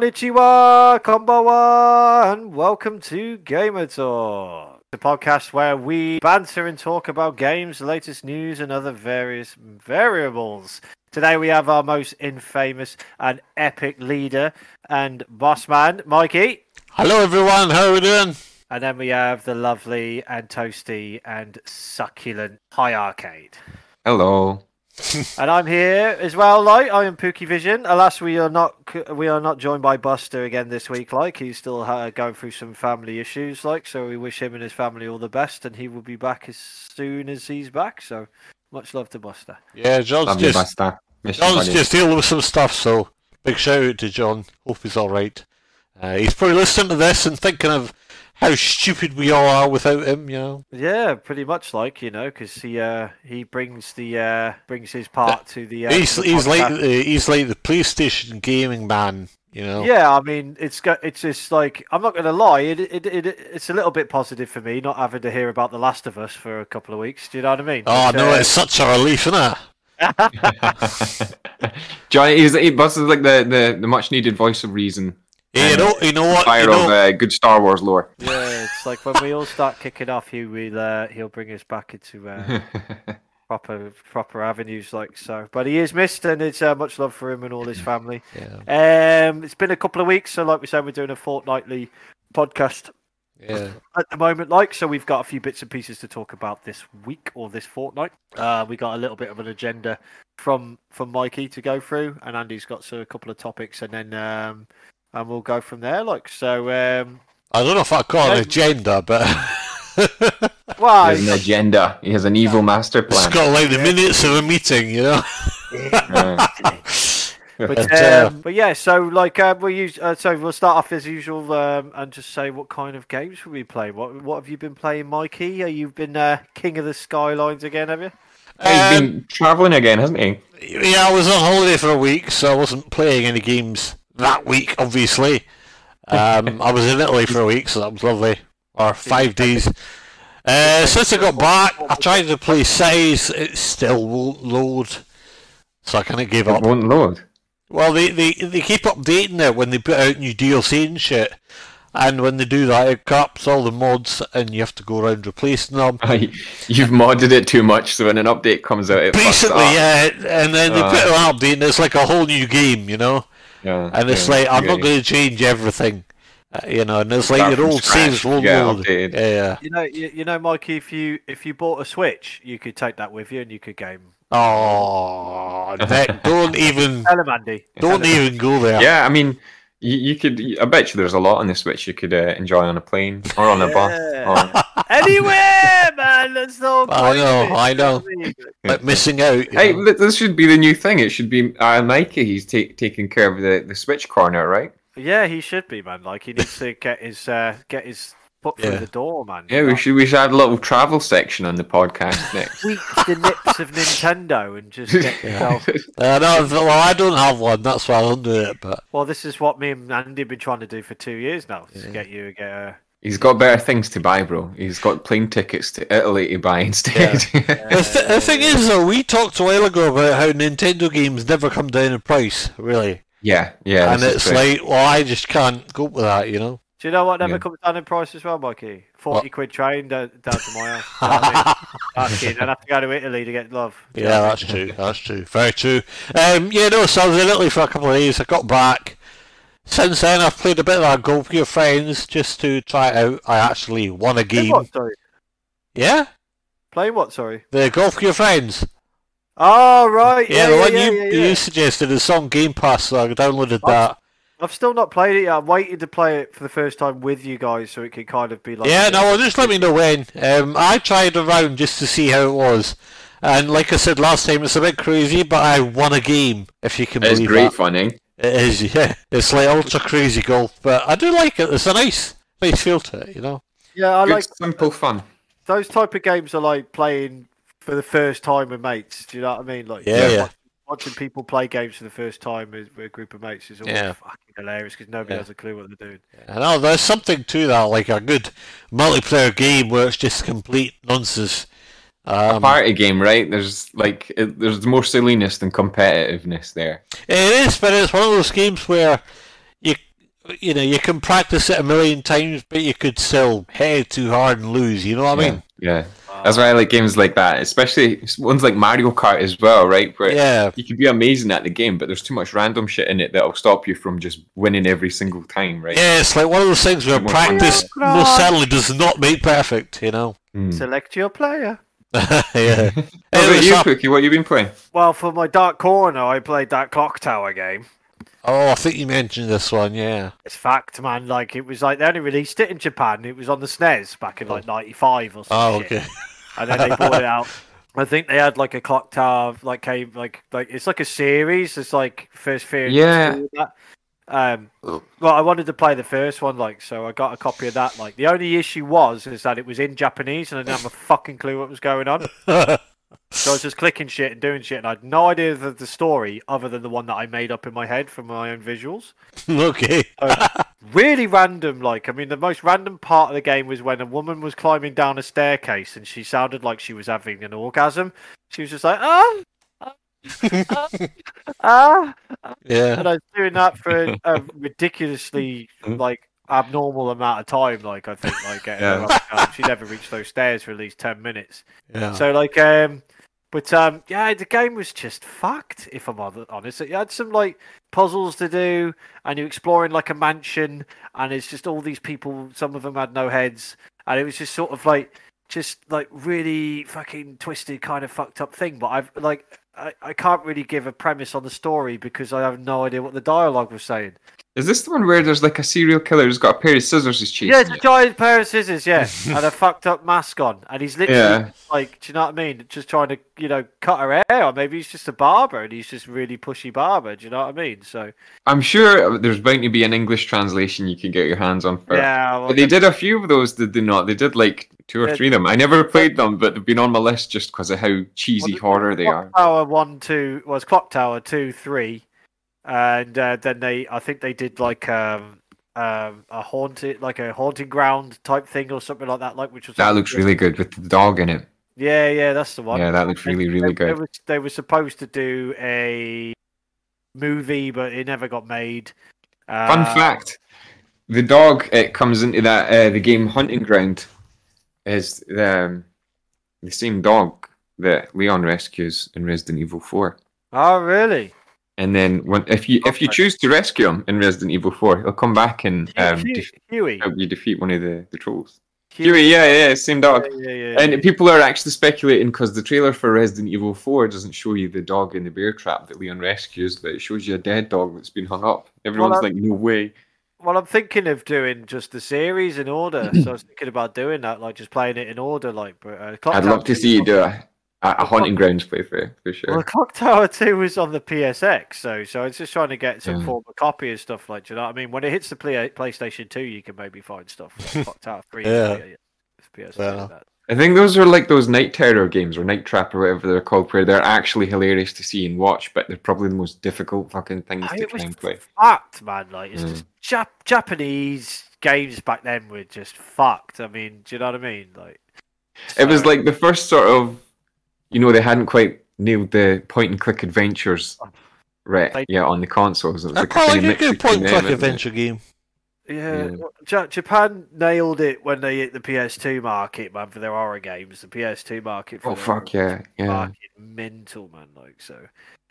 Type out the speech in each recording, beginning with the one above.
Konnichiwa, konbawa, and welcome to Gamer Talk, the podcast where we banter and talk about games, the latest news, and other various variables. Today we have our most infamous and epic leader and boss man, Mikey. Hello, everyone. How are we doing? And then we have the lovely and toasty and succulent High Arcade. Hello. and I'm here as well. Like I am Pookie Vision. Alas, we are not we are not joined by Buster again this week. Like he's still uh, going through some family issues. Like so, we wish him and his family all the best, and he will be back as soon as he's back. So much love to Buster. Yeah, John's Love just Buster. John's just dealing with some stuff. So big shout out to John. Hope he's all right. Uh, he's probably listening to this and thinking of how stupid we all are without him. You know. Yeah, pretty much like you know, because he uh he brings the uh brings his part to the. Uh, he's the he's like podcast. the, he's like the PlayStation gaming man. You know. Yeah, I mean, it's got it's just like I'm not gonna lie, it, it it it's a little bit positive for me not having to hear about The Last of Us for a couple of weeks. Do you know what I mean? Oh But, no, uh, it's such a relief, isn't it? Johnny, he's, he, Buster's like the, the, the much needed voice of reason. Yeah, you know, you know what? Fire You know, of uh, good Star Wars lore. Yeah, it's like when we all start kicking off, he will uh, he'll bring us back into uh, proper proper avenues like so. But he is missed, and it's uh, much love for him and all his family. yeah, Um, it's been a couple of weeks, so like we said, we're doing a fortnightly podcast yeah. at the moment. Like, so we've got a few bits and pieces to talk about this week or this fortnight. Uh, we got a little bit of an agenda from from Mikey to go through, and Andy's got so, a couple of topics, and then um, and we'll go from there. Like, so um, I don't know if I call it an agenda, but well, He has an agenda. He has an evil master plan. It's got like the minutes of a meeting. You know. Uh, But, But, uh, um, but yeah, so like uh, we use, uh, so we'll start off as usual um, and just say what kind of games will we play. What what have you been playing, Mikey? Are you been uh, king of the skylines again? Have you? he's Um, been travelling again, hasn't he? Yeah, I was on holiday for a week, so I wasn't playing any games that week, obviously. Um, I was in Italy for a week, so that was lovely. Or five days. Uh, since I got back, I tried to play Cities, it still won't load. So I kind of gave It up. won't load. Well, they, they, they keep updating it when they put out new DLC and shit. And when they do that, it corrupts all the mods, and you have to go around replacing them. You've modded it too much, so when an update comes out, it fucks Basically, up. yeah, and then they Uh. put an update, and it's like a whole new game, you know? Yeah. And it's yeah, like I'm yeah. not going to change everything, uh, you know. And it's Start like your from old scratch, saves won't yeah, load. Yeah, yeah. You know, you, you know, Mikey. If you if you bought a Switch, you could take that with you and you could game. Oh, Nick, don't even, Tell him, Andy. don't even go there. Yeah, I mean, you, you could. I bet you there's a lot on the Switch you could uh, enjoy on a plane or on a bus. Or... Anywhere, man. That's the whole I point of know, I know. what Like missing out. Hey, know. this should be the new thing. It should be uh, Mikey. He's ta- taking care of the, the Switch corner, right? Yeah, he should be, man. Like he needs to get his uh, get his foot through the door, man. Yeah, we should we should add a little travel section on the podcast next. tweak the nips of Nintendo and just get yourself. Uh, no, well, I don't have one. That's why I don't do it. But Well, this is what me and Andy have been trying to do for two years now. is To get you get a. He's got better things to buy, bro. He's got plane tickets to Italy to buy instead. the, th- the thing is, though, we talked a while ago about how Nintendo games never come down in price, really. yeah, yeah. and it's like, well, I just can't cope with that, you know. Do you know what never Yeah. comes down in price as well, Mikey? Forty What? quid train down, down to my house. You I mean? That's it. I'd have to go to Italy to get love. Do you know Yeah, that's true. That's true. Very true. Um, yeah, no, so I was in Italy for a couple of days. I got back. Since then, I've played a bit of that Golf with Your Friends just to try it out. I actually won a mean? Playing game. what? Sorry. Yeah? Playing what? Sorry. The Golf with Your Friends. Oh right. Yeah, Yeah, the yeah, one yeah, you, yeah, yeah. you suggested is on Game Pass, so I downloaded Oh, that. I've still not played it yet. I'm waiting to play it for the first time with you guys, so it can kind of be like. Yeah, no, well, just let me know when. Um, I tried around just to see how it was. And like I said last time, it's a bit crazy, but I won a game, if you can it's believe great that. fun, eh? It is, yeah. It's like ultra crazy golf, but I do like it. It's a nice, nice feel to it, you know. Yeah, I Good, like simple fun. those type of games. Are like playing for the first time with mates. Do you know what I mean? Like Yeah, yeah. watch- Watching people play games for the first time with, with a group of mates is always Yeah. fucking hilarious because nobody Yeah. has a clue what they're doing. I know there's something to that, like a good multiplayer game where it's just complete nonsense. A Um, party game, right? There's like it, there's more silliness than competitiveness there. it is, but it's one of those games where you you know, you can practice it a million times, but you could still head too hard and lose. You know what I yeah, mean? yeah. That's why I like games like that, especially ones like Mario Kart as well, right? Where Yeah. you can be amazing at the game, but there's too much random shit in it that'll stop you from just winning every single time, right? Yeah, it's like one of those things where practice most certainly does not make perfect. You know? Mm. Select your player. yeah. What Anyway, about you, so- Pookie? What you been playing? Well, for my Dark Corner, I played that Clock Tower game. oh, I think you mentioned this one. Yeah. It's fact, man. Like it was like they only released it in Japan. It was on the SNES back in like '95 or something. Oh, okay. and then they brought it out. I think they had like a clock tower, like came like like it's like a series. It's like first fear. Yeah. Um, well, I wanted to play the first one, like so. I got a copy of that. Like the only issue was is that it was in Japanese, and I didn't have a fucking clue what was going on. So I was just clicking shit and doing shit, and I had no idea of the story other than the one that I made up in my head from my own visuals. okay. really random like i mean the most random part of the game was when a woman was climbing down a staircase and she sounded like she was having an orgasm she was just like ah ah, ah, ah. Yeah. and i was doing that for a, a ridiculously like abnormal amount of time like i think like getting her Yeah. up, she never reached those stairs for at least 10 minutes Yeah. so like um but um yeah the game was just fucked if i'm hon- honest it had some like puzzles to do and you're exploring like a mansion and it's just all these people some of them had no heads and it was just sort of like just like really fucking twisted kind of fucked up thing but i've like I, I can't really give a premise on the story because i have no idea what the dialogue was saying Is this the one where there's like a serial killer who's got a pair of scissors he's chasing? yeah it's a giant pair of scissors yeah and a fucked up mask on and he's literally Yeah. like, do you know what I mean? Just trying to, you know, cut her hair, or maybe he's just a barber and he's just really pushy barber. Do you know what I mean? So I'm sure there's bound to be an English translation you can get your hands on for. yeah, well, But they did a few of those, did they not? They did like two or three of them. I never played them, but they've been on my list just because of how cheesy Well, horror they Clock are. Tower one, two was Clock Tower two, three, and uh, then they, I think they did like um, um, a haunted, like a haunting ground type thing or something like that, like which was That looks really good with the dog in it. Yeah, yeah, that's the one. Yeah, that looks really, really they, They, good. they were supposed to do a movie, but it never got made. Fun Uh, fact: the dog it comes into that uh, the game Haunting Ground is the um, the same dog that Leon rescues in Resident Evil Four. Oh, really? And then when if you if you choose to rescue him in Resident Evil Four, he'll come back and um, Hewie. help you defeat one of the, the trolls. Hewie. Hewie, yeah, yeah, same dog. Yeah, yeah, yeah, And people are actually speculating because the trailer for Resident Evil 4 doesn't show you the dog in the bear trap that Leon rescues, but it shows you a dead dog that's been hung up. Everyone's Well, like, no way. Well, I'm thinking of doing just the series in order. so I was thinking about doing that, like just playing it in order. Like, but uh, I'd love to see you do on- a, a, a Haunting Grounds playthrough, for sure. Well, Clock Tower Two was on the PSX, so so it's just trying to get some Yeah. form of copy and stuff. Like, do you know what I mean? When it hits the play, PlayStation Two, you can maybe find stuff. Like Clock Tower Three, Yeah. yeah, yeah. It's PS2. Fair enough. that. I think those are like those Night Terror games or Night Trap or whatever they're called, where they're actually hilarious to see and watch, but they're probably the most difficult fucking things Oh, to it try and play. fucked, man. Like, it's Mm. just Jap- Japanese games back then were just fucked. I mean, do you know what I mean? Like, It was like the first sort of, you know, they hadn't quite nailed the point and click adventures right They- yeah on the consoles. It was like a quite kind of a good point between click them, it? adventure game. Yeah, Yeah. well, Japan nailed it when they hit the PS2 market, man, for their horror games. The PS2 market. For Oh fuck horror yeah, yeah. market, mental man, like so.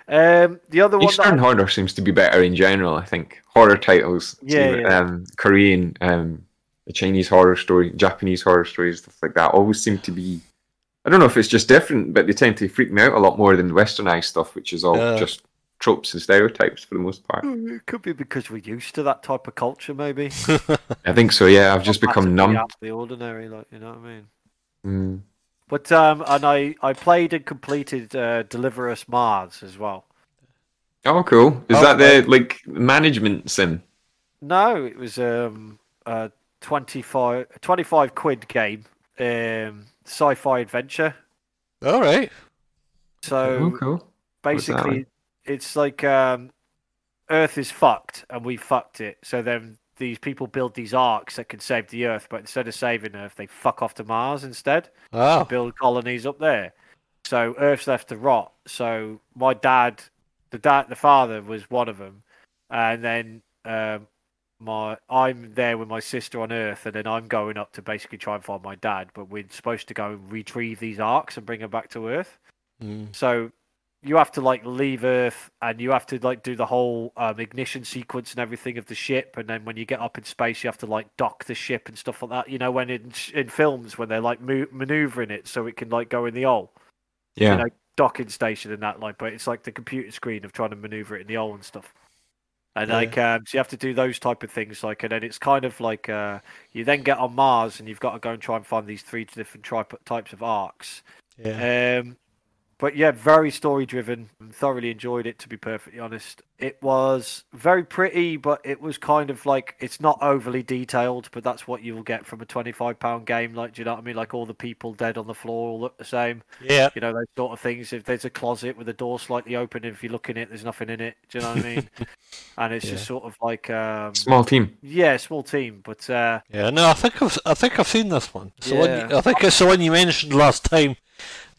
Um, the other one, Eastern I- horror seems to be better in general. I think horror titles, Yeah, see, yeah. um, Korean, um, the Chinese horror story, Japanese horror stories, stuff like that, always seem to be. I don't know if it's just different, but they tend to freak me out a lot more than westernized stuff, which is all just tropes and stereotypes for the most part. it could be because we're used to that type of culture, maybe. I think so. Yeah, I've just become numb. out the ordinary, like you know what I mean. Mm. But um, and I I played and completed uh, Deliver Us Mars as well. Oh, cool. Is Oh, that the like management sim? No, it was um a 25, 25 quid game, um, sci-fi adventure. All right. So oh, cool. Basically, it's like um, Earth is fucked and we fucked it. So then these people build these arcs that can save the Earth, but instead of saving Earth, they fuck off to Mars instead. Oh. build colonies up there. So Earth's left to rot. So my dad, the dad, the father was one of them, and then um, my I'm there with my sister on Earth, and then I'm going up to basically try and find my dad. But we're supposed to go and retrieve these arcs and bring them back to Earth. Mm. So you have to like leave Earth, and you have to like do the whole um, ignition sequence and everything of the ship. And then when you get up in space, you have to like dock the ship and stuff like that. You know, when in in films when they're like mo- maneuvering it so it can like go in the hole Yeah. you know, docking station and that like but it's like the computer screen of trying to maneuver it in the hole and stuff and Yeah. like um so you have to do those type of things like and then it's kind of like uh you then get on mars and you've got to go and try and find these three different tri- types of arcs Yeah. um but yeah very story driven thoroughly enjoyed it to be perfectly honest it was very pretty but it was kind of like it's not overly detailed but that's what you'll get from a 25 pound game like do you know what i mean like all the people dead on the floor all look the same Yeah. you know those sort of things if there's a closet with the door slightly open if you look in it there's nothing in it do you know what i mean and it's just sort of like um Small team. yeah small team but uh Yeah. No, I think I've I think I've seen this one. So Yeah. I think it's the one you mentioned last time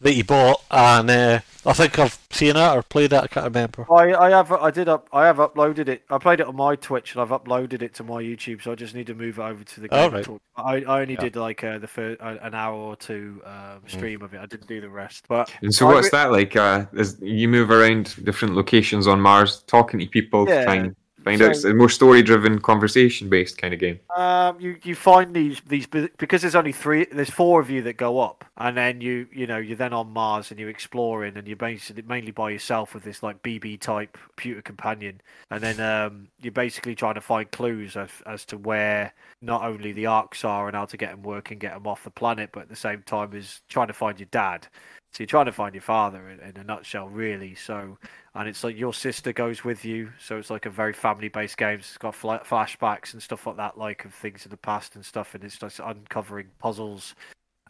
that you bought, and uh, I think I've seen it or played it. I can't remember. I, I have I did up I have uploaded it. I played it on my Twitch and I've uploaded it to my YouTube. So I just need to move it over to the Oh, right. Talk. I, I only Yeah. did like uh, the first uh, an hour or two um, stream of it. I didn't do the rest. But And so I what's re- that like? Uh, is you move around different locations on Mars, talking to people, Yeah, find find out. It's a more story-driven, conversation-based kind of game. Um, you you find these these because there's only three, there's four of you that go up, and then you you know you're then on Mars and you're exploring, and you're basically mainly by yourself with this like BB type computer companion, and then um you're basically trying to find clues as as to where not only the arcs are and how to get them working, get them off the planet, but at the same time is trying to find your dad. So you're trying to find your father in, in a nutshell, really. So, and it's like your sister goes with you, so it's like a very family-based game. It's got fla- flashbacks and stuff like that, like of things in the past and stuff, and it's just uncovering puzzles.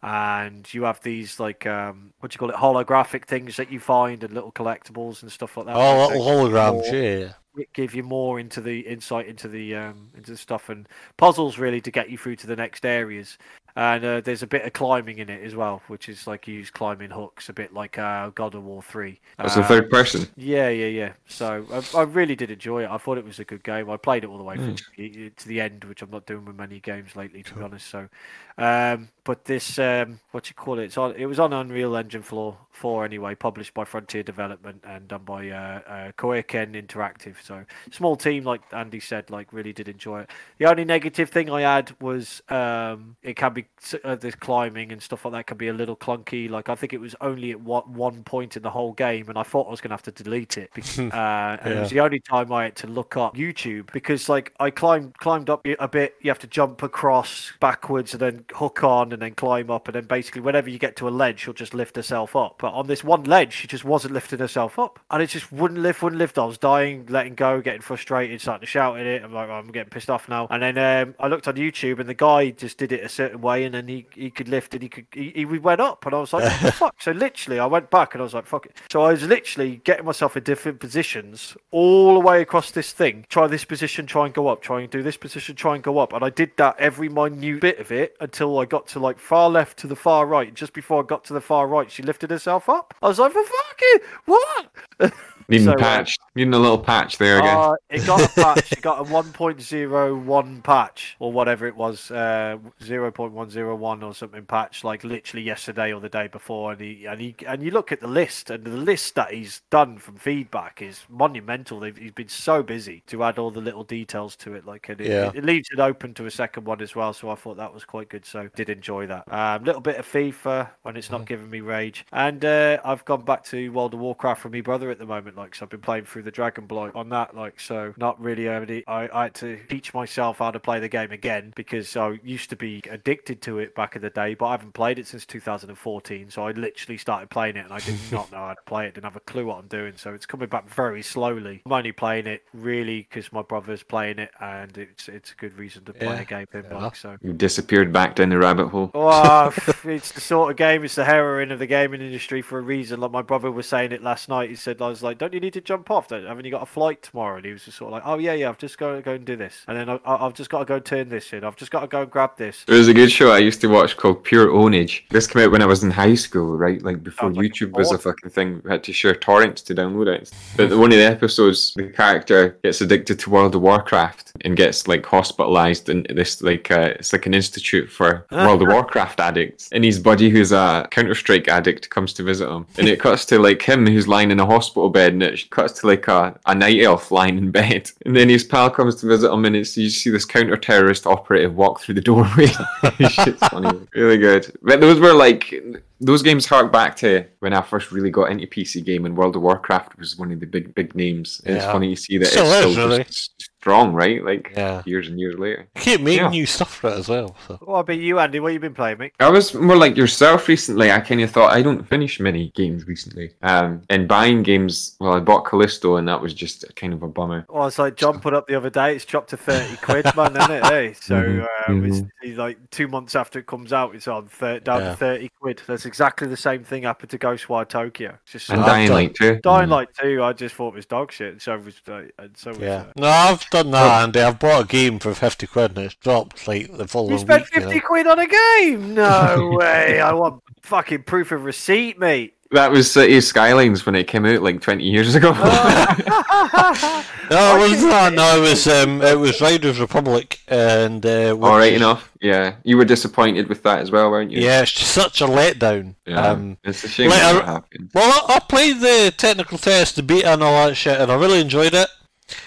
And you have these like um, what do you call it, holographic things that you find and little collectibles and stuff like that. Oh, little holograms. Yeah. it give you more into the insight into the um, into the stuff and puzzles really to get you through to the next areas. And uh, there's a bit of climbing in it as well, which is like you use climbing hooks, a bit like uh, God of War Three. That's a Um, third person. yeah, yeah, yeah. So I, I really did enjoy it. I thought it was a good game. I played it all the way to to the end, which I'm not doing with many games lately, to be honest. So, um, but this, um, what you call it? It's on. It was on Unreal Engine 4, 4 anyway, published by Frontier Development and done by uh, uh, Keoken Interactive. So small team, like Andy said, like really did enjoy it. The only negative thing I had was um, it can be uh, this climbing and stuff like that can be a little clunky. Like I think it was only at one, one point in the whole game, and I thought I was going to have to delete it. Because, uh, and it was the only time I had to look up YouTube because like I climbed climbed up a bit. You have to jump across backwards and then hook on and then climb up, and then basically whenever you get to a ledge, she'll just lift herself up. But on this one ledge, she just wasn't lifting herself up, and it just wouldn't lift, wouldn't lift. I was dying, letting go, getting frustrated, starting to shout at it. I'm like, I'm getting pissed off now. And then um, I looked on YouTube, and the guy just did it a certain way, and then he, he could lift and he could he, he went up, and I was like, what the fuck? So literally, I went back and I was like, fuck it. So I was literally getting myself in different positions all the way across this thing. Try this position, try and go up. Try and do this position, try and go up. And I did that every minute bit of it until I got to like far left to the far right. Just before I got to the far right, she lifted herself up. I was like, for fucking what? Needing so, uh, patch. Needing a little patch there again. Uh, it got a patch. It got a 1.01 patch or whatever it was, uh, 0.101 or something patch, like literally yesterday or the day before. And he and he and you look at the list, and the list that he's done from feedback is monumental. They've, he's been so busy to add all the little details to it. Like, and it, Yeah. it, it leaves it open to a second one as well. So I thought that was quite good. So did enjoy that. A um, little bit of FIFA when it's not giving me rage, and uh, I've gone back to World of Warcraft from my brother at the moment. Like, so I've been playing through the Dragon Blight on that. Like, so not really. Any, I, I had to teach myself how to play the game again because I used to be addicted to it back in the day, but I haven't played it since 2014. So I literally started playing it and I did not know how to play it. Didn't have a clue what I'm doing. So it's coming back very slowly. I'm only playing it really because my brother's playing it, and it's it's a good reason to play Yeah. a game with. Yeah. Like, so. You disappeared back down the rabbit hole. Oh, it's the sort of game. It's the heroine of the gaming industry for a reason. Like my brother was saying it last night. He said, "I was like, don't you need to jump off? Haven't you got a flight tomorrow?" And he was just sort of like, "Oh yeah, yeah, I've just got to go and do this, and then I, I've just got to go turn this in. I've just got to go and grab this." There was a good show I used to watch called Pure Ownage. This came out when I was in high school, right? Like before like a YouTube was a fucking thing. We had to share torrents to download it. But one of the episodes, the character gets addicted to World of Warcraft and gets like hospitalized in this like uh, it's like an institute for World of Warcraft addicts. And his buddy, who's a Counter Strike addict, comes to visit him. And it cuts to like him who's lying in a hospital bed, and it cuts to like a, a night elf lying in bed. And then his pal comes to visit him, and it's you see this counter terrorist operative walk through the doorway. Shit's funny, really good. But those were like those games hark back to when I first really got into PC game, and World of Warcraft was one of the big big names. And It's funny to see that Still it's is, still really. just strong, right? Like Yeah. years and years later. I Keep making Yeah. new stuff for it as well. So. What about you, Andy? What have you been playing, mate? I was more like yourself recently. I kind of thought I don't finish many games recently. Um, and buying games, well, I bought Callisto, and that was just kind of a bummer. Well, it's like John put up the other day. It's dropped to thirty quid, man, isn't it? Hey, so Mhm, um, it's, it's like two months after it comes out, it's on thir- down Yeah. to thirty quid. That's exactly the same thing happened to Ghostwire Tokyo. It's just And I've Dying done- Light too. Dying Light two. I just thought it was dog shit. And so was uh, and so was. Yeah. Uh, No, I've done that, Andy. I've bought a game for 50 quid and it's dropped like the following you spent week. you know. fifty quid on a game? No way! I want fucking proof of receipt, mate. That was City Skylines when it came out like 20 years ago. Oh. No, it wasn't that. No, it was um, it was Riders Republic, and uh, All right which is- enough. Yeah, you were disappointed with that as well, weren't you? Yeah, it's just such a letdown. Yeah. Um, it's a shame like, that I- happened. well, I, I played the technical test, the beta, and all that shit, and I really enjoyed it.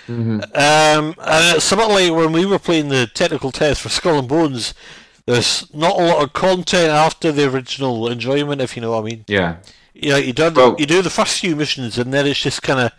Mhm. Um, and like when we were playing the technical test for Skull and Bones. There's not a lot of content after the original enjoyment, if you know what I mean. Yeah. You know, you do Well- you do the first few missions, and then it's just kind of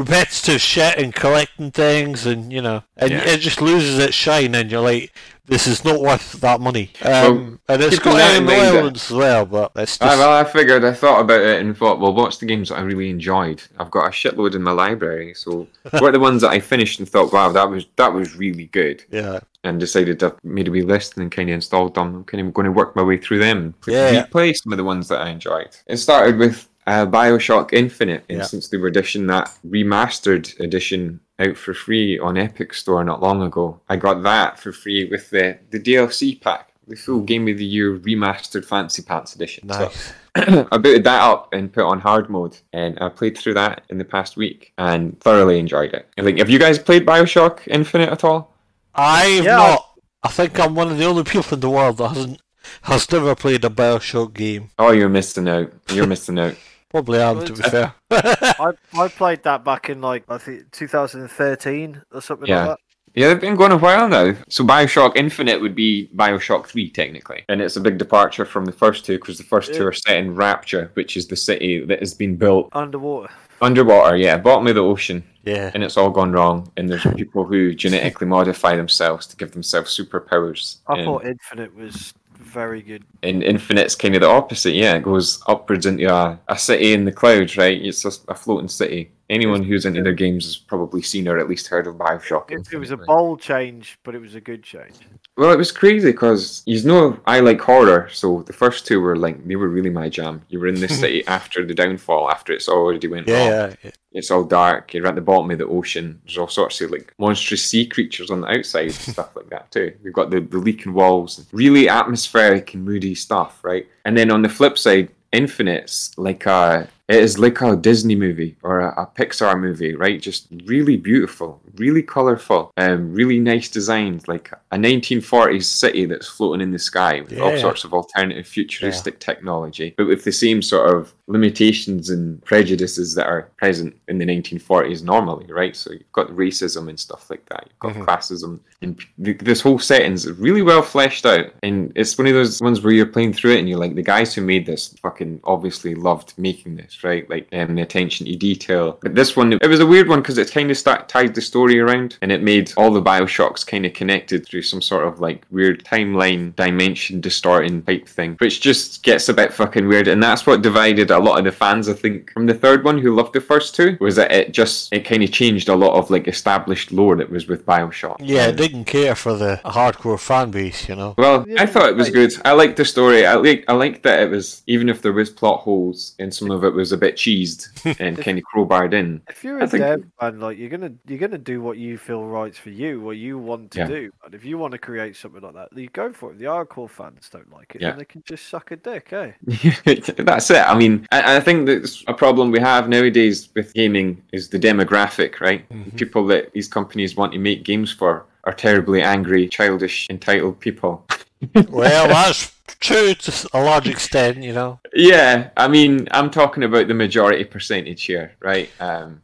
repetitive shit and collecting things, and you know, and Yeah. it just loses its shine, and you're like, this is not worth that money. Um, Well, and it's keeping got that in MMO mind, elements as well, but it's just Ah, well, I figured, I thought about it and thought, well, what's the games that I really enjoyed? I've got a shitload in my library, so what are the ones that I finished and thought, wow, that was that was really good, yeah, and decided to made a wee list and kind of installed them. I'm kind of going to work my way through them, Yeah. replay some of the ones that I enjoyed. It started with uh, Bioshock Infinite, and Yeah. since they were dishing that remastered edition out for free on Epic Store not long ago, I got that for free with the the DLC pack. The full Game of the Year remastered Fancy Pants edition. So nice. I booted that up and put on hard mode, and I played through that in the past week and thoroughly enjoyed it. I think, have you guys played Bioshock Infinite at all? I've Yeah. not. I think I'm one of the only people in the world that hasn't has never played a Bioshock game. Oh, you're missing out. You're missing out. Probably am, to be fair. I I played that back in like I think 2013 or something Yeah. like that. Yeah, they've been going a while now. So Bioshock Infinite would be Bioshock 3, technically. And it's a big departure from the first two, because the first two are set in Rapture, which is the city that has been built Underwater. underwater, yeah, bottom of the ocean. yeah. And it's all gone wrong. And there's people who genetically modify themselves to give themselves superpowers. I And- thought Infinite was very good. And Infinite's kind of the opposite, yeah. It goes upwards into a, a city in the clouds, right? It's just a floating city. Anyone who's into their games has probably seen or at least heard of Bioshock. It, it was a bold change, but it was a good change. Well, it was crazy because you know I like horror, so the first two were like they were really my jam. You were in this city after the downfall, after it's already went wrong. Yeah, yeah, yeah. It's all dark. You're at the bottom of the ocean. There's all sorts of like monstrous sea creatures on the outside and stuff like that too. We've got the, the leaking walls, really atmospheric and moody stuff, right? And then on the flip side, Infinite's like a it is like a Disney movie or a, a Pixar movie, right? Just really beautiful, really colorful, um, really nice designs, like a 1940s city that's floating in the sky with all Yeah. sorts of alternative futuristic technology, but with the same sort of limitations and prejudices that are present in the 1940s normally, right? So you've got racism and stuff like that. You've got Mhm. classism, and this whole setting's really well fleshed out. And it's one of those ones where you're playing through it and you're like, the guys who made this fucking obviously loved making this, right? Like, um, the attention to detail. But this one, it was a weird one because it kind of start, tied the story story around, and it made all the Bioshocks kind of connected through some sort of like weird timeline dimension distorting type thing, which just gets a bit fucking weird. And that's what divided a lot of the fans, I think, from the third one who loved the first two, was that it just it kind of changed a lot of like established lore that was with Bioshock. Yeah, it didn't care for the hardcore fan base, you know. Well, I thought it was good. I liked the story. I like I liked that it was even if there was plot holes and some of it was a bit cheesed and kind of crowbarred in. If you're I a think- dev man, like you're gonna you're gonna do what you feel right's for you, what you want to Yeah. do. And if you want to create something like that, you go for it. The hardcore fans don't like it, Yeah. then they can just suck a dick, eh? That's it. I mean, I, I think that's a problem we have nowadays with gaming is the demographic, right? Mhm. People that these companies want to make games for are terribly angry, childish, entitled people. well, that's true to a large extent, you know. Yeah, I mean, I'm talking about the majority percentage here, right? Um,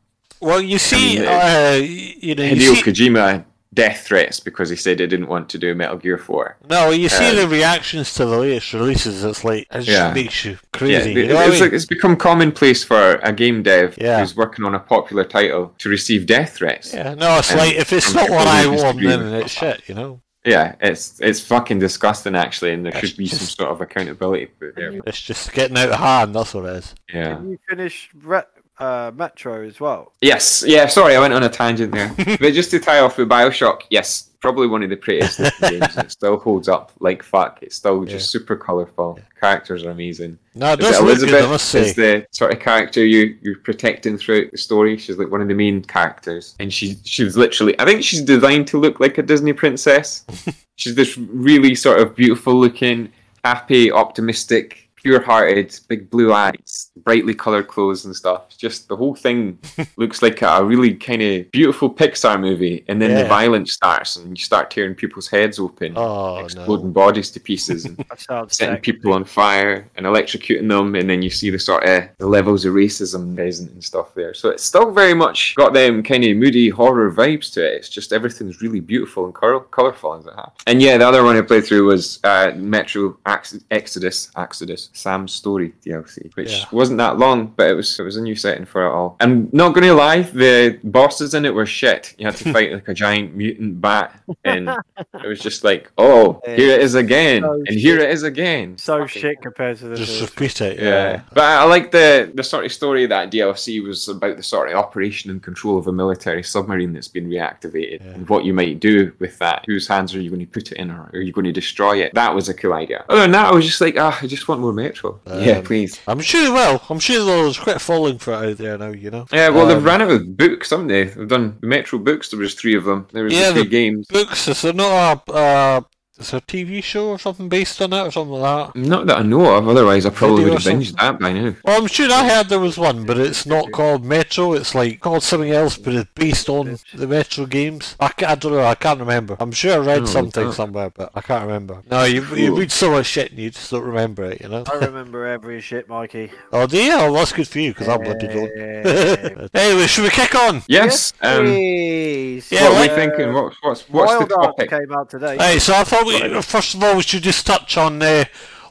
Well, you see, mean, uh, you know, you Hideo see, Kojima death threats because he said he didn't want to do Metal Gear 4. no, you see um, the reactions to the latest releases. It's like it just Yeah. makes you crazy. it- you know what I it's, mean? like, it's become commonplace for a game dev Yeah. who's working on a popular title to receive death threats. yeah, no, it's and like if it's not what I want, then it's shit, you know. Yeah, it's it's fucking disgusting actually, and there It's should be some sort of accountability put there. It's just getting out of hand. That's what it is. Yeah. Can you finish Re- uh, Metro as well? Yes. Yeah. Sorry, I went on a tangent there. but just to tie off with Bioshock, yes, probably one of the prettiest games. It still holds up like fuck. It's still just super colourful. Characters are amazing. No, it Is does it look good, I must say. is the sort of character you you're protecting throughout the story. She's like one of the main characters, and she she's literally I think she's designed to look like a Disney princess. she's this really sort of beautiful looking, happy, optimistic. Pure-hearted, big blue eyes, brightly colored clothes and stuff. Just the whole thing looks like a really kind of beautiful Pixar movie, and then the violence starts, and you start tearing people's heads open, Oh exploding no! body to pieces, and setting sick. people on fire and electrocuting them, and then you see the sort of the levels of racism present and stuff there. So it's still very much got them kind of moody horror vibes to it. It's just everything's really beautiful and col- colorful as it happens. And yeah, the other one I played through was uh, Metro Ax- Exodus, Exodus, Sam's Story DLC, which Yeah. wasn't that long, but it was it was a new setting for it all. I'm not going to lie, the bosses in it were shit. You had to fight like a giant mutant bat, and it was just like, oh, here it is again, Oh, and here it is again. So Fucking- shit compared to the Just first repeat it. Yeah. Yeah. but I like the the sort of story that DLC was about the sort of operation and control of a military submarine that's been reactivated Yeah. and what you might do with that. Whose hands are you going to put it in, or are you going to destroy it? That was a cool idea. Other than that, I was just like, ah, I just want more Metro. yeah, Um, please. I'm sure they will. I'm sure there's quite a following for it out there now. You know. Yeah, well, they've Um, ran out of books, haven't they? They've done Metro books. There was three of them. There was Yeah, the three the games. books. Is there not a uh, is there a TV show or something based on it or something like that? Not that I know of. Otherwise, I probably Video would have or binged that by now. Well, I'm sure I heard there was one, but it's not called Metro. It's like called something else, but it's based on the Metro games. I, ca- I don't know. I can't remember. I'm sure I read Oh, something that- somewhere, but I can't remember. No, you you read so much shit and you just don't remember it. You know. I remember every shit, Mikey. Oh, do you? Oh, that's good for you because I'm bloody Yeah. don't. anyway, should we kick on? Yes. Um, please. Yeah, what are we like- thinking? What, what's what's Wild the topic? came out today. Hey, so I thought we first of all we should just touch on uh,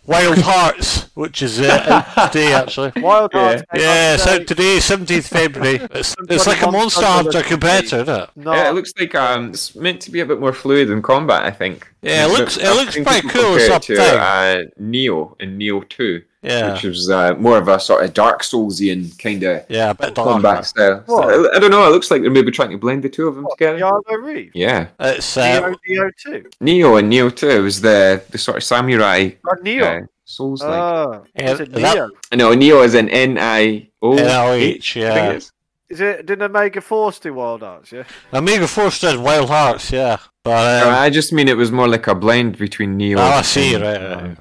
Wild Hearts, which is uh, out today actually. Wild Hearts came Yeah, out it's today. out today, seventeenth February. It's, it's like a Monster Hunter Hunter competitor, isn't it? No, Yeah, it looks like um, it's meant to be a bit more fluid in combat. I think. Yeah, it looks- a- it looks seen pretty cool, compare it's it up to uh, Neo in Neo Two, Yeah, which was uh, more of a sort of Dark Soulsian kind of yeah, a bit combat dark. style. So, What? I, I don't know. It looks like they're maybe trying to blend the two of them What, together. Keanu Reeves. Yeah, It's uh, Neo, Neo 2. Neo and Neo Two was the the sort of samurai Oh, Neo. uh, Souls like. Oh, Yeah, is it is that- Neo? no, Neo is an N I O NIOH, I yeah. think it is. Is it? Didn't Omega Force do Wild Hearts? Yeah. Omega Force did Wild Hearts, yeah. But No, um, I just mean it was more like a blend between Neo. oh, I and, see, right, right.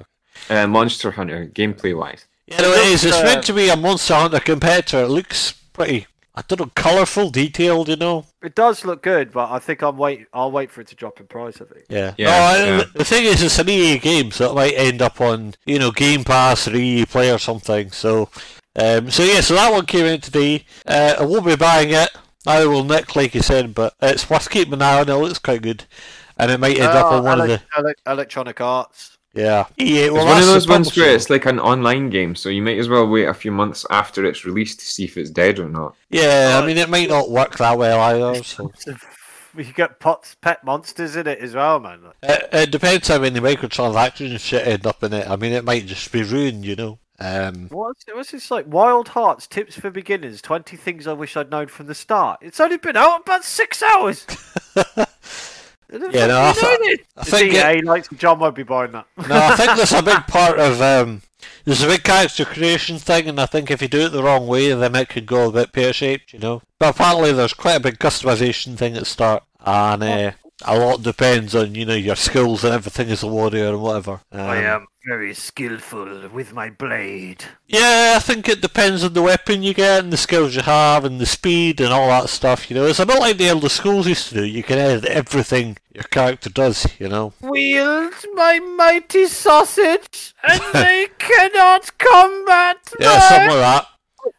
Uh, uh, Monster Hunter gameplay wise. Yeah, no, it looks, is. It's uh, meant to be a Monster Hunter competitor. It looks pretty, I don't know, colourful, detailed, you know. It does look good, but I think I'm wait. I'll wait for it to drop in price. I think. Yeah. Yeah, no, I- yeah. The thing is, it's an EA game, so it might end up on, you know, Game Pass or EA Play or something. So, um, so yeah, so that one came out today. Uh, I won't be buying it. I will Nick, like you said, but it's worth keeping an eye on. It looks quite good, and it might end up Oh, on one of the. ele- Electronic Arts. Yeah. EA, well, it's one of those ones where it's like an online game, so you might as well wait a few months after it's released to see if it's dead or not. Yeah, I mean, it might not work that well either. So. You get pots, pet monsters in it as well, man. It, it depends how many microtransactions and shit end up in it. I mean, it might just be ruined, you know. Um, What's, what's this like? Wild Hearts Tips for Beginners 20 Things I Wish I'd Known from the Start. It's only been out about six hours. Yeah, no, I th- I think yeah, it- he likes John won't be buying that. no, I think there's a big part of um, there's a big character creation thing, and I think if you do it the wrong way, then it could go a bit pear shaped, you know. But apparently, there's quite a big customization thing at the start, and uh, a lot depends on you know your skills and everything as a warrior and whatever. I Um, am very skillful with my blade. Yeah, I think it depends on the weapon you get and the skills you have and the speed and all that stuff. You know, it's a bit like the Elder Scrolls used to do. You can edit everything your character does. You know. Wield my mighty sausage, and they cannot combat Yeah, something like that.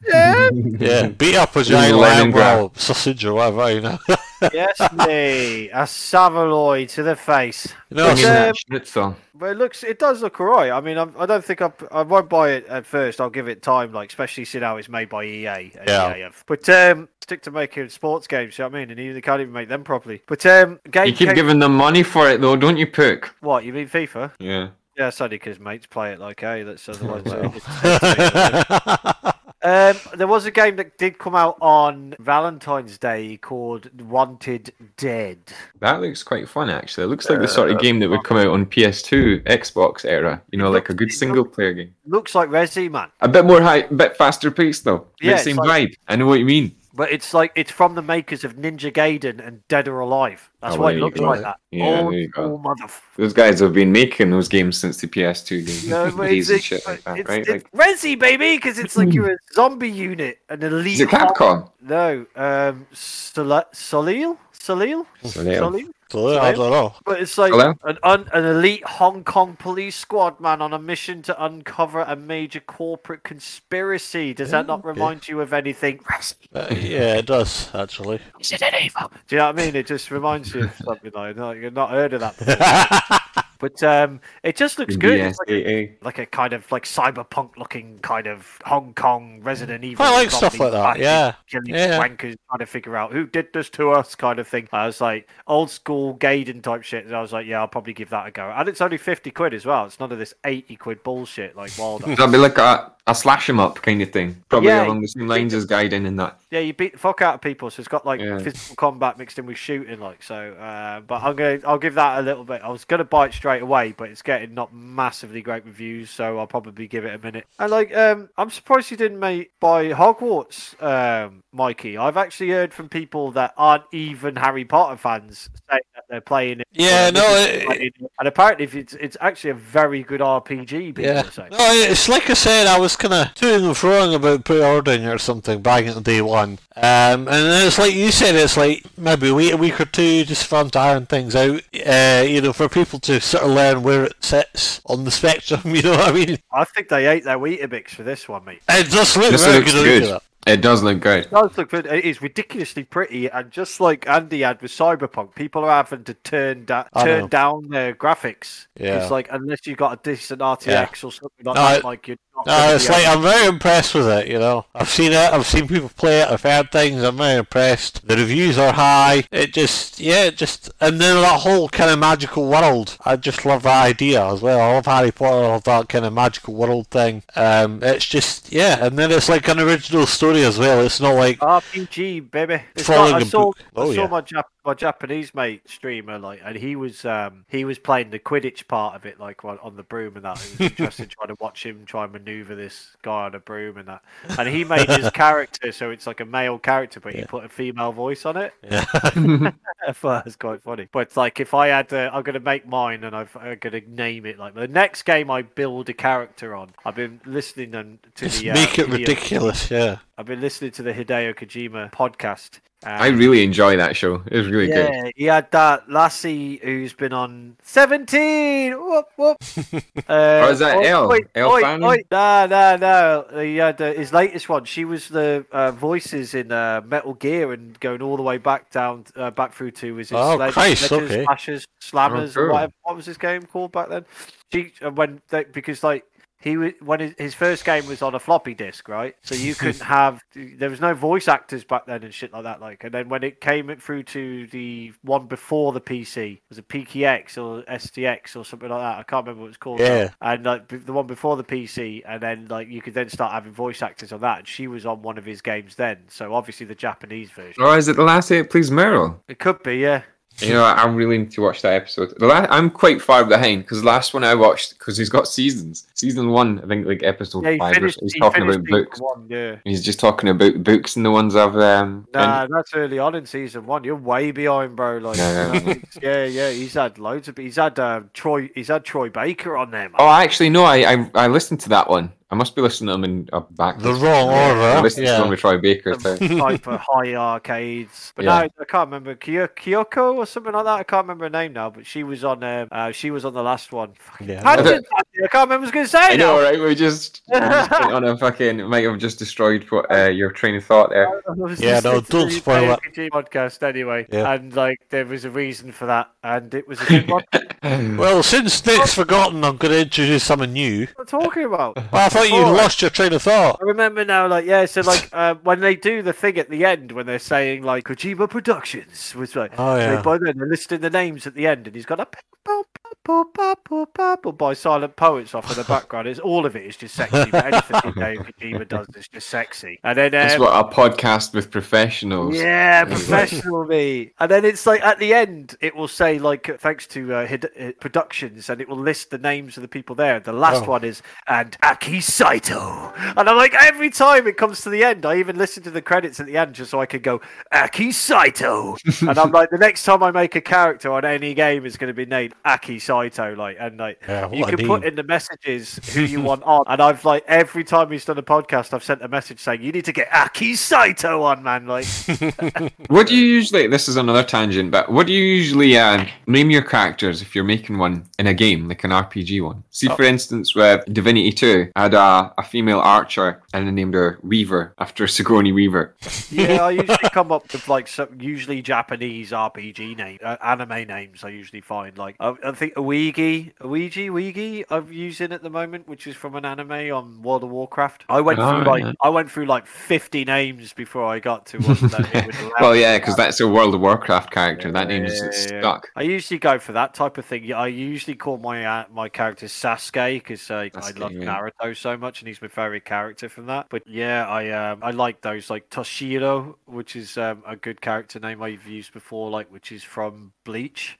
My Yeah, beat up a giant Leningrad. lamb or sausage or whatever. You know. Yes, me, a Saveloy to the face. you know, I But, um, that schnitzel. But it looks, it does look alright. I mean, I'm, I don't think I, I won't buy it at first. I'll give it time, like especially seeing how it's made by EA. Yeah. EA But um, stick to making sports games. You know what I mean? And even they can't even make them properly. But um, game. You keep came- giving them money for it though, don't you, Pook? what you mean FIFA? Yeah. Yeah, it's only because mates play it like hey, that's otherwise. it's- Um, there was a game that did come out on Valentine's Day called Wanted Dead. That looks quite fun actually. It looks like the sort of game that would come out on PS2, Xbox era. You know, like a good single player game. Looks like Resi Man, A bit more high, bit faster paced though. Yeah, Yeah, it's same like- vibe. I know what you mean. But it's like it's from the makers of Ninja Gaiden and Dead or Alive. That's Oh, why it looks go. like that. Yeah, Old there you go. school mother. Those guys have been making those games since the PS2 game. No, but days it's, shit like that, it's, right? it's Like, Resi, baby, because it's like you're a zombie unit, an elite. is it Capcom? No, um, Sol- Soleil, Soleil, Salil. Salil? so, I don't know. But it's like an un- an elite Hong Kong police squad man on a mission to uncover a major corporate conspiracy. Does that not okay. remind you of anything? Uh, yeah, it does actually. Is it an evil? Do you know what I mean? It just reminds you of something like that. You've not heard of that before. But um, it just looks good. It's like a, like a kind of like cyberpunk looking kind of Hong Kong Resident Evil. I like stuff like that, yeah. Killing Yeah. wankers trying to figure out who did this to us kind of thing. I was like old school Gaiden type shit. And I was like, yeah, I'll probably give that a go. And it's only 50 quid as well. It's none of this 80 quid bullshit like Wild Eyes. That'd be like a, a slash 'em up kind of thing. Probably Yeah, along the same lines as Gaiden and that. Yeah, you beat the fuck out of people, so it's got like Yeah. physical combat mixed in with shooting, like so. Uh, but I'm gonna, I'll give that a little bit. I was gonna buy it straight away, but it's getting not massively great reviews, so I'll probably give it a minute. And like, um, I'm surprised you didn't make by Hogwarts, um, Mikey. I've actually heard from people that aren't even Harry Potter fans they're playing it. Yeah, no, it- it. and apparently it's it's actually a very good RPG. People Yeah. are. No, it's like I said, I was kind of toing and froing about pre-ordering or something back in day one. Um, and it's like you said, it's like maybe wait a week or two just for them to iron things out. Uh, you know, for people to sort of learn where it sits on the spectrum. You know what I mean? I think they ate their Weetabix for this one, mate. It does look This very looks good. good. Look at It does look good. It does look good. It is ridiculously pretty, and just like Andy had with Cyberpunk, people are having to turn da- turn down their graphics. Yeah. It's like unless you've got a decent RTX or something like No, that, it- like you're not. No, it's be like able- I'm very impressed with it. You know, I've seen it. I've seen people play it. I've heard things. I'm very impressed. The reviews are high. It just, yeah, it just, and then that whole kind of magical world. I just love that idea as well. I love Harry Potter. I love that kind of magical world thing. Um, it's just, yeah, and then it's like an original story as well. It's not like RPG, baby. It's Following not, I a book. Oh, I yeah. my Jap- my Japanese mate streamer like, and he was um he was playing the Quidditch part of it like on on the broom and that. It was interesting trying to watch him try and maneuver this guy on a broom and that. And he made his character so it's like a male character, but he put a female voice on it. yeah. I it was quite funny. But it's like if I had, to, I'm gonna make mine and I've, I'm gonna name it like the next game I build a character on. I've been listening and to just the uh, make it Hideo- ridiculous. Yeah. I've been listening to the Hideo Kojima podcast, I really enjoy that show. It was really good. yeah, he had that lassie who's been on 17. Whoop, whoop. Uh, Oh, is that Elle? Elle Fanning? No, no, no. He had uh, his latest one. She was the uh, voices in uh, Metal Gear and going all the way back down, uh, back through to was it Oh, Sledge- Christ, Sledges, okay. Slashers, Slammers, or cool. whatever. What was his game called back then? She uh, when they, because like he was when his, his first game was on a floppy disk, right? So you couldn't have there was no voice actors back then and shit like that. Like, and then when it came through to the one before the PC, was a PKX or STX or something like that? I can't remember what it's called. now. Yeah. And like the one before the PC, and then like you could then start having voice actors on that. And she was on one of his games then, so obviously the Japanese version. Or is it the last eight please Meryl? It could be, yeah. You know, I'm really need to watch that episode. The la- I'm quite far behind because the last one I watched because he's got seasons. Season one, I think, like episode Yeah, he five. Or finished. so, he's he talking about books. One, yeah. He's just talking about books and the ones I've um. Nah, that's early on in season one. You're way behind, bro. Like, Yeah, yeah. yeah, yeah. He's had loads of. He's had um, Troy. He's had Troy Baker on there, man. Oh, actually, no. I, I I listened to that one. I must be listening to them in uh, back. The wrong order. I order. listened to Yeah. them with Troy Baker. So. type of high arcades. But Yeah. no, I can't remember Kyo- Kyoko or something like that. I can't remember her name now, but she was on. Um, uh, she was on the last one. Yeah. Tangent, I can't remember what I was going to say. I know, now. right? We just, we just on a fucking. Might have just destroyed what, uh, your train of thought there. Yeah, no, listening to don't the spoil it. Podcast anyway, Yeah. and like there was a reason for that, and it was a good one. Well, since Nick's forgotten, I'm going to introduce someone new. what am I talking about? Well, I thought you lost your train of thought. I remember now, like yeah, so like uh, when they do the thing at the end when they're saying like Kojima Productions was like, Oh, they, yeah. by then they're listing the names at the end, and he's got a by Silent Poets off in the background. It's all of it is just sexy. But anything Dave Kojima does is just sexy. And then That's um, what a podcast with professionals. yeah, There professional me. And then it's like at the end, it will say like thanks to uh, Hid- uh, Productions, and it will list the names of the people there. The last Oh. one is and Aki Saito, and I'm like every time it comes to the end, I even listen to the credits at the end just so I could go Aki Saito, and I'm like the next time I make a character on any game, it's going to be named Aki Saito, like and like. Yeah, You what a can put in the messages who you want on, and I've like every time he's done a podcast, I've sent a message saying you need to get Aki Saito on, man. Like, What do you usually? This is another tangent, but what do you usually uh, name your characters if you're making one in a game, like an RPG one? See, for instance, with Divinity Two, I had a, a female archer, and I named her Weaver after Sigourney Weaver. Yeah, I usually come up with like some usually Japanese RPG name, uh, anime names. I usually find like I, I think Ouigi, Ouigi, Ouigi. I'm using at the moment, which is from an anime on World of Warcraft. I went Oh, through like yeah. I went through like 50 names before I got to one well, yeah, because that's a World of Warcraft character. That name is Yeah, yeah, yeah. stuck. I usually go for that type of thing. Yeah, I usually call my uh, my character Sasuke because uh, I love yeah. Naruto so much, and he's my favorite character from that. But yeah, I um, I like those like Toshiro, which is um, a good character name I've used before, like which is from Bleach.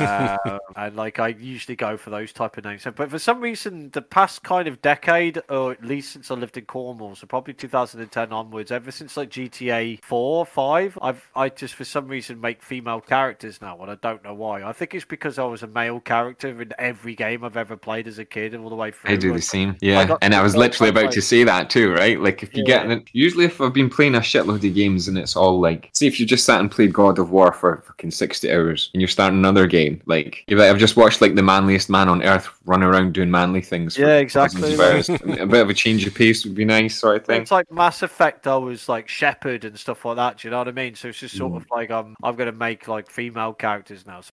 uh, and like I usually go for those type of names. But for some reason, the past kind of decade, or at least since I lived in Cornwall, so probably 2010 onwards, ever since like GTA 4, 5, I've I just for some reason make female characters now, and I don't know why. I think it's because I was a male character in every game I've ever played as a kid, and all the way through. I do the same. Yeah, got and I was literally about to say that too, right? Like if you Yeah. get usually if I've been playing a shitload of games and it's all like, see if you just sat and played God of War for fucking sixty hours and you're starting another game, like you're like I've just watched like the manliest man on earth run around doing manly things. Yeah, exactly, a bit of a change of pace would be nice, sort of thing. It's like Mass Effect. I was like Shepard and stuff like that. Do you know what I mean? So it's just sort Mm. of like I'm I'm gonna make like female characters now. So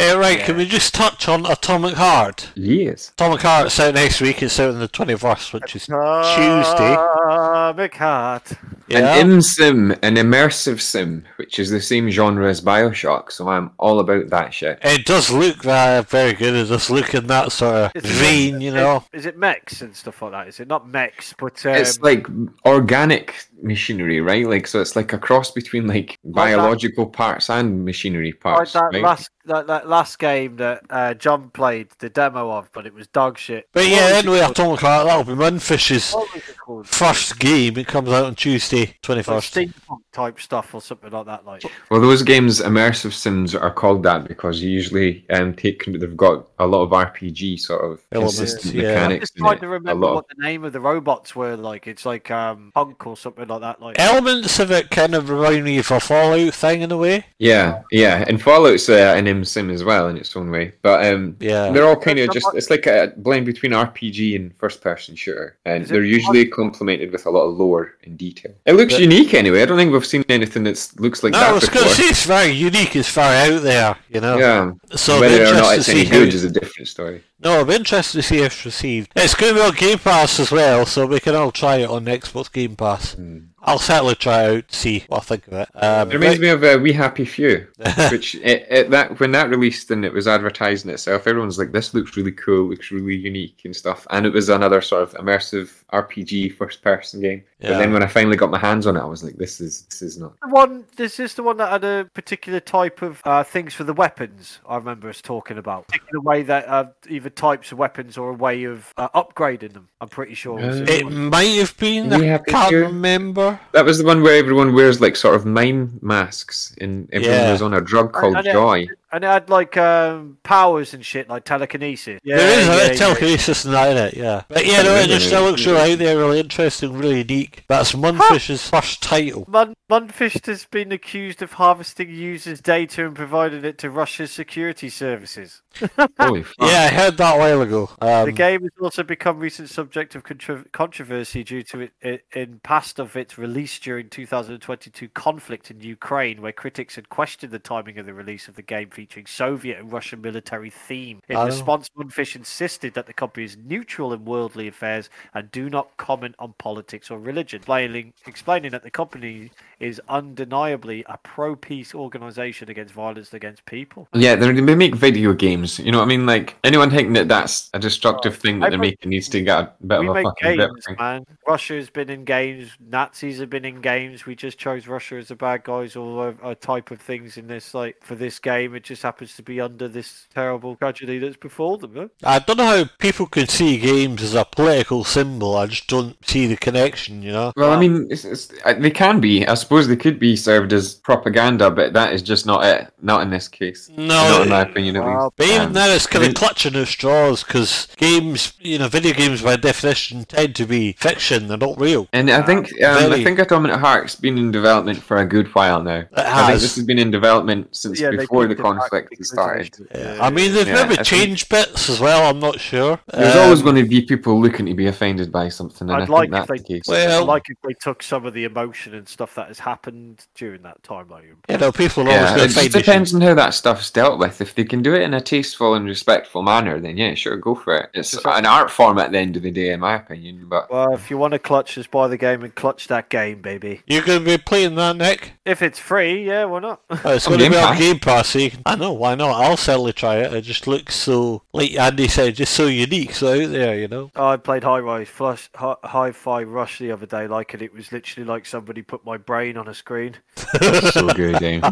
Eh, right, can we just touch on Atomic Heart? Yes. Atomic Heart's out next week. It's out on the 21st, which is Tuesday. Atomic Heart. Yeah. An im sim, an immersive sim, which is the same genre as Bioshock, so I'm all about that shit. It does look uh, very good. It does look in that sort of Is it- vein, you know. Is it mechs and stuff like that? Is it not mechs, but um, it's like organic machinery, right? Like so, it's like a cross between like Like that- biological parts and machinery like parts. that right? last that, that last game that uh, John played the demo of, but it was dog shit. But What yeah, was it anyway, called? Atomic Heart, that'll be Mundfish's What was it called? first game. It comes out on Tuesday, Like 21st. Steampunk. type stuff or something like that. Like Well, those games, immersive sims, are called that because you usually um, take they've got a lot of RPG sort of Elements, consistent yeah. I'm mechanics just trying to remember what the name of the robots were. Like it's like um punk or something like that. Like Elements of it kind of remind me of a Fallout thing in a way. yeah, yeah, and Fallout's uh, an M sim as well in its own way, but um, Yeah. they're all kind of just it's like a blend between RPG and first person shooter, and they're usually complemented with a lot of lore and detail. It looks But- unique anyway. I don't think we've seen anything that looks like no, that was going before. it's very unique. It's very out there, you know. Yeah, So whether or not it's any good how- is a different story. No, I'm interested to see if it's received. It's going to be on Game Pass as well, so we can all try it on Xbox Game Pass. I'll certainly try it out see what I think of it. Um, It reminds me of uh, We Happy Few, which it, it, that when that released and it was advertising itself, everyone's like, "This looks really cool, looks really unique and stuff." And it was another sort of immersive RPG first-person game. But then when I finally got my hands on it, I was like, "This is this is not." the one. This is the one that had a particular type of uh, things for the weapons. I remember us talking about particular way that uh, either types of weapons or a way of uh, upgrading them. I'm pretty sure. it Uh, it one. might have been. We I Happy can't Few? remember. That was the one where everyone wears like sort of mime masks, and everyone Yeah. was on a drug called and it- Joy. And it had like um, powers and shit, like telekinesis. Yeah, there is a yeah, bit yeah. of telekinesis in that in it, yeah. But yeah, no, it just still looks really out there, really interesting, really unique. That's Mundfish's first title. Mun- Munfish has been accused of harvesting users' data and providing it to Russia's security services. Holy! Yeah, I heard that a while ago. Um, The game has also become recent subject of contro- controversy due to it, it in past of its release during 2022 conflict in Ukraine, where critics had questioned the timing of the release of the game featuring Soviet and Russian military theme. In Oh. response, Mundfish insisted that the company is neutral in worldly affairs and do not comment on politics or religion, explaining, explaining that the company is undeniably a pro-peace organization against violence against people. Yeah, they're, they make video games. You know what I mean? Like anyone thinking that that's a destructive thing that I they're make- making needs to get a bit of a fucking games, I man. Russia's been in games. Nazis have been in games. We just chose Russia as the bad guys, or a, a type of things in this. Like for this game, it just happens to be under this terrible tragedy that's before them. Huh? I don't know how people can see games as a political symbol. I just don't see the connection, you know. Well, I mean, it's, it's, uh, they can be. I suppose they could be served as propaganda, but that is just not it. Not in this case. No, not in my opinion, at Well, least. But even Um, then, it's kind of clutching at straws because games, you know, video games by definition tend to be fiction. They're not real. And I think um, I very- think Atomic Heart's been in development for a good while now. I think has. this has been in development since Yeah, before the picked it back conflict has started. Yeah. yeah, I mean, they've yeah, maybe I think- changed bits as well. I'm not sure. There's Um, always going to be people looking to be offended by something, and I'd I think like if that's they- the case. Well- I'd like if they took some of the emotion and stuff that has happened during that time. Like, You know, people are always going it to find just depends on how that stuff's dealt with. If they can do it in a tasteful and respectful manner, then yeah, sure, go for it. It's Just an art form at the end of the day, in my opinion. But well, if you want to clutch, just buy the game and clutch that game, baby. You're going to be playing that, Nick? If it's free, yeah, why not? Oh, it's On going to be on Pass. Game Pass. So you can, I know, why not? I'll certainly try it. It just looks so, like Andy said, just so unique, so out there, you know? I played High Rise Flush, Hi- Hi-Fi Rush the other day, like, and it was literally like somebody put my brain on a screen. so good game. I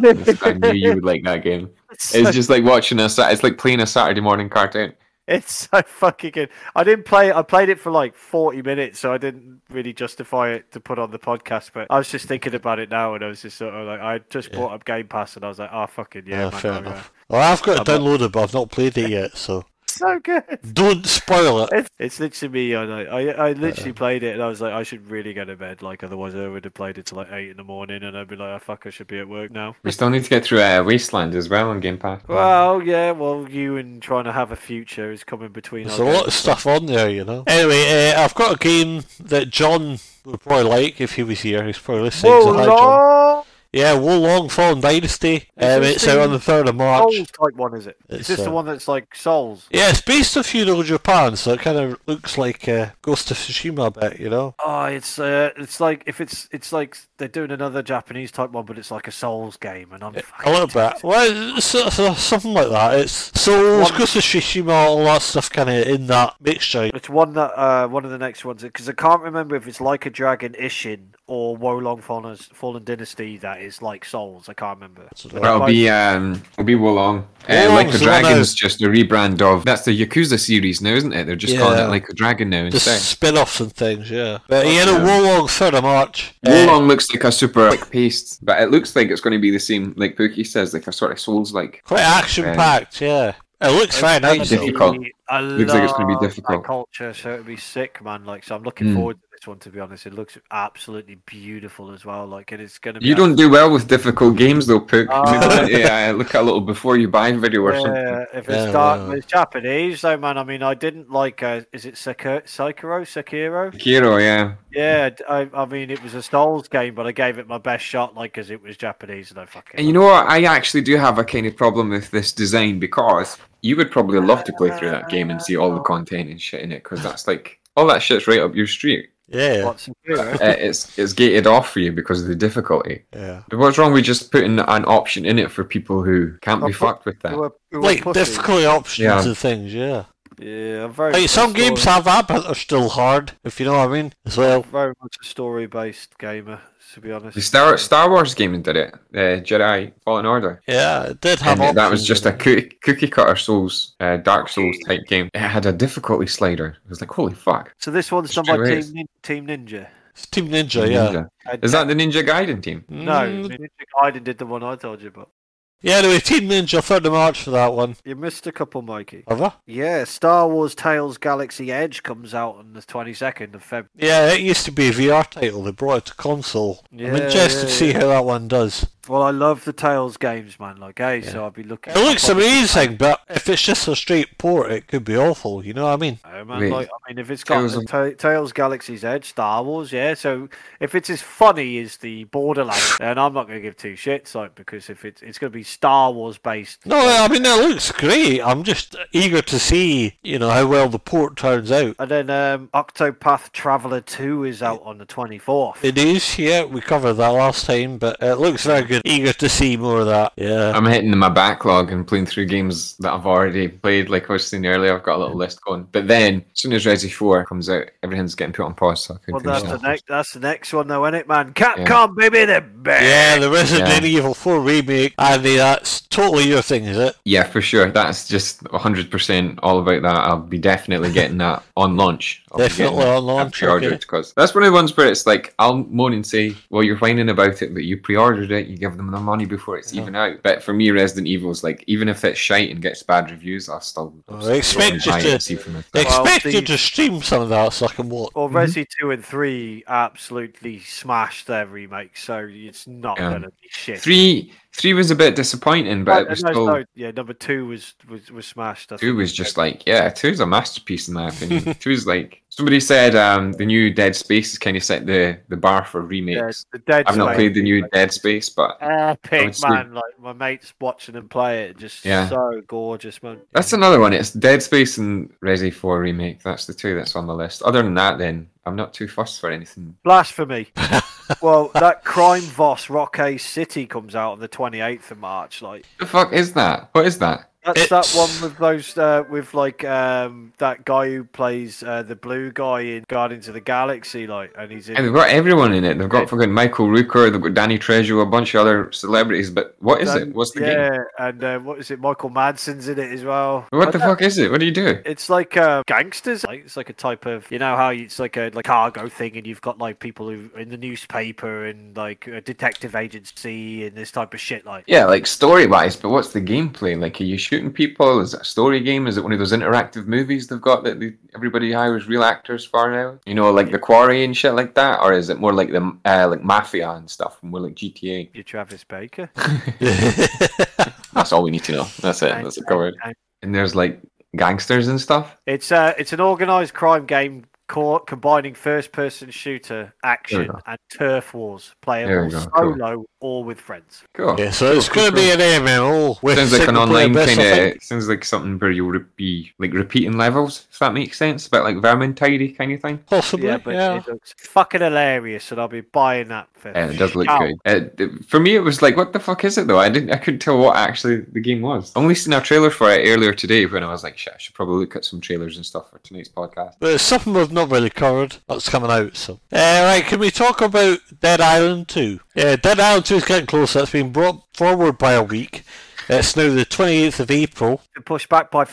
knew you would like that game. It's, It's so, just like watching a. It's like playing a Saturday morning cartoon. it's so fucking good. I didn't play. I played it for like forty minutes, so I didn't really justify it to put on the podcast. But I was just thinking about it now, and I was just sort of like, I just bought up Game Pass, and I was like, oh fucking yeah, Yeah, man, fair enough. Well, I've got it I'm download it, but I've not played it yet, so. So good. don't spoil it. It's, it's literally me. I know. I I literally played it, and I was like, I should really go to bed. Like otherwise, I would have played it till like eight in the morning, and I'd be like, oh, fuck, I should be at work now. We still need to get through uh, Wasteland as well on Game Pass. Well, yeah. Well, you and trying to have a future is coming between. Us. There's a lot of stuff on there, you know. Anyway, uh, I've got a game that John would probably like if he was here. He's probably listening. Whoa, so hi, John. Yeah, Wolong Fallen Dynasty. Um, it's out on the 3rd of March. Souls type one, is it? Is It's, this the uh, one that's like Souls? Yeah, it's based on feudal Japan, so it kind of looks like uh, Ghost of Tsushima a bit, you know. Oh, it's uh, it's like if it's it's like they're doing another Japanese type one, but it's like a Souls game, and I'm A little bit. Well, it's, it's, uh, something like that. It's Souls, One- Ghost of Tsushima, all that stuff kind of in that mixture. It's one that uh, one of the next ones because I can't remember if it's like a Dragon Ishin or Wolong Fallen, Fallen Dynasty that that is like Souls. I can't remember. So But That'll be um, it'll be Wolong. Uh, like the the Dragon's just a rebrand of that's the Yakuza series now, isn't it? They're just calling it like a Dragon now Just instead. spin-offs and things, yeah. But yeah, no, Yeah. Wolong third of March. Uh, Wolong looks like a super quick paced, but it looks like it's going to be the same, like Pookie says, like a sort of Souls like. quite action packed, yeah. It looks very It's nice. gonna though. be difficult. I Looks like it's gonna be difficult. culture, so it'd be sick, man. Like, so I'm looking Mm. forward to this one. To be honest, it looks absolutely beautiful as well. Like, and it's gonna be. You don't do well with difficult games though, Pook. Oh. yeah, look at a little before you buy video or something. Yeah, if it's Yeah, dark, well. it's Japanese though, man. I mean, I didn't like. Uh, is it Sekiro? Sekiro? Sekiro? Kiro, yeah. Yeah, I, mean, it was a Souls game, but I gave it my best shot, like, because it was Japanese, and I fucking. And you know what? I actually do have a kind of problem with this design because you would probably love to play through that game and see all the content and shit in it because that's like all that shit's right up your street. Yeah, What's uh, it's it's gated off for you because of the difficulty. yeah. But what's wrong with just putting an option in it for people who can't be Oh, fucked with that? Who are- who are Like pussies. difficulty options Yeah. and things, yeah. Yeah, I'm very. Like some much a games have that, but they're still hard, if you know what I mean, as well. very much a story-based gamer, to be honest. The Star Star Wars game did it. Uh, Jedi Fallen Order. Yeah, it did have And that was just a cookie, cookie cutter Souls, uh, Dark Souls type game. It had a difficulty slider. It was like, holy fuck. So this one's done Straight by. Team, Nin- Team Ninja. It's Team Ninja, yeah. Ninja. And Is that the Ninja Gaiden team? No, Mm, Ninja Gaiden did the one I told you about. Yeah, anyway, Team Ninja, 3rd of March for that one. You missed a couple, Mikey. Have I? Yeah, Star Wars Tales Galaxy Edge comes out on the 22nd of February. Yeah, it used to be a VR title. They brought it to console. Yeah, I'm interested to yeah, see yeah. how that one does. Well, I love the Tales games, man. Like, hey, so I'll be looking. It looks amazing, but if it's just a straight port, it could be awful. You know what I mean? Oh, man, Wait. like, I mean, if it's got Tales of- Ta- Tales Galaxy's Edge, Star Wars, yeah. So if it's as funny as the Borderlands, then I'm not going to give two shits, like, because if it's it's going to be Star Wars based. No, I mean it looks great. I'm just eager to see, you know, how well the port turns out. And then um, Octopath Traveler 2 is out on the 24th. It is, yeah. We covered that last time, but it looks very good. Eager to see more of that. Yeah. I'm hitting my backlog and playing through games that I've already played. Like I was saying earlier, I've got a little list going. But then, as soon as Resi 4 comes out, everything's getting put on pause. So I can Well, that's the next. That's the next one, though, isn't it, man? Capcom, baby, the best. Yeah, the Resident Yeah. Evil 4 remake. Andy, that's totally your thing, is it? Yeah, for sure. That's just 100% all about that. I'll be definitely getting that on launch. I'll be Definitely on launch, pre-ordered okay. because that's one of the ones where it's like I'll moan and say, "Well, you're whining about it, but you pre-ordered it. You give them the money before it's Yeah. even out." But for me, Resident Evil is like, even if it's shite and gets bad reviews, I'll still. Oh, I'll still expect you to- see for myself. I Well, expect you to stream some of that so I can watch. Well, mm-hmm. Resi 2 and 3 absolutely smashed their remakes, so it's not Yeah. going to be shit. Three, three was a bit disappointing, but it was no, still. no, yeah, number two was was, was smashed. I Two was just like, yeah, two's a masterpiece in my opinion. two's like somebody said, um, the new Dead Space is kind of set the the bar for yeah, remakes. the Dead I've not Space played the new. Dead Space, but Epic say- man, like my mates watching them play it, just Yeah. so gorgeous, man. That's another one. It's Dead Space and Resi 4 remake. That's the two that's on the list. Other than that, then I'm not too fussed for anything. Blasphemy. well, that Crime Boss Rockay City comes out on the 28th of March. Like The fuck is that? What is that? That's It's- that one with those uh, with like um that guy who plays uh, the blue guy in Guardians of the Galaxy, like, and he's in. And they've got everyone in it. They've got fucking Michael Rooker. They've got Danny Trejo, a bunch of other celebrities. But what is it? What's the yeah, game? and uh, what is it? Michael Madsen's in it as well. What I the fuck is it? What do you do? It's like uh, gangsters. Like it's like a type of you know how it's like a like cargo thing, and you've got like people who in the newspaper and like a detective agency and this type of shit. Like Yeah, like story wise, but what's the gameplay? Like, are you shooting people? Is it a story game? Is it one of those interactive movies they've got that they, everybody hires real actors for now? You know, like The Quarry and shit like that, or is it more like the uh, like Mafia and stuff, more like GTA? you're Travis Baker. That's all we need to know. That's it. And- That's it covered. and- And there's like gangsters and stuff. It's uh it's an organized crime game co- combining first person shooter action and turf wars, There playable we go, cool. Solo or with friends. Cool. yeah, so it's going to be an MMO with sounds like an single player online kind of sounds like something where you'll re- be like repeating levels if that makes sense a bit like vermintide kind of thing Possibly, Yeah, yeah. it looks fucking hilarious, and I'll be buying that for. yeah, it does look sure. good uh, for me it was like what the fuck is it though i didn't i couldn't tell what actually the game was I only seen a trailer for it earlier today when i was like shit i should probably look at some trailers and stuff for tonight's podcast But it's something we've not really covered. That's coming out. So, uh, right, can we talk about Dead Island 2? Yeah, Dead Island 2 is getting closer. It's been brought forward by a week. It's now the 28th of April. Pushed back by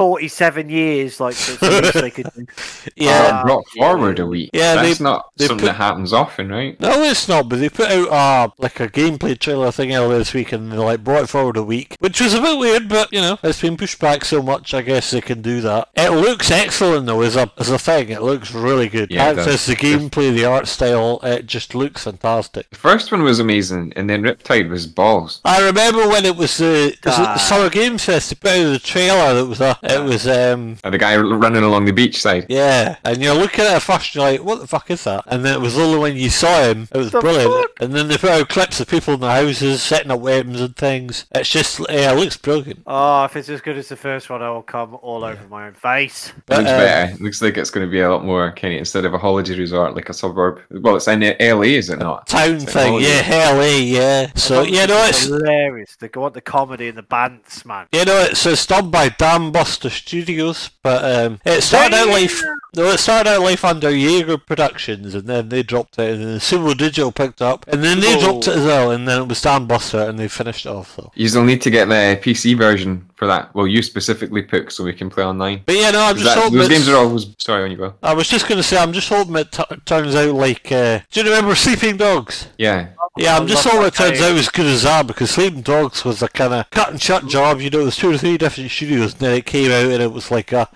47 years, like it's they could do. Yeah, Oh, brought forward a week. Yeah, that's they- not they something put- that happens often, right? No, it's not. But they put out uh, like a gameplay trailer thing earlier this week, and they like brought it forward a week, which was a bit weird. But you know, it's been pushed back so much. I guess they can do that. It looks excellent though, as a as a thing. It looks really good. Yeah, it Access the gameplay, the art style. It just looks fantastic. The first one was amazing, and then Riptide was balls. I remember when it was the, was it the Ah. Summer Games Fest. They put out the trailer. That was a. It was um. Uh, the guy running along the beach side. Yeah, and you're looking at it first, and you're like, "What the fuck is that?" And then it was only when you saw him, it was The brilliant. fuck? And then they put out clips of people in the houses setting up weapons and things. It's just, yeah, it looks brilliant. Oh, if it's as good as the first one, I will come all over my own face. It looks uh, better. It looks like it's going to be a lot more kind of instead of a holiday resort, like a suburb. Well, it's in LA, is it not? Town It's thing, yeah, hell yeah. So you know it's it's hilarious. They go on the comedy and the bands, man. you know it's, it's done by Dambuster The studios, but um, it started out life. No, it started out life under Yager Productions, and then they dropped it, and then Sumo Digital picked up, and then they dropped it as well, and then it was Dambuster, and they finished it off. So. You'll need to get the PC version for that. Well, you specifically, Pook, so we can play online. But yeah, no, I'm 'Cause just that- hoping those games are always. Sorry, on you go. I was just going to say, I'm just hoping it t- turns out like. Uh, do you remember Sleeping Dogs? Yeah, Yeah, I'm just love hoping it that turns out as good as that because Sleeping Dogs was a kind of cut and shut job. You know, there's two or three different studios, and then it came out and it was like a,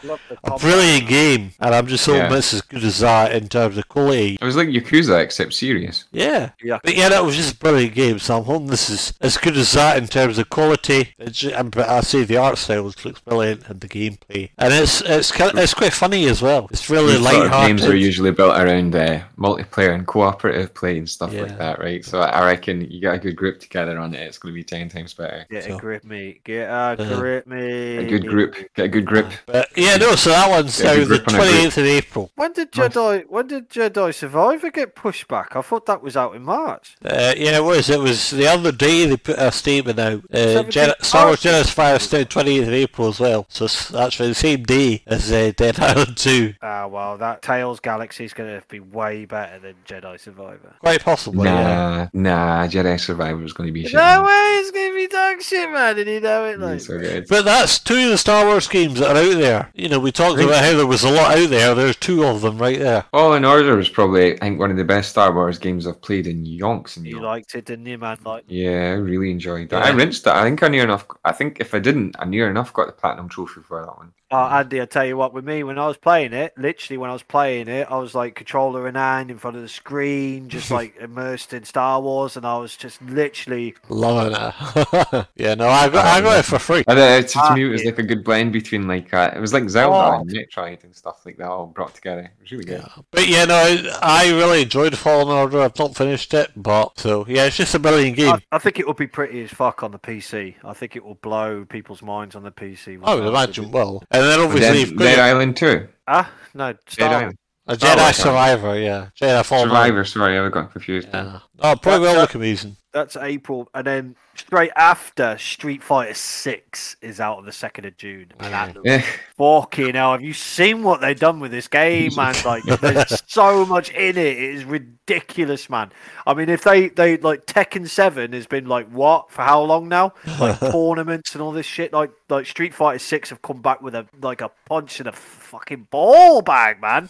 a brilliant game. And I'm just hoping Yeah. it's as good as that in terms of quality. it was like Yakuza except serious. Yeah. Yeah. But yeah, that was just a brilliant game, so I'm hoping this is as good as that in terms of quality. It's, and- but I say the art style looks brilliant and the gameplay, and it's it's kind it's quite funny as well. It's really These sort of games are usually built around uh, multiplayer and cooperative play and stuff Yeah. like that, right? So I reckon you get a good group together on it, it's going to be ten times better. Get So- a grip, me. Get a Uh, grip, me. A good group, get a good grip. But yeah, no. So that one's Yeah, now good the grip on a grip. 28th of April. When did Nice. Jedi? When did Jedi Survivor get pushed back? I thought that was out in March. Uh, yeah, it was. It was the other day they put a statement out. Uh, 17th Jedi, Star Wars Jedi Survivor is now 28th of April as well. So s- that's for the same day as uh, Dead Island 2. Ah, well, that Tales Galaxy is going to be way better than Jedi Survivor. Quite possibly. Yeah. Nah, nah, Jedi Survivor is going to be shit. No way, it's going to be dog shit, man. Did you know it? Like, so good. But that's two of the Star Wars games that are out there. You know, we talked Right. about how there was a lot out there. There's two of them right there. Oh, Fallen Order is probably, I think, one of the best Star Wars games I've played in yonks and you yonks. liked it, didn't you, man? Like, Yeah, I really enjoyed that. Yeah. I rinsed it. I think I near enough. I think if I didn't, I near enough got the platinum trophy for that one. Oh, Andy, I tell you what, with me, when I was playing it, literally when I was playing it, I was like controller in hand in front of the screen, just like immersed in Star Wars, and I was just literally. Loving it. yeah, no, I got, I got it for free. I don't know, to, to me, it was like a good blend between like uh, it was like Zelda Oh. and Metroid and stuff like that all brought together. It was really good. Yeah. But yeah, no, I, I really enjoyed Fallen Order. I've not finished it, but so yeah, it's just a brilliant game. I, I think it will be pretty as fuck on the PC. I think it will blow people's minds on the PC. I would imagine well. And then obviously Dead, you've got Dead Island 2. Ah, no, Star Dead Island. a Jedi right, Survivor, yeah, Jedi Fallen Survivor, sorry, I got confused. Yeah. Oh, probably will That's, uh, look amazing. That's April, and then straight after Street Fighter Six is out on the second of June. And that looks Yeah. fucking hell! Have you seen what they've done with this game, man? Like, there's so much in it. It is ridiculous, man. I mean, if they they like Tekken Seven has been like what for how long now? Like tournaments and all this shit. Like like Street Fighter Six have come back with a like a punch and a fucking ball bag, man.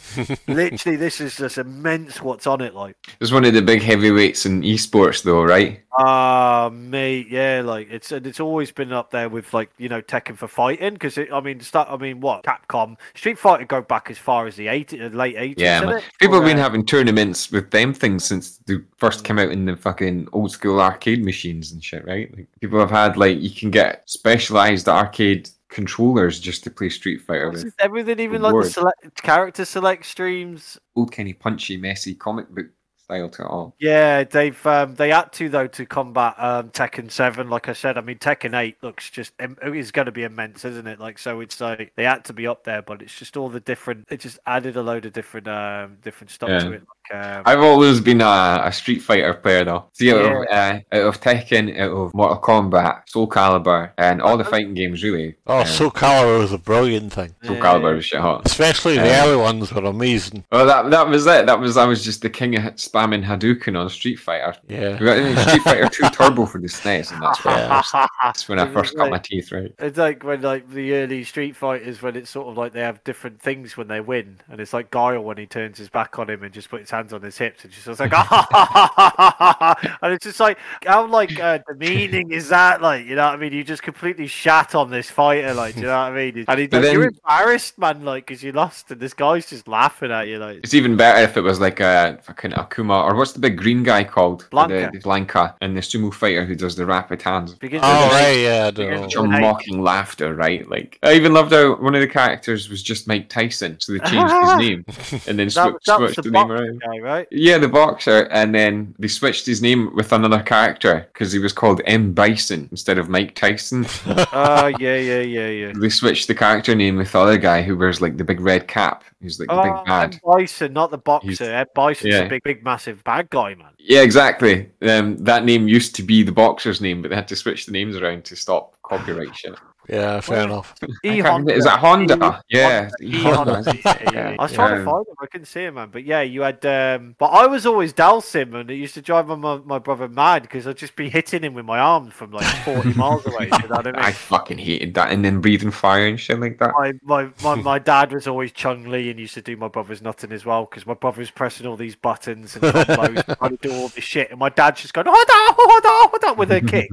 Literally, this is just immense. What's on it, like. It's one of the big heavyweights in esports, though, right? Ah, mate, yeah, like it's and it's always been up there with like you know Tekken for fighting because I mean start I mean what Capcom Street Fighter go back as far as the 80, uh, late eighties. Yeah. People have been having tournaments with them things since they first came out in the fucking old school arcade machines and shit, right? Like, people have had like you can get specialized arcade controllers just to play Street Fighter with everything, even like the select character select streams. old kind of punchy, messy comic book style to it all. Yeah, they've um, they had to though to combat um, Tekken Seven. Like I said, I mean Tekken Eight looks just is going to be immense, isn't it? Like so, it's like they had to be up there, but it's just all the different. It just added a load of different um, different stuff to it. Like, um, I've always been a, a Street Fighter player though. See, out, of, uh, out of Tekken, out of Mortal Kombat, Soul Calibur, and all the fighting games really. Oh, uh, Soul Calibur was a brilliant thing. Soul Yeah. Calibur was shit hot. Especially the Yeah. early ones were amazing. Well, that that was it. That was I was just the king of spamming Hadouken on Street Fighter. Yeah. We got Street Fighter Two Turbo for the SNES, and that's when, I first, that's when I It was first got my teeth right. It's like when like the early Street Fighters when it's sort of like they have different things when they win, and it's like Guile when he turns his back on him and just puts his hands on his hips and just was like, and it's just like how like uh, demeaning is that? Like you know what I mean? You just completely shat on this fighter, like you know what I mean? And he, But like, you're embarrassed, man, like because you lost, and this guy's just laughing at you, like. It's even better if it was like a fucking Akuma or what's the big green guy called? Blanka. The, the Blanka and the sumo fighter who does the rapid hands. Begins Oh, right, yeah, I Because don't Such know. a mocking laughter, right? Like I even loved how one of the characters was just Mike Tyson, so they changed his name and then That, switched, that switched the, the, name around. guy, right? Yeah, the boxer, and then they switched his name with another character because he was called M Bison instead of Mike Tyson. Oh yeah, yeah, yeah, yeah. they switched the character name with the other guy who wears like the big red cap. Like the Oh, big bad. Bison, not the boxer. He's- Ed Bison's yeah. a big, big, massive bad guy, man. Yeah, exactly. Um, that name used to be the boxer's name, but they had to switch the names around to stop copyright shit. Yeah, fair enough. I can't Is that Honda? Yeah, E Honda. Honda. Yeah, yeah, yeah. I was trying to find him. I couldn't see him, man. But yeah, you had. um But I was always Dhalsim, and it used to drive my my, my brother mad because I'd just be hitting him with my arms from like forty miles away. You know what I mean? I fucking hated that, and then breathing fire and shit like that. my, my, my, my dad was always Chun Li and used to do my brother's nutting as well because my brother was pressing all these buttons and combos trying to do all this shit. And my dad's just going, hold on, hold on, hold on, with a kick.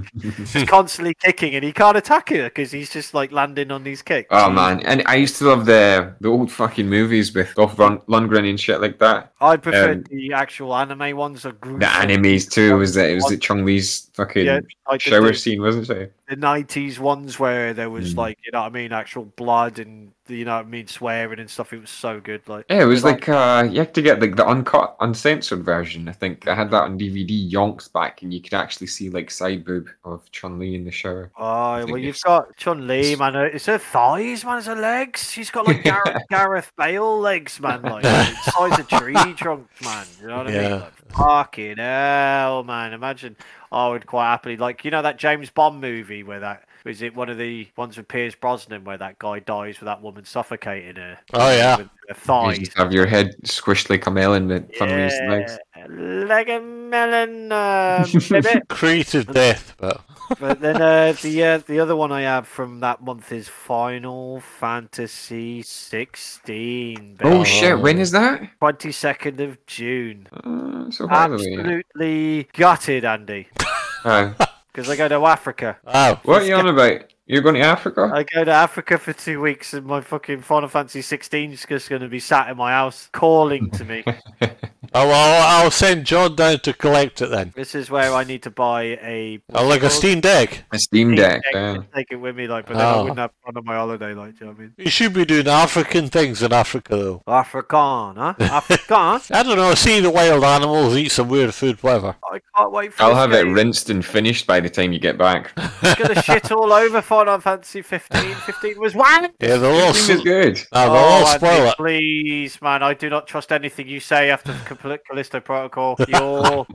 He's constantly kicking and he can't attack her because he's just like landing on these kicks. Oh man, and I used to love the the old fucking movies with Dolph Lundgren and shit like that. I prefer um, the actual anime ones. Gruesome. The animes too. Was it? Was it Chun Li's fucking Yeah, like shower the- scene? Wasn't it? the nineties ones where there was Mm. like you know what I mean, actual blood and you know what I mean, swearing and stuff. It was so good. Like Yeah, it was like- like uh, you had to get like the uncut, uncensored version. I think I had that on DVD yonks back, and you could actually see like side boob of Chun Li in the shower. Oh think well, you've got Chun Li, man. uh, It's her thighs, man. It's her legs. She's got like Gareth, Gareth Bale legs, man. Like the size of tree trunk, man. You know what I mean? Yeah. Like, fucking hell, man. Imagine. I would quite happily like you know that James Bond movie where that is it one of the ones with Pierce Brosnan where that guy dies with that woman suffocating her. Oh, yeah. with her You thighs. just have your head squished like a melon with fun reason legs. Like a melon, uh, baby. Creative death, but but then uh, the uh, the other one I have from that month is Final Fantasy 16. Oh shit! When is that? Twenty second of June. Uh, so far. Absolutely gutted, Andy, Uh, because I go to Africa. oh, what are you on about? You're going to Africa? I go to Africa for two weeks, and my fucking Final Fantasy 16 is just going to be sat in my house calling to me. oh well, I'll send John down to collect it then. this is where I need to buy a Oh, like a Steam Deck. A Steam Deck. Yeah. to take it with me, like, but then I Oh. wouldn't have fun on my holiday, like, do you know what I mean? You should be doing African things in Africa though. Afrikaan, huh? Afrikaan? I don't know. See the wild animals, eat some weird food, whatever. I can't wait for I'll this have it game. rinsed and finished by the time you get back. It's gonna shit all over Final Fantasy 15. 15 was one. Yeah, they'll all, Steam is sl- good. no, they'll all oh, Andy, spoil it. please, man. I do not trust anything you say after the Cal- Callisto Protocol. Your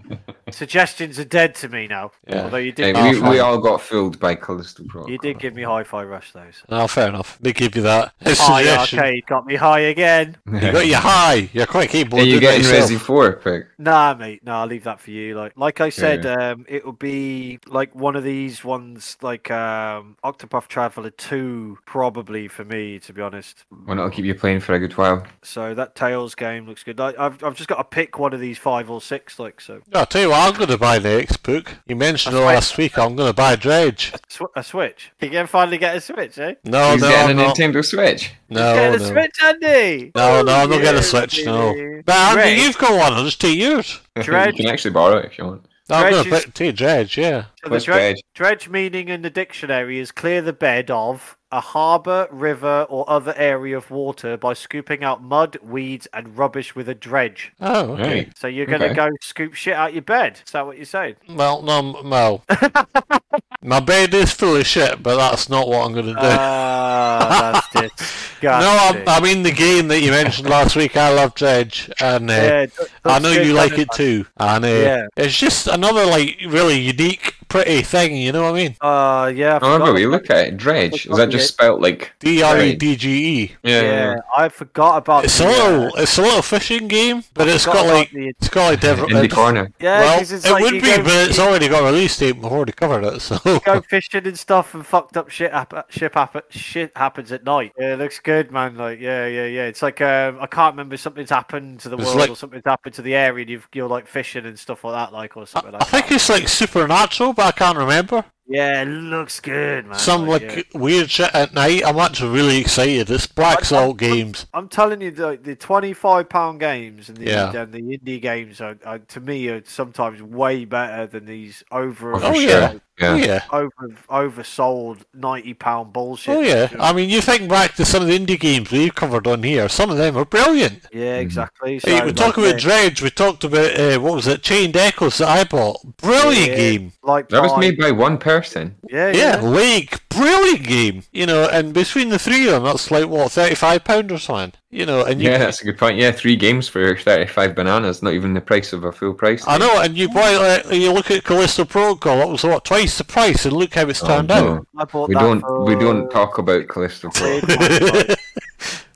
suggestions are dead to me now. Yeah. Although you did, Oh, we, we all got fooled by Callisto Protocol. you did give me Hi-Fi Rush though. So. No, fair enough. They give you that. It's Oh yeah, suggestion. okay, got me high again. You got you high. You're quite capable Are of you doing that getting. Resi 4, Pig? Nah, mate. No, I'll leave that for you. Like, like I said, um, it will be like one of these ones, like um, Octopath Traveler Two, probably for me, to be honest. Well, it'll keep you playing for a good while. So that Tales game looks good. I, I've, I've just got to pick one of these five or six. Like, so No, I'll tell you what, I'm going to buy the next book. You mentioned it last week. I'm going to buy Dredge. Sw- a Switch. You can finally get a Switch, eh? No, He's no, getting a no, Nintendo Switch. no, get a no. Switch, Andy. No, no, I'm not getting a Switch, no. But Andy, Dredge. you've got one. I'll just take yours. Dredge. you can actually borrow it if you want. No, I'm Dredge going to take Dredge, yeah. So the dredge, Dredge? dredge meaning in the dictionary is clear the bed of a harbour, river, or other area of water by scooping out mud, weeds, and rubbish with a dredge. Oh, okay. Right. So you're gonna Okay. go scoop shit out your bed? Is that what you're saying? Well, no, m- well, my bed is full of shit, but that's not what I'm going to do. Ah, that's disgusting. no, I'm, I mean the game that you mentioned last week. I love Dredge, and uh, yeah, I know you like doesn't it too. And uh, Yeah. it's just another like really unique, pretty thing. You know what I mean? Uh, yeah. I Oh, forgot we look at it. Dredge. Is that just spelt like? D R E D G E. Yeah. Yeah, I forgot about. It's a the, uh, little, it's a little fishing game, but I it's forgot got like, the- it's got like different. In the corner. Yeah, well, 'cause it's it like would be, go- but it's already got a release date before they covered it. So go fishing and stuff and fucked up shit hap- shit, happen- shit happens at night. Yeah, it looks good, man. Like, yeah, yeah, yeah. It's like um, I can't remember something's happened to the It's world like- or something's happened to the area, and you've, you're like fishing and stuff like that, like or I, something I like think that. it's like supernatural, but I can't remember. Yeah, it looks good, man. Some like yeah. weird shit at night. I'm actually really excited. It's Black I- Salt I'm- Games. I'm telling you, the, the twenty-five pound games and the Yeah. and the indie games are, are to me are sometimes way better than these over Oh, for Oh, sure. Yeah. Yeah. Oh yeah. over oversold ninety pound bullshit. Oh yeah. I mean, you think back to some of the indie games we've covered on here. Some of them are brilliant. yeah, exactly. Hey, So, we talk like, about Dredge. We talked about uh, what was it? Chained Echoes that I bought. Brilliant Yeah. game. like That was made by one person. Yeah, Yeah, yeah. Lake, brilliant game. You know, and between the three of them, that's like what thirty-five pound or something. You know, and you, Yeah, that's a good point. Yeah, three games for thirty-five bananas. Not even the price of a full price. I know, and you buy like, you look at Callisto Protocol. That was what twice the price, and look how it's Oh, turned no. out. I We that don't. for- We don't talk about Callisto Pro.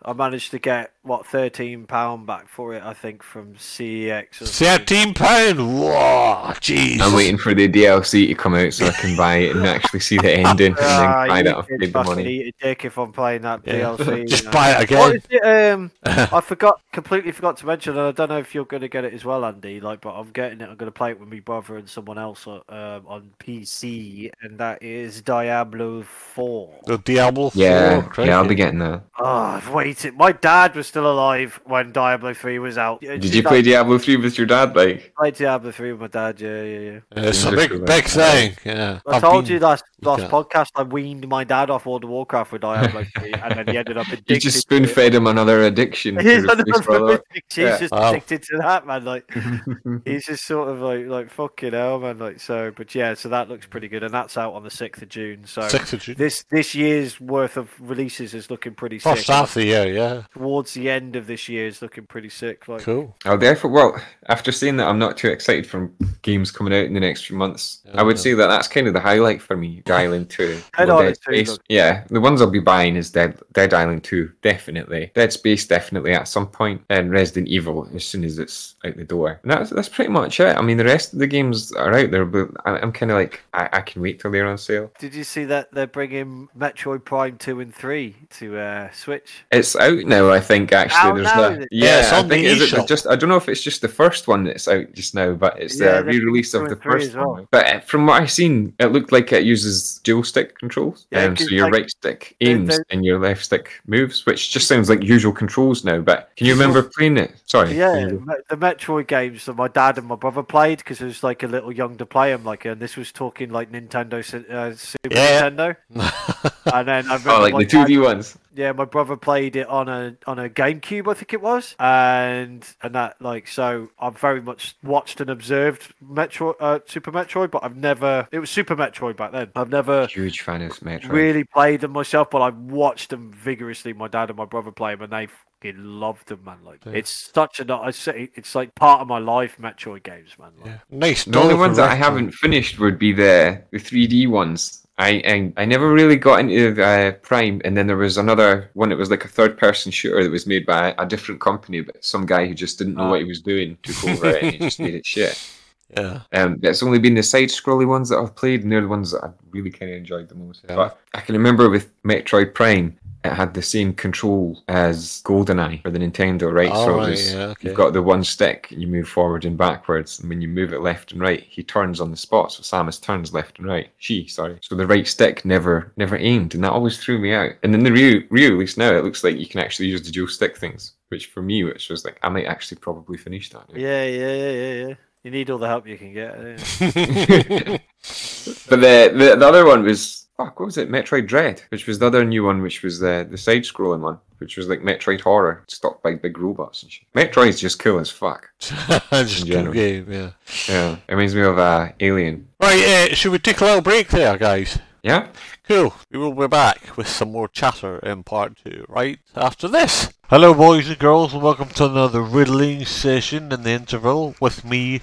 I managed to get what thirteen pound back for it. I think from CEX. Or. Thirteen pound. Whoa, jeez. I'm waiting for the DLC to come out so I can buy it and actually see the ending and Ah, then buy you that. I've could paid the fucking money. eat a dick if I'm playing that Yeah. DLC. Just you know. buy it again. is it? Um, I forgot, completely forgot to mention, and I don't know if you're going to get it as well, Andy. Like, but I'm getting it. I'm going to play it with my brother and someone else uh, um, on PC, and that is Diablo Four. The Diablo. 4, Yeah, crikey. yeah, I'll be getting that. Oh, I've waited. My dad was still alive when Diablo Three was out. Did you play Diablo 3 with your dad? Like, I played Diablo 3 with my dad, yeah, yeah, yeah. Uh, it's a big, big thing. Yeah. I I've told been- you last last Okay. podcast I weaned my dad off World of Warcraft with Diablo 3, and then he ended up addicted. you just spoon fed him another addiction. He's, another World Yeah. just Wow. addicted to that, man. Like he's just sort of like like fucking hell, man. Like so, but yeah, so that looks pretty good, and that's out on the sixth of June. So Sixth of June. this this year's worth of releases is looking pretty First sick. half of the year, yeah. Towards the end of this year is looking pretty sick. Like Cool. I'll therefore, well, after seeing that, I'm not too excited for games coming out in the next few months. I would Yeah. say that that's kind of the highlight for me. Dead Island 2. Dead Island 2 Space- look- Yeah, the ones I'll be buying is Dead Dead Island 2, definitely. Dead Space, definitely at some point, and Resident Evil as soon as it's out the door. And that's that's pretty much it. I mean, the rest of the games are out there, but I, I'm kind of like, I, I can wait till they're on sale. Did you see that they're bringing Metroid Prime two and three to uh, Switch? It's out now, I think. Actually, Out there's now, that. is it? Yeah, Yeah, it's I on the think is it just. I don't know if it's just the first one that's out just now, but it's Yeah, the re-release of the first well. one. But uh, from what I've seen, it looked like it uses dual stick controls. Yeah, um, so 'cause, your like, right stick they- aims they- and your left stick moves, which just sounds like usual controls now. But can you remember playing it? Sorry. Yeah, can you- me- the Metroid games that my dad and my brother played because it was like a little young to play them. Like, and this was talking like Nintendo, uh, Super Yeah. Nintendo. And then I remember Oh, like the two D dad- ones. Yeah, my brother played it on a on a GameCube, I think it was, and and that like so I've very much watched and observed Metro uh, Super Metroid, but I've never it was Super Metroid back then. I've never Huge fan of Metroid. really played them myself, but I've watched them vigorously. My dad and my brother play them, and they fucking loved them, man. Like Yeah. it's such a I say it's like part of my life. Metroid games, man. Like, Yeah. Nice. The only ones that I haven't finished would be the the 3D ones. I, I I never really got into uh, Prime, and then there was another one that was like a third person shooter that was made by a different company, but some guy who just didn't know Ah. what he was doing took over it and he just made it shit. Yeah. Um, it's only been the side scrolly ones that I've played, and they're the ones that I really kind of enjoyed the most. Yeah. But I can remember with Metroid Prime, it had the same control as GoldenEye for the Nintendo, right? All so right, was- yeah, okay. you've got the one stick, you move forward and backwards, and when you move it left and right, he turns on the spot. So Samus turns left and right. She, sorry. So the right stick never, never aimed, and that always threw me out. And then the re at least now, it looks like you can actually use the dual stick things, which for me, which was like, I might actually probably finish that. yeah, yeah, yeah, yeah, yeah. You need all the help you can get. yeah. but the, the the other one was fuck, what was it? Metroid Dread, which was the other new one, which was the the side scrolling one, which was like Metroid Horror, stopped by big robots and shit. Metroid's just cool as fuck. Just a cool game, yeah. Yeah, it reminds me of uh, Alien. Right, uh, should we take a little break there, guys? Yeah. Cool. We will be back with some more chatter in part two right after this. Hello, boys and girls, and welcome to another riddling session in the interval with me,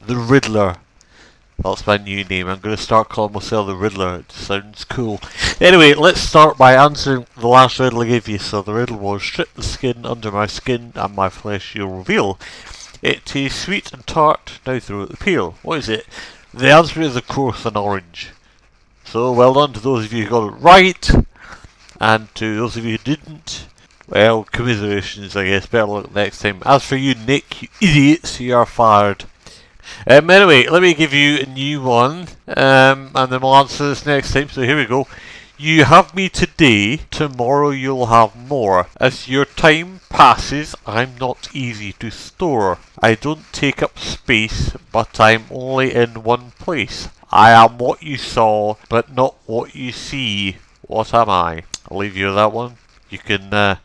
the Riddler. That's my new name. I'm going to start calling myself the Riddler. It sounds cool. Anyway, let's start by answering the last riddle I gave you. So the riddle was: strip the skin under my skin, and my flesh you'll reveal. It tastes sweet and tart. Now throw the peel. What is it? The answer is, of course, an orange. So well done to those of you who got it right, and to those of you who didn't. Well, commiserations, I guess. Better luck next time. As for you, Nick, you idiots, you are fired. Um, anyway, let me give you a new one, um, and then we'll answer this next time. So here we go. You have me today, tomorrow you'll have more. As your time passes, I'm not easy to store. I don't take up space, but I'm only in one place. I am what you saw, but not what you see. What am I? I'll leave you with that one. You can uh,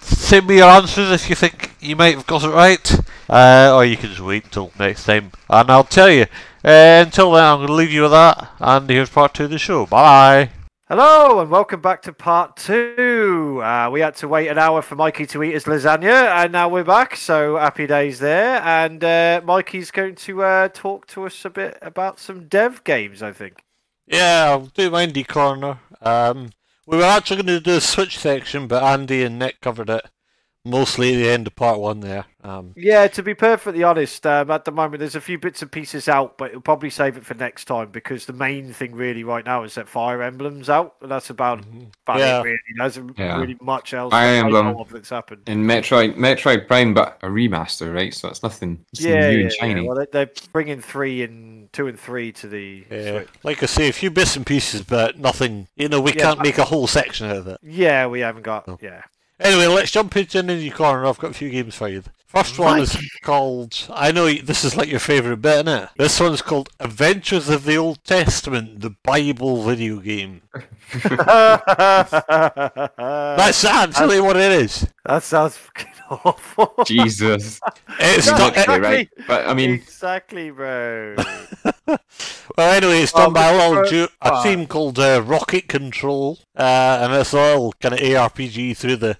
send me your answers if you think you might have got it right, uh, or you can just wait until next time, and I'll tell you. Uh, until then, I'm going to leave you with that, and here's part two of the show. Bye. Hello and welcome back to part two. Uh, we had to wait an hour for Mikey to eat his lasagna, and now we're back. So happy days there. And uh, Mikey's going to uh, talk to us a bit about some dev games, I think. Yeah, I'll do my indie corner. Um, we were actually going to do a Switch section, but Andy and Nick covered it mostly the end of part one there. Um, Yeah, to be perfectly honest, um, at the moment there's a few bits and pieces out, but we'll probably save it for next time because the main thing really right now is that Fire Emblem's out, and that's about, about Yeah. it really. There's Yeah. really much else Fire that I Emblem. know of that's happened. And Metroid, Metroid Prime, but a remaster, right? So it's nothing, it's Yeah, new yeah, and shiny. yeah. Well, they- they're bringing three and two and three to the yeah, Switch. like I say, a few bits and pieces, but nothing. You know, we Yeah, can't I- make a whole section out of it. Yeah, we haven't got. No. Yeah. Anyway, let's jump into an indie corner. I've got a few games for you. First one is called. I know this is like your favourite bit, isn't it? This one's called Adventures of the Old Testament, the Bible video game. that That's actually what it is. That sounds fucking awful. Jesus. It's No, not, Exactly exactly. right. But I mean, exactly, bro. Well, anyway, it's done Oh, by a but- little ju- a team called uh, Rocket Control, uh, and it's all kind of ARPG through the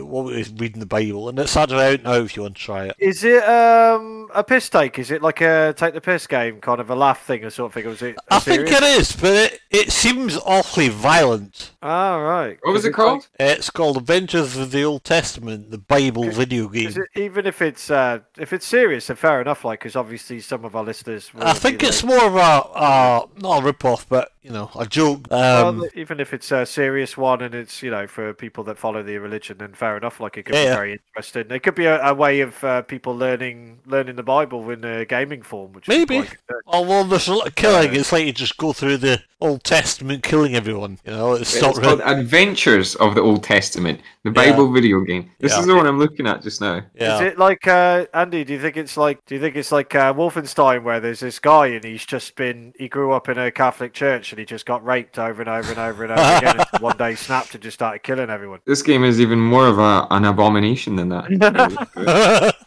uh, what is reading the Bible, and it's actually out now if you want to try it. Is it um a piss take? Is it like a take the piss game, kind of a laugh thing or sort of thing? Or is it? I think it is, but it, it seems awfully violent. Ah, right. what was it it's called? like- It's called Adventures of the Old Testament, the Bible video game. is it- even if it's uh, if it's serious, then fair enough. Like, because obviously some of our listeners. I think it's like, more of a uh, not a rip off, but you know, a joke. well, Um, even if it's a serious one and it's you know for people that follow the religion, then fair enough. Like, it could be Yeah. very interesting. It could be a, a way of uh, people learning learning the Bible in a gaming form, which Maybe. quite good. although there's a lot of killing, Uh, it's like you just go through the Old Testament killing everyone. You know, it's, It's not called really. Adventures of the Old Testament, the Yeah. Bible video game. This Yeah. is the one I'm looking at just now. Yeah. Is it like uh, Andy? Do you think it's like? Do you think it's like uh, Wolfenstein, where there's this guy and he's just been he grew up in a Catholic church and he just got raped over and over and over and over again, and one day snapped and just started killing everyone. This game is even more of a, an abomination than that.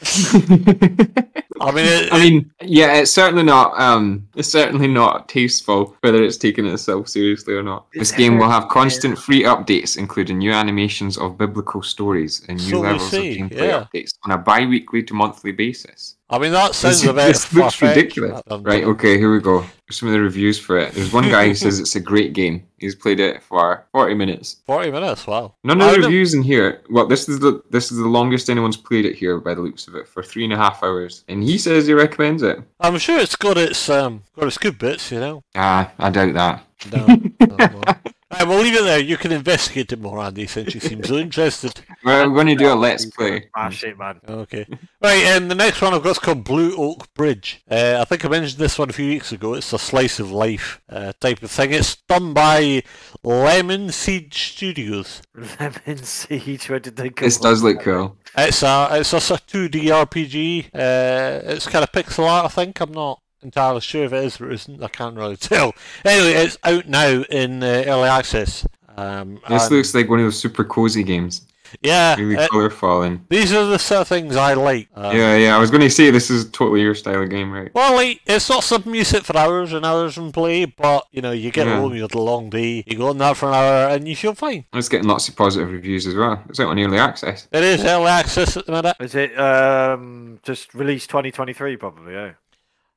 I mean, it, I mean, yeah, it's certainly not. Um, it's certainly not tasteful, whether it's taking itself seriously or not. This game will have constant free updates, including new animations of biblical stories and new So levels see, of gameplay yeah. updates on a bi-weekly to monthly basis. I mean, that sounds This, a bit this looks ridiculous. Right? Okay, here we go. Some of the reviews for it. There's one guy who says it's a great game. He's played it for 40 minutes. Forty minutes. Wow. None of the reviews in here. Well, this is the this is the longest anyone's played it here by the looks of it for three and a half hours, and he says he recommends it. I'm sure it's got its um got its good bits. You know. Ah, I doubt that. No. no, no. Right, we'll leave it there. You can investigate it more, Andy, since you seem so interested. We're going to do a let's play. Smash it, man. Okay. Right, and the next one I've got is called Blue Oak Bridge. Uh, I think I mentioned this one a few weeks ago. It's a slice of life uh, type of thing. It's done by Lemon Seed Studios. Lemon Siege. Where did they come? This does look cool. It's a it's a sort 2D RPG. Uh, it's kind of pixel art, I think. I'm not entirely sure if it is or isn't. I can't really tell. Anyway, it's out now in uh, early access. Um, This and- looks like one of those super cozy games. yeah. Really it- colourful and these are the sort of things I like. Um, yeah, yeah. I was going to say this is totally your style of game, right? Well, like, it's not something you sit for hours and hours and play, but you know, you get Yeah. home, you had a long day, you go on that for an hour, and you feel fine. It's getting lots of positive reviews as well. It's out on early access. It is early access at the minute. Is it um just released 2023 probably? Yeah.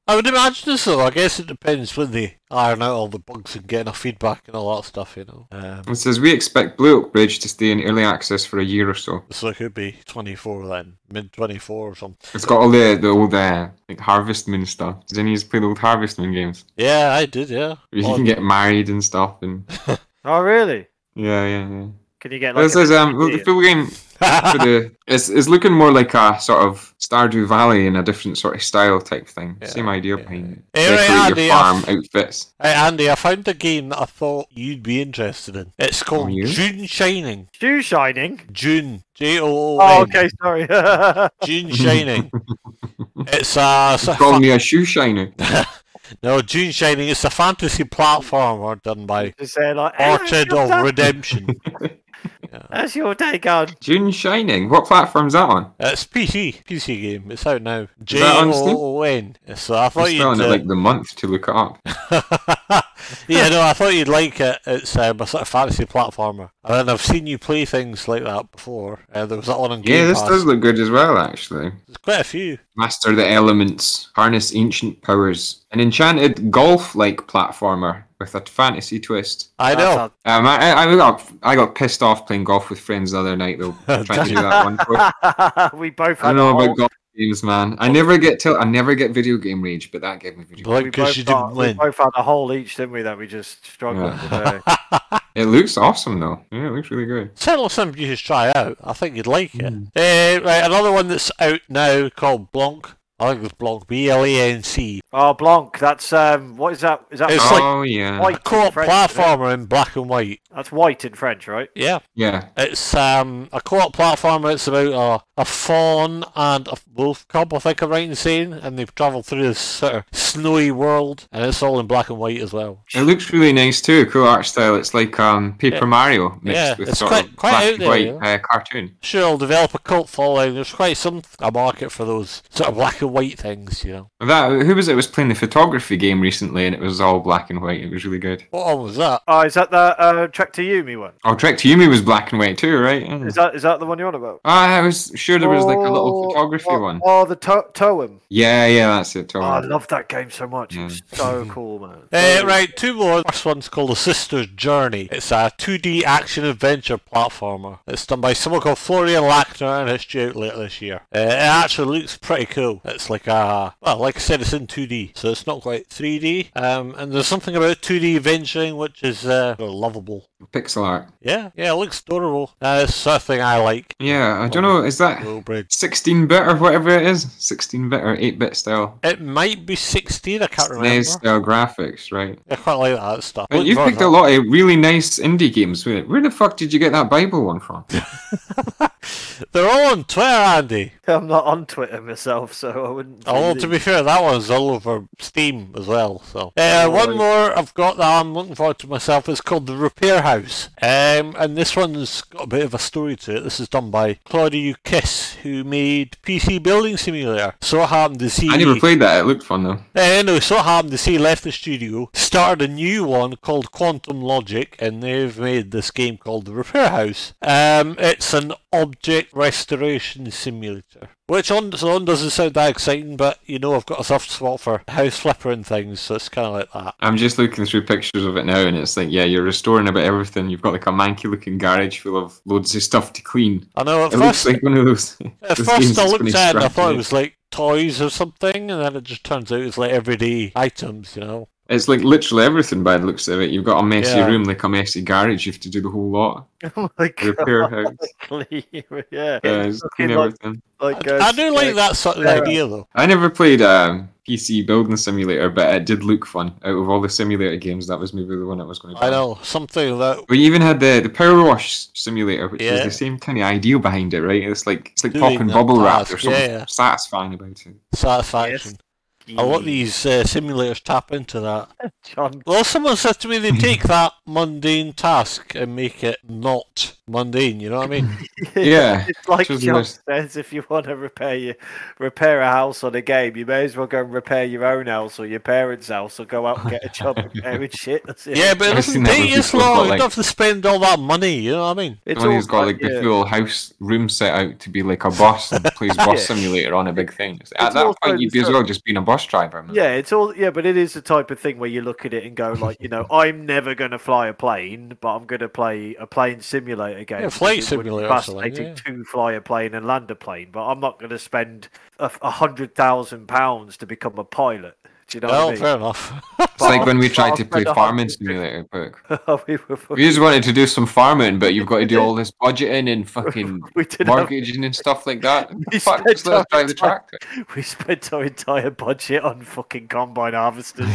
I would imagine so. I guess it depends when they iron out all the bugs and get enough feedback and all that stuff, you know. Um, It says we expect Blue Oak Bridge to stay in early access for a year or so. so it could be 24 then, mid 24 or something. It's got all the the old uh, like Harvest Moon stuff. Did any of you play the old Harvest Moon games? Yeah, I did, yeah. You Oh, can get married and stuff, and Oh really? yeah, yeah, yeah. Can you get like? This an is um the full game for the it's it's looking more like a sort of Stardew Valley in a different sort of style type thing. Yeah, Same idea yeah. behind it. Hey, right, Andy, your farm I've- outfits. Hey, Andy, I found a game that I thought you'd be interested in. It's called? Joon Shining. Shoe shining. June. J O O N. Oh, okay, sorry. Joon Shining. it's a, it's a Call fa- me a shoe shiner. no Joon Shining. It's a fantasy platformer done by Just say like, "Hey, Orchard of day- Redemption. That's your day gone. Joon Shining. What platform's that on? It's PC, PC game. It's out now. J that on O Steam? O N. So I I'm thought you'd. spelling it uh, like the month to look it up. yeah, no, I thought you'd like it. It's um, a sort of fantasy platformer. And then I've seen you play things like that before. Uh, there was that one on Game Yeah, this Pass. does look good as well, actually. There's quite a few. Master the elements, harness ancient powers. An enchanted golf-like platformer with a fantasy twist. I know. Um, I, I I got I got pissed off playing golf with friends the other night though. trying to do that one. Course. we both I don't know a whole- about golf games, man. I never get till I never get video game rage, but that gave me video. Like, we because both you got- didn't we win. both had a hole each, didn't we? That we just struggled Yeah. with. It looks awesome though. Yeah, it looks really good. Tell Certainly something you should try out. I think you'd like it. Mm. Uh, right, another one that's out now called Blanc. I think it's Blanc. B L A N C. oh, Blanc. That's um. What is that? Is that It's like oh yeah, white in Co-op French, platformer in black and white. That's white in French, right? Yeah. yeah. It's um, a co-op platformer. It's about a, a fawn and a wolf cub, I think I'm right in saying, and they've travelled through this sort of snowy world, and it's all in black and white as well. It looks really nice too. Cool art style. It's like um Paper Yeah. Mario mixed Yeah, with it's sort quite- of quite black out and there, white yeah. uh, cartoon. Sure, it'll develop a cult following. There's quite some a market for those sort of black and white things, you know. That who was it? Was playing the photography game recently, and it was all black and white. It was really good. What one was that? Oh, is that the uh, Trek to Yumi one? Oh, Trek to Yumi was black and white too, right? Yeah. Is that is that the one you're on about? Ah, I was sure there was like a little Oh, photography oh, one. Oh, the to- Toem. Yeah, yeah, that's it. Oh, I love that game so much. It's so cool, man. Uh, right, two more. First one's called The Sister's Journey. It's a 2D action adventure platformer. It's done by someone called Florian Lackner and it's due out later this year. Uh, it actually looks pretty cool. It's like a, well, like I said, it's in 2D, so it's not quite 3D. Um, and there's something about 2D venturing which is uh, lovable. Pixel art. Yeah, yeah, it looks adorable. Uh, it's the sort of thing I like. Yeah, I don't know. Is that 16 bit or whatever it is? 16 bit or 8 bit style? It might be 16, I can't remember. SNES style graphics, right? I quite like that stuff. But you forward picked a lot of really nice indie games with it. Where the fuck did you get that Bible one from? They're all on Twitter, Andy. I'm not on Twitter myself, so I wouldn't. Oh, to be fair, that one's all over Steam as well. So, uh, one right. more I've got that I'm looking forward to myself. It's called The Repair House, um, and this one's got a bit of a story to it. This is done by Claudiu Kiss, who made PC Building Simulator. So it happened to see. I never played that. It looked fun though. Uh, no, so it happened to see left the studio, started a new one called Quantum Logic, and they've made this game called The Repair House. Um, it's an object restoration simulator. Which on its own doesn't sound that exciting, but you know I've got a soft spot for house flipper and things, so it's kind of like that. I'm just looking through pictures of it now, and it's like, yeah, you're restoring about everything. You've got like a manky looking garage full of loads of stuff to clean. I know at It first, looks like one of those. at those first I looked at it and I thought it it. was like toys or something, and then it just turns out it's like everyday items, you know. It's like literally everything by the looks of it. You've got a messy Yeah. room, like a messy garage. You have to do the whole lot. Oh my god. Repair house. yeah. Uh, clean everything. like, I, uh, I do like that sort of yeah. idea though. I never played um, PC Building Simulator, but it did look fun. Out of all the simulator games, that was maybe the one I was going to. I know something that We even had the the Power Wash Simulator, which Yeah. is the same kind of idea behind it, right? It's like it's like Doing popping that bubble wrap. task, There's something yeah, yeah. satisfying about it. satisfaction. A lot of these uh, simulators tap into that. John. Well, someone said to me they take that mundane task and make it not mundane. You know what I mean? Yeah, it's like which John nice. says, if you want to repair your repair a house on a game, you may as well go and repair your own house or your parents' house, or go out and get a job repairing shit. That's. Yeah, but it I've doesn't seen that take with as people who've got, long. You like- don't have to spend all that money. You know what I mean? it's One all who's got like yeah. the full house room set out to be like a bus and plays bus Yeah. simulator on a big thing. At It's that point, you'd be as well just being a bus driver. Man. Yeah, it's all yeah, but it is the type of thing where you look at it and go like, you know, I'm never going to fly a plane, but I'm going to play a plane simulator game. Yeah, flight simulator, fascinating yeah. to fly a plane and land a plane, but I'm not going to spend a hundred thousand pounds to become a pilot. Do you know well, what I mean? fair enough. It's like when we tried to play spend a farming simulator, but oh, we, we just wanted to do some farming, but you've got to do all this budgeting and fucking we did have, mortgaging and stuff like that. We Fuck, spent just let us our drive the tractor. we spent our entire budget on fucking combine harvesters,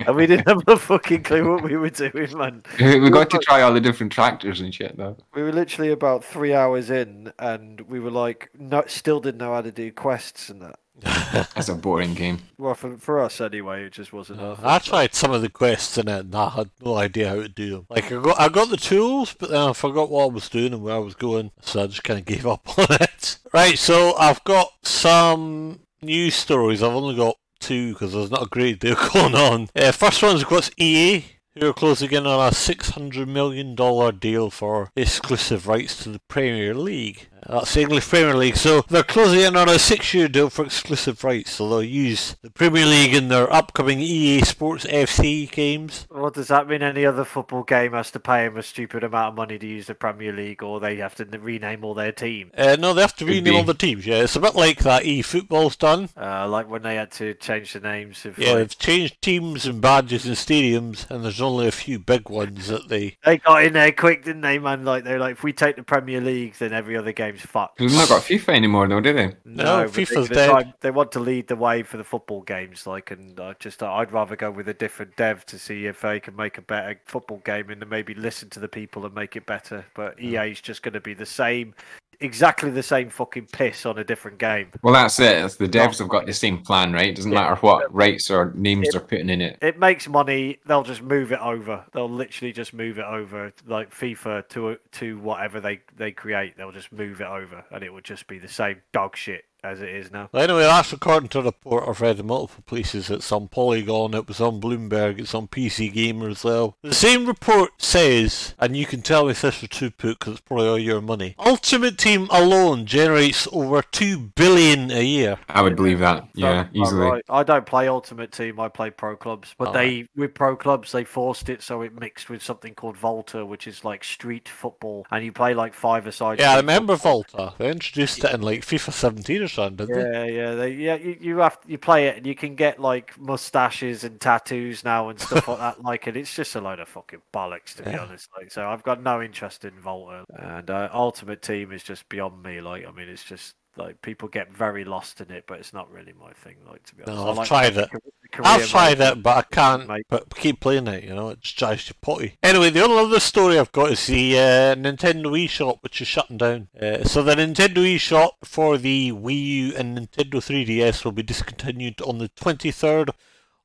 and we didn't have a fucking clue what we were doing, man. we got to try all the different tractors and shit though. We were literally about three hours in, and we were like, no, still didn't know how to do quests and that. That's a boring game. Well, for, for us anyway, it just wasn't. our I tried some of the quests in it, and I had no idea how to do them. Like I got, I got the tools, but then I forgot what I was doing and where I was going, so I just kind of gave up on it. Right, so I've got some news stories. I've only got two because there's not a great deal going on. Uh, first one's got EA. Who are closing in on a $600 million deal for exclusive rights to the Premier League. That's the English Premier League. So they're closing in on a six-year deal for exclusive rights. So they'll use the Premier League in their upcoming EA Sports FC games. What does that mean? Any other football game has to pay them a stupid amount of money to use the Premier League, or they have to rename all their team? Uh, no, they have to Could rename all the teams. Yeah, it's a bit like that EA Football's done. Uh, like when they had to change the names of. Yeah, like- they've changed teams and badges and stadiums, and there's only a few big ones that they. They got in there quick, didn't they, man? Like they're like, if we take the Premier League, then every other game's fucked. They've not got FIFA anymore, though, do they? No, but they- FIFA's they, dead. try- They want to lead the way for the football games, like, and I just uh, I'd rather go with a different dev to see if they can make a better football game and then maybe listen to the people and make it better. But EA's just going to be the same, exactly the same fucking piss on a different game. Well, that's it. It's the devs have got the same plan, right? Doesn't Yeah. matter what rights or names they're putting in it. It makes money. They'll just move it over. They'll literally just move it over, like FIFA to to whatever they they create. They'll just move it over, and it would just be the same dog shit as it is now. Well, anyway, that's according to a report I've read in multiple places. It's on Polygon, it was on Bloomberg, it's on PC Gamer as well. The same report says, and you can tell me if this was true put because it's probably all your money. Ultimate Team alone generates over two billion a year. I would believe that. Yeah, oh, easily. right. I don't play Ultimate Team. I play Pro Clubs, but Oh, they with Pro Clubs they forced it so it mixed with something called Volta, which is like street football, and you play like five aside. Yeah, I remember Volta. They introduced it in like FIFA 17 or they? Yeah, yeah, they, yeah. You, you have you play it, and you can get like mustaches and tattoos now and stuff like that. Like, and it's just a load of fucking bollocks to be honest. Like, so I've got no interest in Volta, and uh, Ultimate Team is just beyond me. Like, I mean, it's just like people get very lost in it, but it's not really my thing. Like, to be honest, No, I've like tried it. I've tried it, but I can't but keep playing it, you know, it just drives you potty. Anyway, the only other story I've got is the uh, Nintendo eShop, which is shutting down. Uh, so the Nintendo eShop for the Wii U and Nintendo 3DS will be discontinued on the 23rd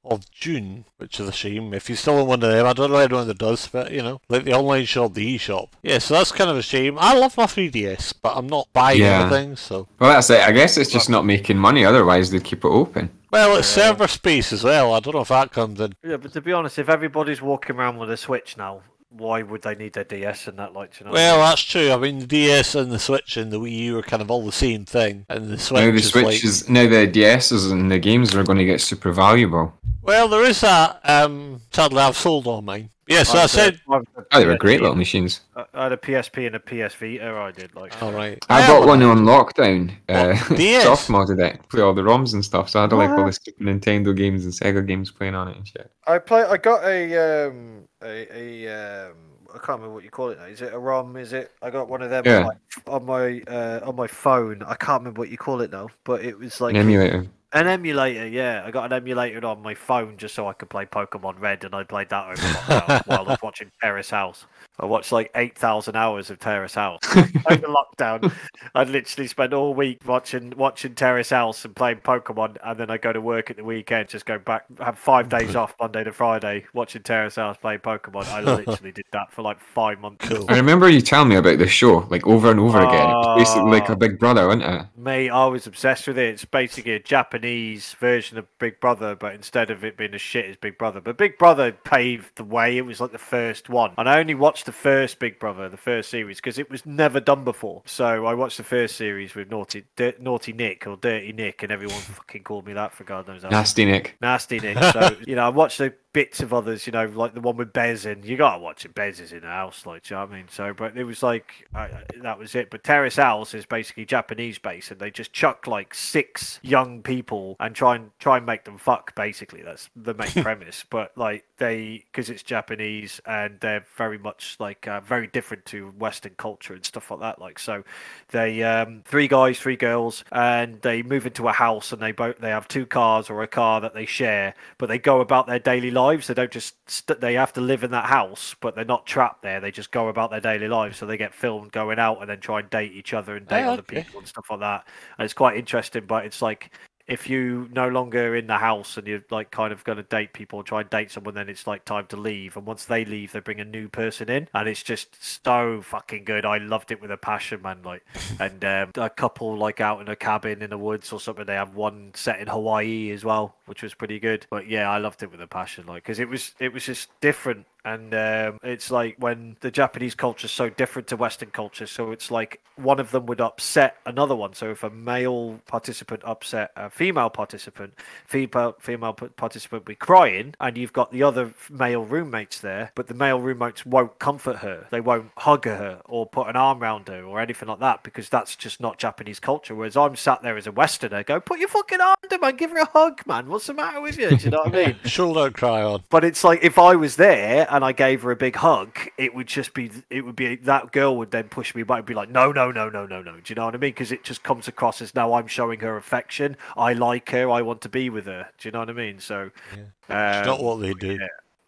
of June, which is a shame. If you're still on one of them, I don't know anyone that does, but you know, like the online shop, the eShop. Yeah, so that's kind of a shame. I love my 3DS, but I'm not buying Yeah. anything, so. Well, that's it. I guess it's just not making money. Otherwise, they'd keep it open. Well, it's server space as well. I don't know if that comes in. Yeah, but to be honest, if everybody's walking around with a Switch now, why would they need their DS and that? Like, you know? Well, that's true. I mean, the DS and the Switch and the Wii U are kind of all the same thing, and the Switch now the is Switch like. is now the DSs and the games are going to get super valuable. Well, there is that. Um, sadly, I've sold all mine. Yeah, so I I've, uh, said. I've- Oh, they were great little machines. I had a PSP and a PS Vita. I did like. All right. I Yeah, bought one on lockdown. Uh, DS? soft modded it, play all the ROMs and stuff. So I had like all the Super Nintendo games and Sega games playing on it and shit. I play. I got a um a, a um. I can't remember what you call it now. Is it a ROM? Is it? I got one of them Yeah. on my on my, uh, on my phone. I can't remember what you call it now, but it was like An emulator. An emulator, yeah. I got an emulator on my phone just so I could play Pokemon Red, and I played that over while I was watching Terrace House. I watched like 8,000 hours of Terrace House over lockdown. I'd literally spend all week watching watching Terrace House and playing Pokemon, and then I go to work at the weekend, just go back, have five days off Monday to Friday, watching Terrace House, playing Pokemon. I literally did that for like five months. Cool. I remember you telling me about this show like over and over again. It was basically like a ah. Big Brother, wasn't it? Mate, I was obsessed with it. It's basically a Japanese version of Big Brother, but instead of it being as shit as Big Brother. But Big Brother paved the way. It was like the first one. And I only watched the first Big Brother, the first series, because it was never done before. So I watched the first series with Naughty Dir- Naughty Nick or Dirty Nick, and everyone fucking called me that for God knows how. Nasty Nick. Nasty Nick. So, you know, I watched the bits of others, you know, like the one with Bez in. You got to watch it. Bez is in the house, like, do you know what I mean? So, but it was like, I- that was it. But Terrace House is basically Japanese based, and they just chuck like six young people and try and try and make them fuck, basically. That's the main premise. But like, they, because it's Japanese and they're very much like uh, very different to Western culture and stuff like that. Like, so they, um, three guys, three girls, and they move into a house and they both, they have two cars or a car that they share, but they go about their daily lives. They don't just, st- they have to live in that house, but they're not trapped there. They just go about their daily lives. So they get filmed going out and then try and date each other and date Oh, other okay. people and stuff like that. And it's quite interesting, but it's like, if you no longer in the house and you're like kind of going to date people, and try and date someone, then it's like time to leave. And once they leave, they bring a new person in, and it's just so fucking good. I loved it with a passion, man. Like, and um, a couple like out in a cabin in the woods or something. They have one set in Hawaii as well, which was pretty good. But yeah, I loved it with a passion, like because it was it was just different. And um, it's like when the Japanese culture is so different to Western culture, so it's like one of them would upset another one. So if a male participant upset a female participant, female female participant be crying, and you've got the other male roommates there, but the male roommates won't comfort her, they won't hug her or put an arm around her or anything like that because that's just not Japanese culture. Whereas I'm sat there as a Westerner, go put your fucking arm down, man, give her a hug, man. What's the matter with you? Do you know what I mean? Sure, don't cry on. But it's like if I was there and I gave her a big hug, it would just be, it would be that girl would then push me back and be like, no, no, no, no, no, no. Do you know what I mean? Because it just comes across as now I'm showing her affection. I like her. I want to be with her. Do you know what I mean? So, It's um, not what they do.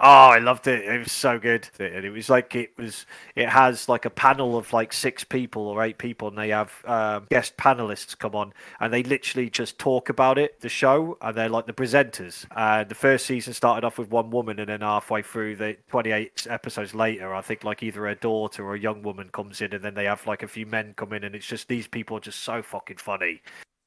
Oh, I loved it. It was so good. And it was like it was. It has like a panel of like six people or eight people, and they have um, guest panelists come on, and they literally just talk about it, the show, and they're like the presenters. And the first season started off with one woman, and then halfway through the 28 episodes later, I think like either a daughter or a young woman comes in, and then they have like a few men come in, and it's just these people are just so fucking funny,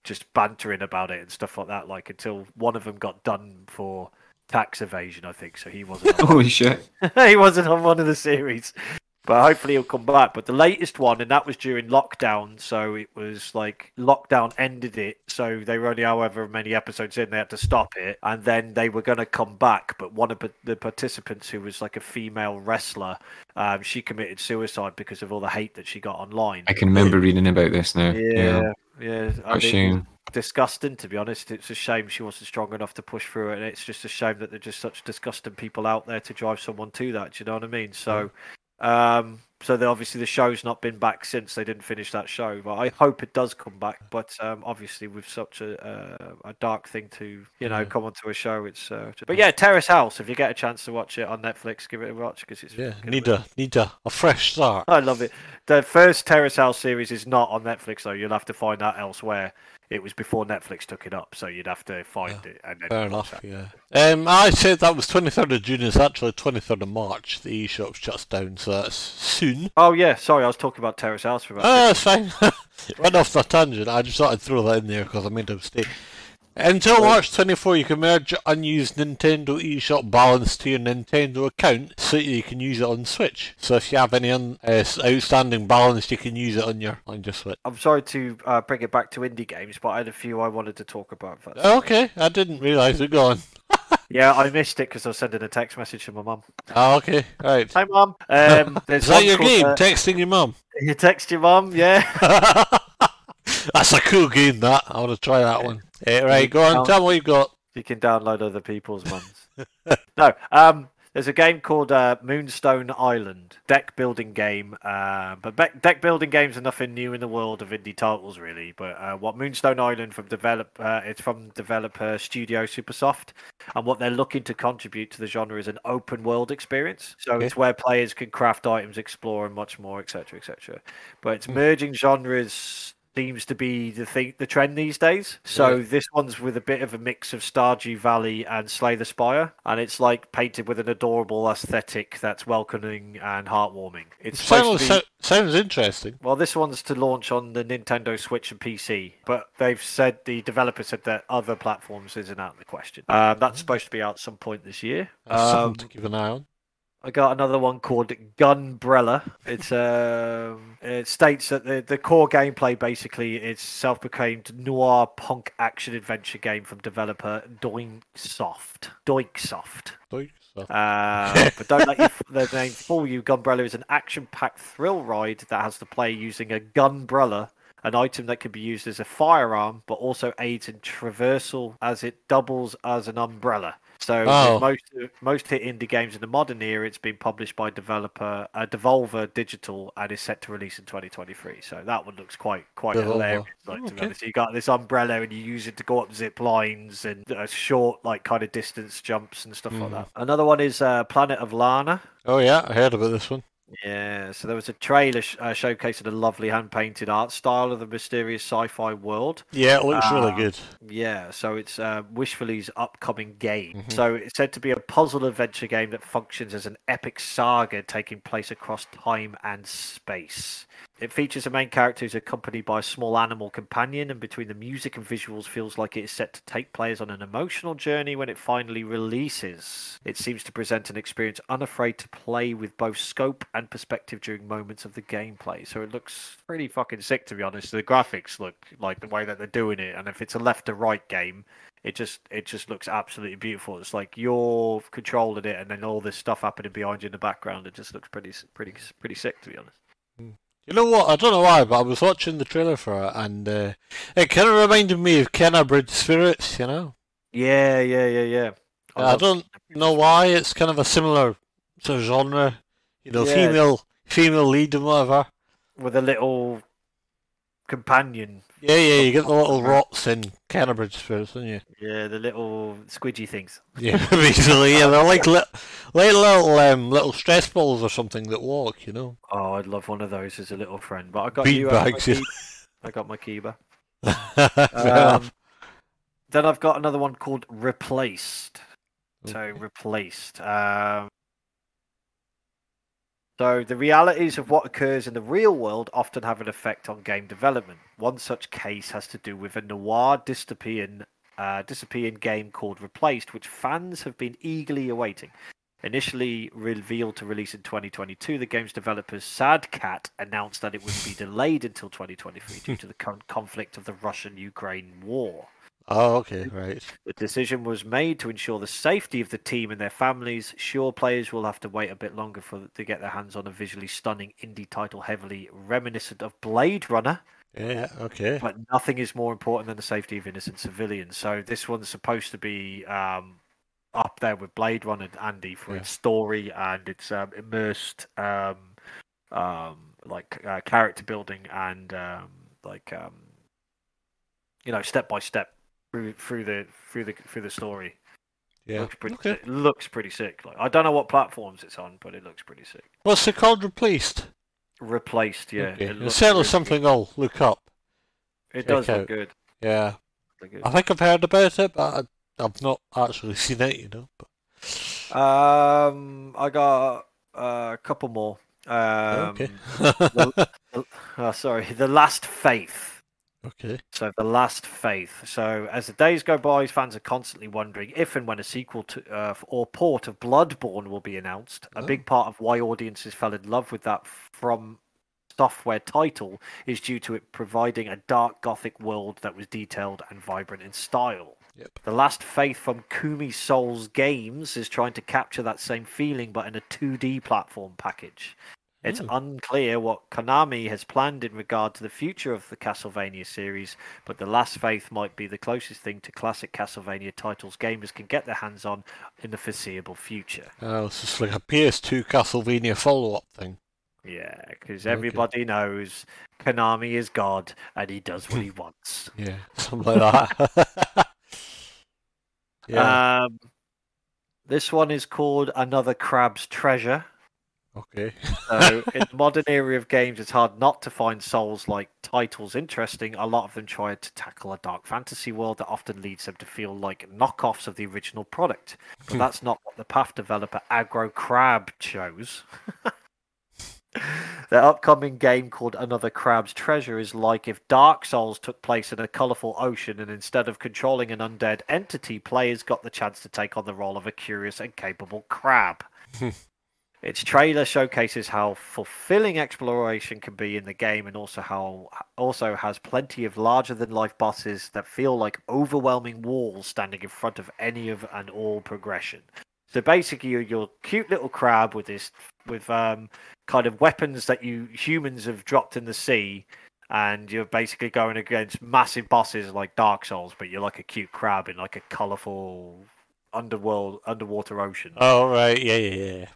just bantering about it and stuff like that. Like until one of them got done for tax evasion, I think. So he wasn't. on- Holy shit. he wasn't on one of the series. But hopefully he'll come back. But the latest one, and that was during lockdown, so it was like lockdown ended it. So they were only however many episodes in, they had to stop it, and then they were going to come back. But one of the- participants, who was like a female wrestler, um, she committed suicide because of all the hate that she got online. I can remember reading about this now. Yeah, yeah. A I mean, shame. disgusting to be honest. It's a shame she wasn't strong enough to push through it, and it's just a shame that there's just such disgusting people out there to drive someone to that. Do you know what I mean? So, um, so obviously the show's not been back since they didn't finish that show, but I hope it does come back. But um, obviously with such a uh, a dark thing to you know Yeah. come onto a show, it's uh, but yeah, Terrace House. If you get a chance to watch it on Netflix, give it a watch because it's Yeah, need a need a, a fresh start. I love it. The first Terrace House series is not on Netflix though. You'll have to find that elsewhere. It was before Netflix took it up, so you'd have to find it and then Fair enough. that. Yeah. Um, I said that was 23rd of June. It's actually 23rd of March. The eShop shuts down, so that's soon. Oh yeah, sorry, I was talking about Terrace House for about. Oh, it's fine. Went off the tangent. I just thought I'd throw that in there because I made a mistake. Until March 24, you can merge unused Nintendo eShop balance to your Nintendo account so you can use it on Switch. So if you have any un- uh, outstanding balance, you can use it on your on your Switch. I'm sorry to uh, bring it back to indie games, but I had a few I wanted to talk about. Okay, I didn't realise it. Go on. Yeah, I missed it because I was sending a text message to my mum. Oh, okay, right. Hi, mum. Um, Is that your called, game? uh, Texting your mum? you text your mum, yeah. That's a cool game, that. I want to try that one. Eh, right, go on. Tell me what you've got. You can download other people's ones. no, um, There's a game called uh, Moonstone Island, deck building game. Uh, but be- deck building games are nothing new in the world of indie titles, really. But uh, what Moonstone Island from develop, uh, it's from developer Studio Supersoft, and what they're looking to contribute to the genre is an open world experience. So Okay. it's where players can craft items, explore, and much more, etc., etc. But it's Hmm. merging genres seems to be the thing, the trend these days. So Yeah. this one's with a bit of a mix of Stardew Valley and Slay the Spire, and it's like painted with an adorable aesthetic that's welcoming and heartwarming. It's supposed Sounds, be. so- sounds interesting. Well, this one's to launch on the Nintendo Switch and PC, but they've said the developer said that other platforms isn't out of the question. Um, that's supposed to be out some point this year. Um, something to keep an eye on. I got another one called Gunbrella. It's um, it states that the, the core gameplay basically is self-proclaimed noir punk action adventure game from developer Doinksoft. Doinksoft. So- Uh, but don't let your, the name fool you. Gunbrella is an action-packed thrill ride that has to play using a gunbrella, an item that can be used as a firearm, but also aids in traversal as it doubles as an umbrella. So Oh. most most hit indie games in the modern era, it's been published by developer uh, Devolver Digital and is set to release in 2023. So that one looks quite quite Devolver. hilarious. Like, to be Okay. you got this umbrella and you use it to go up zip lines and uh, short like kind of distance jumps and stuff like Mhm. that. Another one is uh, Planet of Lana. Oh yeah, I heard about this one. Yeah, so there was a trailer sh- uh, showcasing the lovely hand painted art style of the mysterious sci fi world. Yeah, it looks really Ah. good. Yeah, so it's uh, Wishfully's upcoming game. Mhm. So it's said to be a puzzle adventure game that functions as an epic saga taking place across time and space. It features a main character who's accompanied by a small animal companion, and between the music and visuals, feels like it is set to take players on an emotional journey when it finally releases. It seems to present an experience unafraid to play with both scope and perspective during moments of the gameplay. So it looks pretty fucking sick, to be honest. The graphics look like the way that they're doing it, and if it's a left to right game, it just it just looks absolutely beautiful. It's like you're controlling it, and then all this stuff happening behind you in the background. It just looks pretty pretty pretty sick, to be honest. You know what? I don't know why, but I was watching the trailer for it, and uh, it kind of reminded me of Kena Bridge Spirits. You know, Yeah, yeah, yeah, yeah. I love- don't know why. It's kind of a similar sort of genre. You know, Yeah. female female lead and whatever. with a little companion. Yeah, yeah. You get the little rots in Bridge Spirits, don't you? Yeah, the little squidgy things. Yeah, basically. Yeah, they're like li- like little um, little stress balls or something that walk. You know. Oh, I'd love one of those as a little friend. But I got Bean you. I got my bags, yeah. Ki- I got my Kiba. Um, then I've got another one called Replaced. So replaced. Um, so the realities of what occurs in the real world often have an effect on game development. One such case has to do with a noir dystopian, uh, dystopian game called Replaced, which fans have been eagerly awaiting. Initially revealed to release in 2022, the game's developers Sad Cat announced that it would be delayed until 2023 due to the current conflict of the Russian-Ukraine war. Oh, okay, right. The decision was made to ensure the safety of the team and their families. Sure, players will have to wait a bit longer for to get their hands on a visually stunning indie title heavily reminiscent of Blade Runner, Yeah, okay. but nothing is more important than the safety of innocent civilians. So this one's supposed to be um, up there with Blade Runner, and Andy, for Yeah. its story and its um, immersed, um, um, like uh, character building and um, like um, you know, step by step through through the through the through the story. Yeah. Looks pretty Okay. sick. looks pretty sick. Like I don't know what platforms it's on, but it looks pretty sick. What's it called? Replaced. Replaced, yeah. Okay. It It's looks certainly really something I'll look up. It check does out. look good. Yeah. Look good. I think I've heard about it, but I, I've not actually seen it. You know. But... Um, I got uh, a couple more. Um, okay. oh, sorry, the Last Faith. Okay. So the Last Faith. So as the days go by, fans are constantly wondering if and when a sequel to uh, or port of Bloodborne will be announced. A Oh. big part of why audiences fell in love with that from software title is due to it providing a dark gothic world that was detailed and vibrant in style. Yep. The Last Faith from Kumi Souls Games is trying to capture that same feeling, but in a 2D platform package. It's Hmm. unclear what Konami has planned in regard to the future of the Castlevania series, but The Last Faith might be the closest thing to classic Castlevania titles gamers can get their hands on in the foreseeable future. Oh, it's just like a PS2 Castlevania follow-up thing. Yeah, because Okay. everybody knows Konami is God and he does what he wants. Yeah, something like that. yeah. Um, this one is called Another Crab's Treasure. Okay. So, in the modern era of games, it's hard not to find Souls like titles interesting. A lot of them try to tackle a dark fantasy world that often leads them to feel like knockoffs of the original product. But that's not what the Path developer Aggro Crab chose. Their upcoming game called Another Crab's Treasure is like if Dark Souls took place in a colourful ocean and instead of controlling an undead entity, players got the chance to take on the role of a curious and capable crab. Its trailer showcases how fulfilling exploration can be in the game, and also how also has plenty of larger than life bosses that feel like overwhelming walls standing in front of any of and all progression. So basically, you're your cute little crab with this with um kind of weapons that you humans have dropped in the sea, and you're basically going against massive bosses like Dark Souls, but you're like a cute crab in like a colourful underworld underwater ocean. Oh right, yeah, yeah, yeah.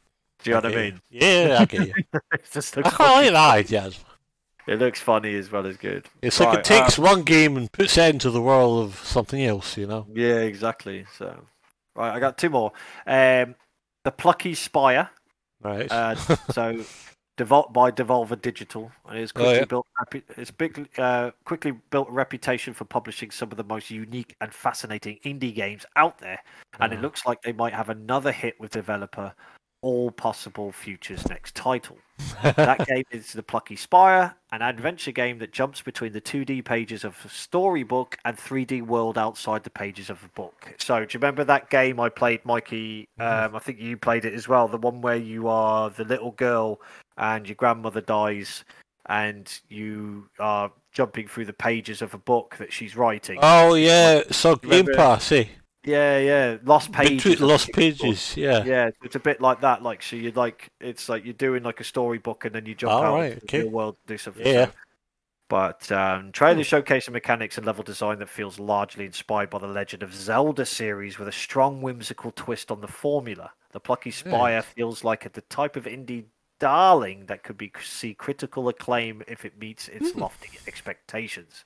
Do you know what I Okay. mean? Yeah, I get you. It's just I looks quite like that idea. It looks funny as well as good. It's like it takes um, one game and puts it into the world of something else, you know. Yeah, exactly. So, right, I got two more. Um, the Plucky Spire. Right. Uh, so, Devol- by Devolver Digital, and it's Oh, quickly yeah. built. Repu- it's big, uh, quickly built a reputation for publishing some of the most unique and fascinating indie games out there. And it Uh, looks like they might have another hit with developer all possible futures next title. that game is the Plucky Spire, an adventure game that jumps between the 2D pages of a storybook and 3D world outside the pages of a book. So, do you remember that game I played, Mikey? Um, I think you played it as well. The one where you are the little girl and your grandmother dies, and you are jumping through the pages of a book that she's writing. oh yeah, so Game Pass, eh? Yeah, yeah, Lost Pages. Lost think it's called. Pages, yeah. Yeah, it's a bit like that. Like, so you're like, it's like you're doing like a storybook, and then you jump All out right, into okay. the real world to do something. Yeah. so- But um, trailers showcase mechanics and level design that feels largely inspired by the Legend of Zelda series, with a strong whimsical twist on the formula. The Plucky Spire feels like a, the type of indie darling that could be see critical acclaim if it meets its Hmm. lofty expectations.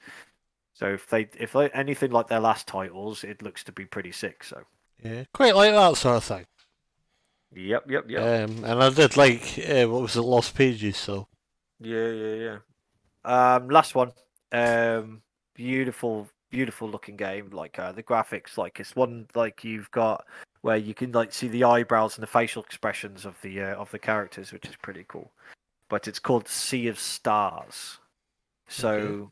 So if they if they, anything like their last titles, it looks to be pretty sick. So Yeah, quite like that sort of thing. yep, yep, yep. Um, and I did like uh, what was it, Lost Pages. So Yeah, yeah, yeah. Um, last one. Um, beautiful, beautiful looking game. Like uh, the graphics, like it's one like you've got where you can like see the eyebrows and the facial expressions of the uh, of the characters, which is pretty cool. But it's called Sea of Stars. So. Okay.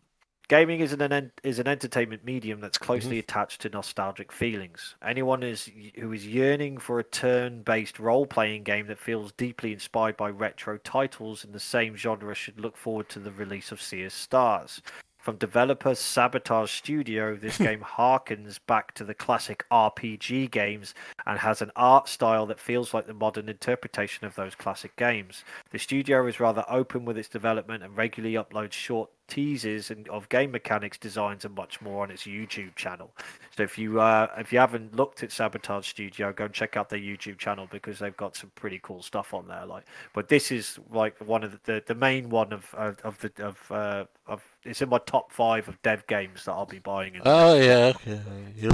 Gaming is an en- is an entertainment medium that's mm-hmm. closely attached to nostalgic feelings. Anyone is who is yearning for a turn-based role-playing game that feels deeply inspired by retro titles in the same genre should look forward to the release of Sea of Stars. From developer Sabotage Studio, this game harkens back to the classic RPG games and has an art style that feels like the modern interpretation of those classic games. The studio is rather open with its development and regularly uploads short teases and of game mechanics, designs, and much more on its YouTube channel. So if you uh, if you haven't looked at Sabotage Studio, go and check out their YouTube channel because they've got some pretty cool stuff on there. Like, but this is like one of the the, the main one of of, of the of uh, of it's in my top five of dev games that I'll be buying. In oh yeah, okay. You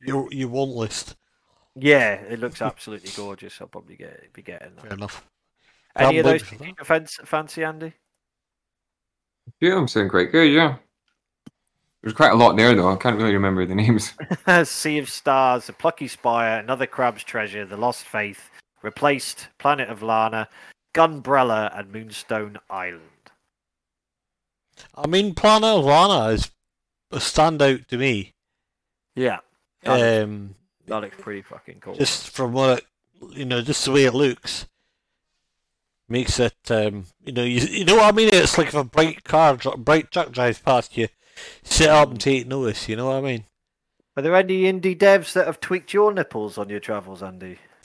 your you won't list. yeah, it looks absolutely gorgeous. I'll probably get be getting that. Fair enough. Any of Can't those wait for pique that. your fancy, fancy, Andy? Yeah, I'm saying quite good. Yeah. There's quite a lot there though. I can't really remember the names. sea of Stars, The Plucky Spire, Another Crab's Treasure, The Lost Faith, Replaced, Planet of Lana, Gunbrella, and Moonstone Island. I mean, Planet of Lana is a standout to me. Yeah, that, looks, Um, that looks pretty fucking cool. just from what it, you know, just the way it looks, makes it. Um, you know, you, you know what I mean? It's like if a bright car, bright truck drives past you, sit up and take notice. You know what I mean? Are there any indie devs that have tweaked your nipples on your travels, Andy?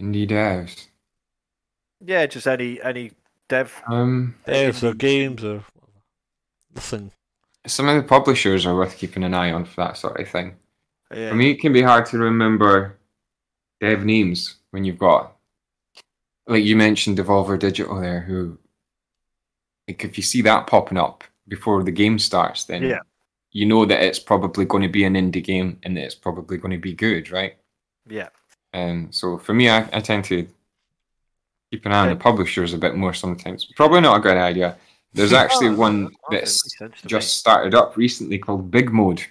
Indie devs. Yeah, just any any dev. Um, Devs or games or nothing. some of the publishers are worth keeping an eye on for that sort of thing. Yeah. For me, it can be hard to remember dev names when you've got, like you mentioned, Devolver Digital there, who, like, if you see that popping up before the game starts, then Yeah. you know that it's probably going to be an indie game and that it's probably going to be good, right? yeah. Um, so for me, I, I tend to keep an eye on the publishers a bit more sometimes. Probably not a good idea. There's actually Oh, one that's to me. just started up recently called Big Mode,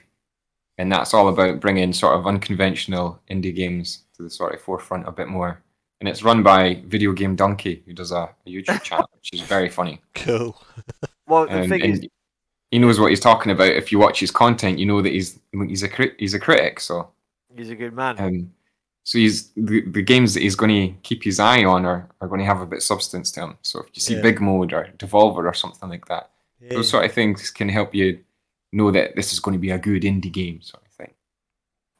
and that's all about bringing sort of unconventional indie games to the sort of forefront a bit more. And it's run by Video Game Dunkey, who does a, a YouTube channel, which is very funny. Cool. Well, the Um, thing is, he knows what he's talking about. If you watch his content, you know that he's he's a crit, he's a critic. So he's a good man. um, so he's the, the games that he's going to keep his eye on are, are going to have a bit of substance to them. So if you see Yeah. Big Mode or Devolver or something like that, Yeah. those sort of things can help you know that this is going to be a good indie game, sort of thing.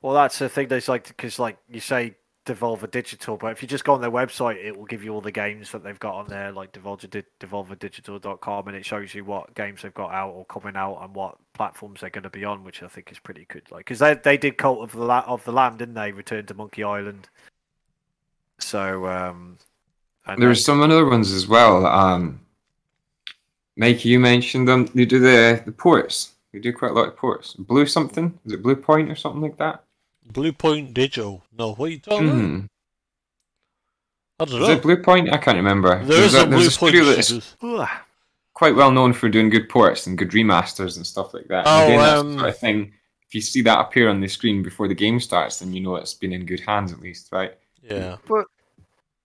Well, that's the thing. There's like because like you say Devolver Digital, but if you just go on their website, it will give you all the games that they've got on there, like Devolver Di- DevolverDigital.com, and it shows you what games they've got out or coming out and what platforms they're going to be on, which I think is pretty good. Like because they they did Cult of the La- of the Lamb, didn't they? Return to Monkey Island. So um, There's then- some other ones as well. Um, Mikey, you mentioned them. They do the the ports. They do quite a lot of ports. Blue something? Is it Blue Point or something like that? Blue Point Digital. No, what are you talking about? Hmm. I don't Is know. it Blue Point? I can't remember. There is There's a Blue there's Point. that's quite well known for doing good ports and good remasters and stuff like that. Oh, again, that's um, the sort of thing. If you see that appear on the screen before the game starts, then you know it's been in good hands at least, right? Yeah. But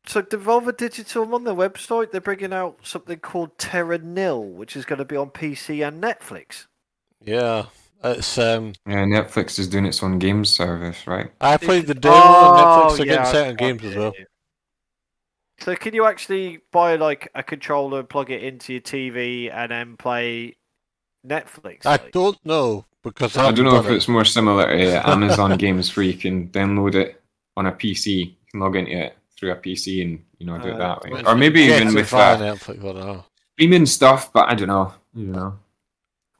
so Devolver Digital on their website, they're bringing out something called Terra Nil, which is going to be on PC and Netflix. Yeah. It's um. Yeah, Netflix is doing its own game service, right? I played the demo Oh, on Netflix. They're yeah, getting certain games as well. So can you actually buy like a controller, plug it into your TV, and then play Netflix? I don't know because I, I don't know if haven't it's more similar to Amazon games where you can download it on a PC, you can log into it through a PC and you know do Uh, it that way, or maybe even with via uh, Netflix. I don't know. streaming stuff. But I don't know. You know.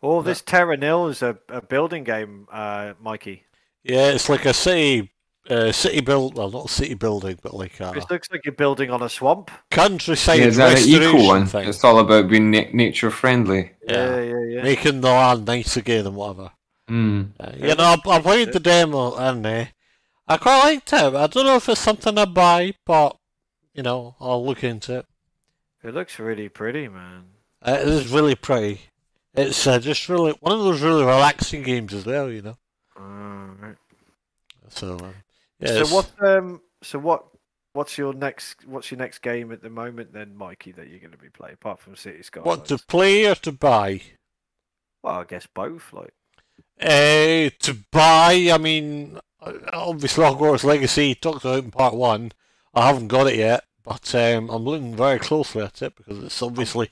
Oh, this Terra Nil is a, a building game, uh, Mikey. Yeah, it's like a city, uh, city build. Well, not city building, but like a It looks like you're building on a swamp. countryside Yeah, is that an eco one? thing. It's all about being na- nature friendly. Yeah. yeah, yeah. Making the land nice again and whatever. Mm. Uh, you know, I, I played the demo and uh, I quite liked it. I don't know if it's something I buy, but you know, I'll look into it. It looks really pretty, man. Uh, it is really pretty. It's uh, just really one of those really relaxing games as well, you know. Alright. So, um, yeah, so what? Um. So what? What's your next? What's your next game at the moment, then, Mikey? That you're going to be playing, apart from City Skylines? what to play or to buy? Well, I guess both. Like, Uh, to buy, I mean, obviously Hogwarts Legacy talked about in part one. I haven't got it yet, but um, I'm looking very closely at it because it's obviously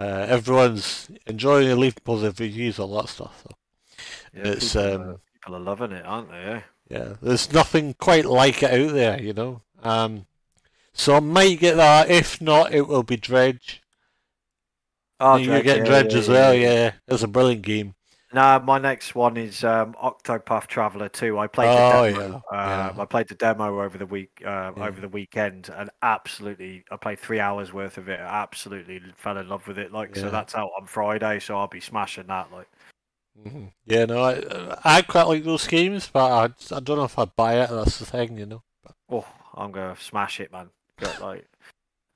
uh, everyone's enjoying it, leaving positive reviews, all that stuff. So, yeah, It's, people, um, are, people are loving it, aren't they? Eh? yeah, there's nothing quite like it out there, you know. Um, so I might get that. If not, it will be Dredge. Oh, You're Dredge, getting yeah, Dredge yeah, as well, yeah. yeah. It's a brilliant game. Nah, my next one is um, Octopath Traveler 2. I played Oh, the demo. yeah, um, yeah. I played the demo over the week, uh, Yeah. over the weekend, and absolutely, I played three hours worth of it. I absolutely fell in love with it. Like, so that's out on Friday, so I'll be smashing that. Like, hmm Yeah, no, I, I quite like those games, but I, I don't know if I'd buy it. That's the thing, you know. oh, I'm gonna smash it, man. But, like,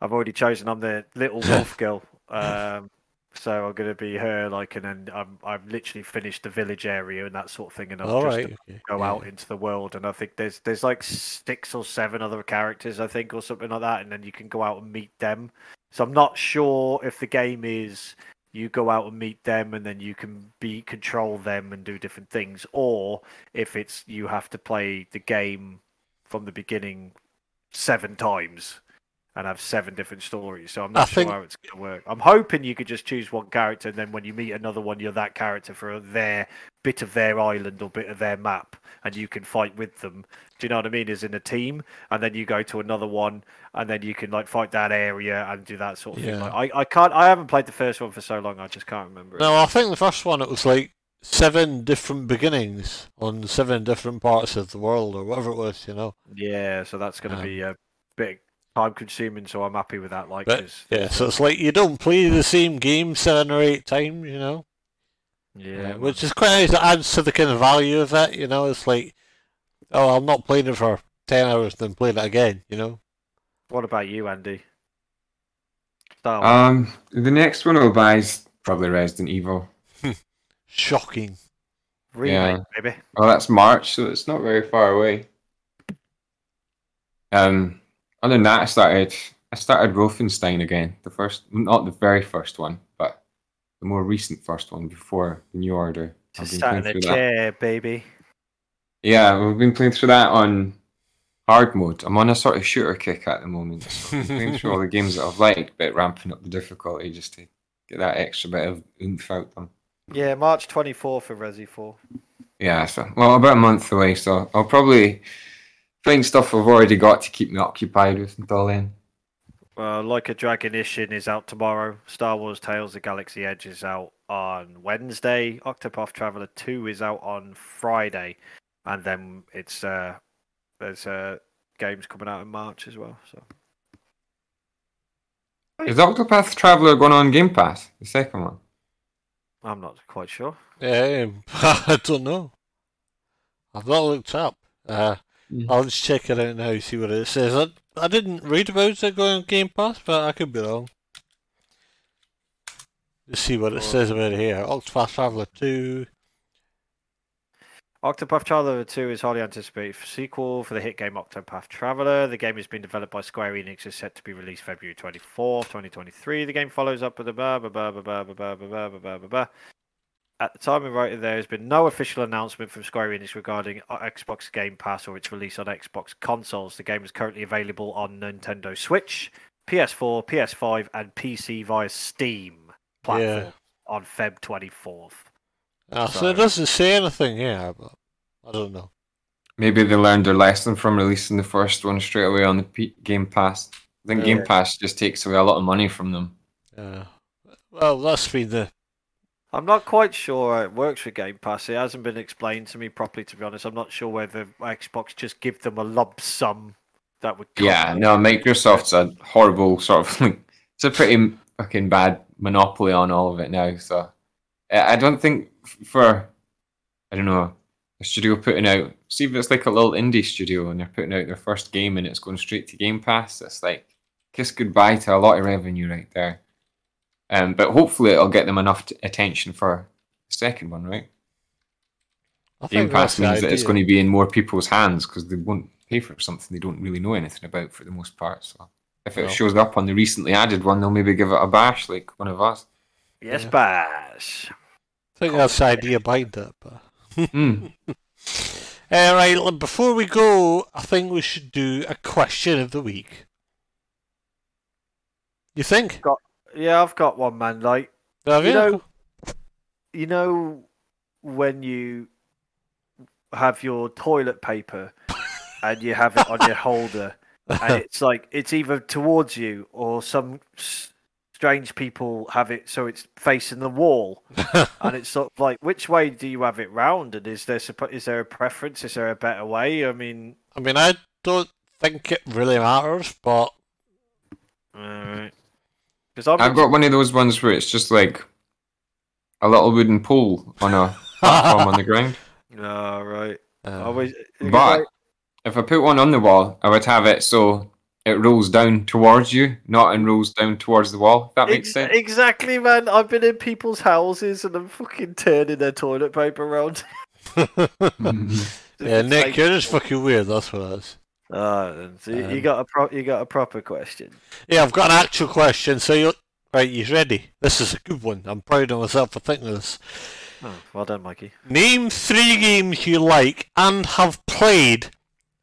I've already chosen. I'm the little wolf girl. Um, so I'm gonna be her. Like, and then I'm I've literally finished the village area and that sort of thing, and I'll All just right. Go yeah. out into the world and i think there's there's like six or seven other characters i think or something like that and then you can go out and meet them so i'm not sure if the game is you go out and meet them and then you can be control them and do different things or if it's you have to play the game from the beginning seven times and have seven different stories. So I'm not I sure think- how it's going to work. I'm hoping you could just choose one character, and then when you meet another one, you're that character for their bit of their island or bit of their map, and you can fight with them. Do you know what I mean? As in a team, and then you go to another one, and then you can like fight that area and do that sort of thing. Yeah. Like, I, I can't. I haven't played the first one for so long. I just can't remember. it. No, I think the first one it was like seven different beginnings on seven different parts of the world or whatever it was, you know. Yeah, so that's going to Um, be a bit time consuming. So I'm happy with that. Like, But 'cause- yeah, so it's like you don't play the same game seven or eight times, you know. yeah, Uh, which is quite nice. It adds to the kind of value of it, you know. It's like, oh, I'm not playing it for ten hours, then playing it again, you know. What about you, Andy? Star Wars. Um, the next one I'll buy is probably Resident Evil. Shocking. remake, maybe. Well, that's March, so it's not very far away. Um, other than that, I started I started Wolfenstein again. The first, not the very first one, but the more recent first one before the New Order. Just sat in a through that. chair, baby. Yeah, we've been playing through that on hard mode. I'm on a sort of shooter kick at the moment. So I'm playing through all the games that I've liked, but ramping up the difficulty just to get that extra bit of oomph out them. Yeah, March 24th for Resi 4. Yeah, so well, about a month away, so I'll probably find stuff I've already got to keep me occupied with until then. Uh, like a Dragonician is out tomorrow. Star Wars Tales: The Galaxy Edge is out on Wednesday. Octopath Traveler 2 is out on Friday, and then it's uh, there's uh, games coming out in March as well. So Is Octopath Traveler going on Game Pass? The second one. I'm not quite sure. Yeah, I don't know. I've not looked up. Uh, Mm. I'll just check it out now, see what it says. I, I didn't read about it going on Game Pass, but I could be wrong. Just see what it Oh. says about it here. Octopath Traveler 2. Octopath Traveler 2 is highly anticipated sequel for the hit game Octopath Traveler. The game has been developed by Square Enix and is set to be released February 24th, 2023. The game follows up with a blah blah blah blah blah blah blah blah blah blah blah blah. At the time of writing, there has been no official announcement from Square Enix regarding Xbox Game Pass or its release on Xbox consoles. The game is currently available on Nintendo Switch, PS4, PS5, and PC via Steam platform on Feb 24th. Ah, so So- it doesn't say anything yeah, but I don't know. Maybe they learned their lesson from releasing the first one straight away on the P- Game Pass. I think Yeah. Game Pass just takes away a lot of money from them. Uh, well, that's been the. I'm not quite sure it works with Game Pass. It hasn't been explained to me properly, to be honest. I'm not sure whether Xbox just give them a lump sum that would. Yeah, no, Microsoft's a horrible sort of like it's a pretty fucking bad monopoly on all of it now. So I I don't think for I don't know a studio putting out see if it's like a little indie studio and they're putting out their first game and it's going straight to Game Pass. It's like kiss goodbye to a lot of revenue right there. Um, but hopefully it'll get them enough t- attention for the second one, right? I Game Pass means that it's going to be in more people's hands because they won't pay for something they don't really know anything about for the most part. So if it No. shows up on the recently added one, they'll maybe give it a bash like one of us. Yes, Yeah. Bash. I think that's the idea behind it. But... Hmm. Uh, right, before we go, I think we should do a question of the week. You think? Yeah, I've got one, man. Like, Have You you? know- you know, when you have your toilet paper and you have it on your holder, and it's like it's either towards you or some s- strange people have it so it's facing the wall. and it's sort of like which way do you have it round and is there suppo- is there a preference is there a better way i mean I mean, I don't think it really matters, but because i'm I've got one of those ones where it's just like a little wooden pole on a platform on the ground. oh, right uh, always But if I put one on the wall, I would have it so it rolls down towards you, not and rolls down towards the wall. If that makes Ex- sense. exactly man i've been in people's houses and i'm fucking turning their toilet paper around yeah, Nick, you're just fucking weird. That's what it is. Uh, so you- you Um, got a pro- you got a proper question Yeah, I've got an actual question. So you right? You ready? This is a good one. I'm proud of myself for thinking of this. oh, well done mikey Name three games you like and have played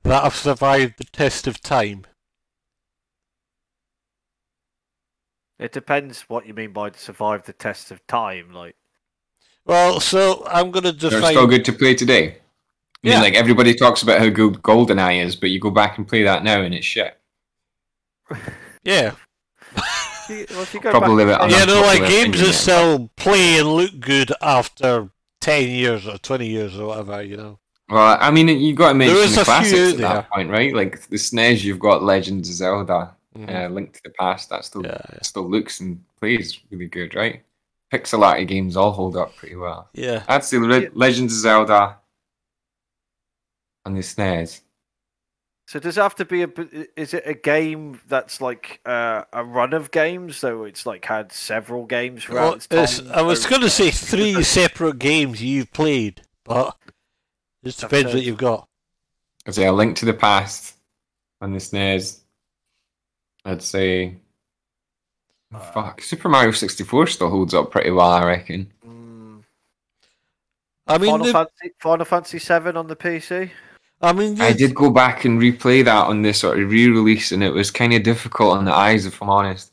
that have survived the test of time. It depends what you mean by survive the test of time. Like, Well, so I'm going to They're define. still good to play today. I mean, Yeah. like everybody talks about how good GoldenEye is, but you go back and play that now and it's shit. Yeah, well, if you go Probably back, yeah, no, like games opinion, that still play and look good after ten years or twenty years or whatever. You know. Well, I mean, you got to mention the classics out at there. that point, right? Like the SNES, you've got Legends of Zelda, Mhm. uh, Link to the Past. That still Yeah, yeah. still looks and plays really good, right? Pixel art games all hold up pretty well. Yeah. I'd say Le- Legends of Zelda on the SNES. so does it have to be a? b- Is it a game that's like uh, a run of games? So it's like had several games throughout Well, its time. it's, I was going to say three separate games you've played, but it just depends what you've got. I'd say A Link to the Past on the SNES. I'd say. Uh, Fuck, Super Mario 64 still holds up pretty well, I reckon. Mm, I mean, Final the, Fantasy, Final Fantasy Seven on the PC. I mean, I did go back and replay that on this sort of re-release, and it was kind of difficult on the eyes, if I'm honest.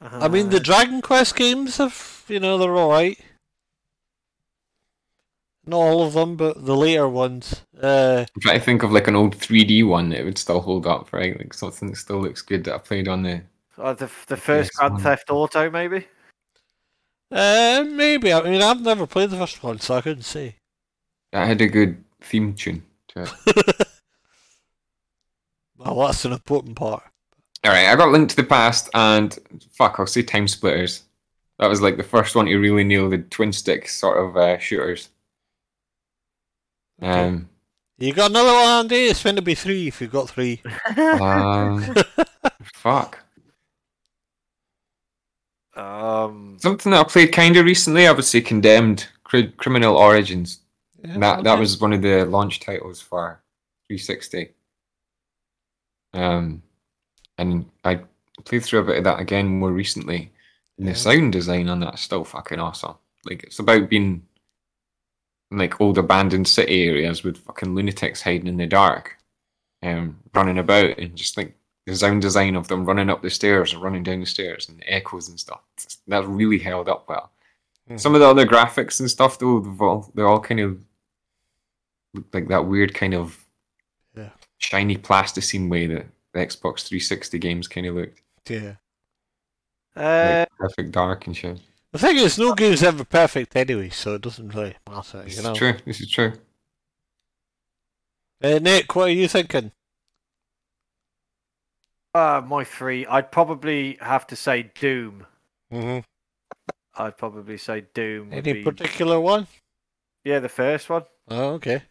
I mean, the Uh, Dragon Quest games have, you know, they're all right. Not all of them, but the later ones. Uh, I'm trying to think of like an old 3D one that would still hold up, right? Like something that still looks good that I played on the. uh, the the first Grand one. Theft Auto, maybe. uh, maybe. I mean, I've never played the first one, so I couldn't say. That had a good theme tune to it. well, that's an important part. All right, I got Link to the Past, and fuck, I'll say Time Splitters. That was like the first one to really nail the twin stick sort of uh, shooters. Okay. Um, You got another one, Andy? It's going to be three if you've got three. um, fuck. Um, Something that I played kind of recently, I would say Condemned Cri- Criminal Origins. Yeah, that that was one of the launch titles for 360. Um, and I played through a bit of that again more recently. And Yeah. the sound design on that's still fucking awesome. Like it's about being in like old abandoned city areas with fucking lunatics hiding in the dark, um, running about and just like the sound design of them running up the stairs and running down the stairs and the echoes and stuff. That really held up well. Mhm. Some of the other graphics and stuff though, they've all, they're all kind of like that weird kind of Yeah. shiny plasticine way that the Xbox 360 games kind of looked. Yeah. uh, Like perfect dark and shit. The thing is, no game's ever perfect anyway, so it doesn't really matter, This you is true. This is true. Uh, Nick, what are you thinking? uh, my three. I'd probably have to say Doom. Mm-hmm. I'd probably say Doom. would Any be- particular one? Yeah, the first one. Oh, okay.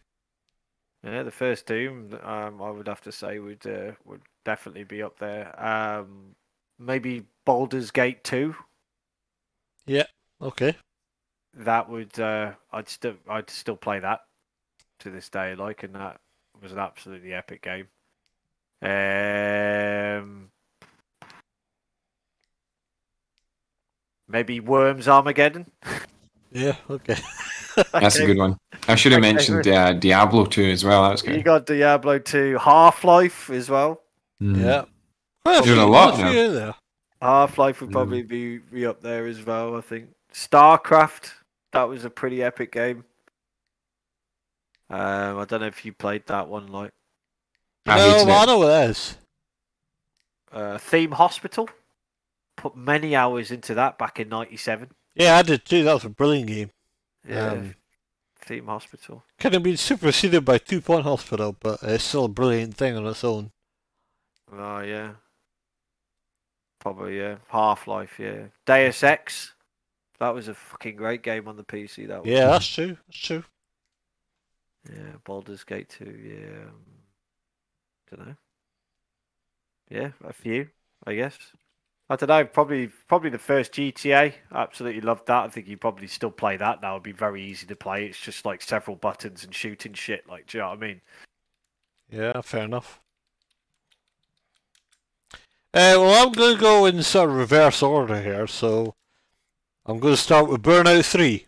Yeah, the first Doom. Um, I would have to say would uh, would definitely be up there. Um, maybe Baldur's Gate two. Yeah. Okay. That would uh, I'd still I'd still play that to this day. Like, and that was an absolutely epic game. Um, maybe Worms Armageddon. Yeah, okay. That's a good one. I should have Okay, mentioned uh, Diablo 2 as well. That's You good. You got Diablo two, Half Life as well. Mm. Yeah. Well, There's a lot now. Half Life would Mm. probably be, be up there as well, I think. StarCraft, that was a pretty epic game. Um, I don't know if you played that one, like I no, hated I know what it is. uh, Theme Hospital. Put many hours into that back in '97. Yeah, I did too. That was a brilliant game. Yeah, Um, Theme Hospital. Could have been superseded by Two Point Hospital, but it's still a brilliant thing on its own. Oh yeah, probably yeah. Half Life, yeah. Deus Ex. That was a fucking great game on the PC. That was. Yeah, that's true. That's true. Yeah, Baldur's Gate 2, yeah. Um, don't know. Yeah, a few, I guess. I don't know, probably probably the first GTA. Absolutely loved that. I think you probably still play that now. It'd be very easy to play. It's just like several buttons and shooting shit. Like, do you know what I mean? Yeah, fair enough. Uh, well, I'm going to go in sort of reverse order here, so I'm going to start with Burnout 3.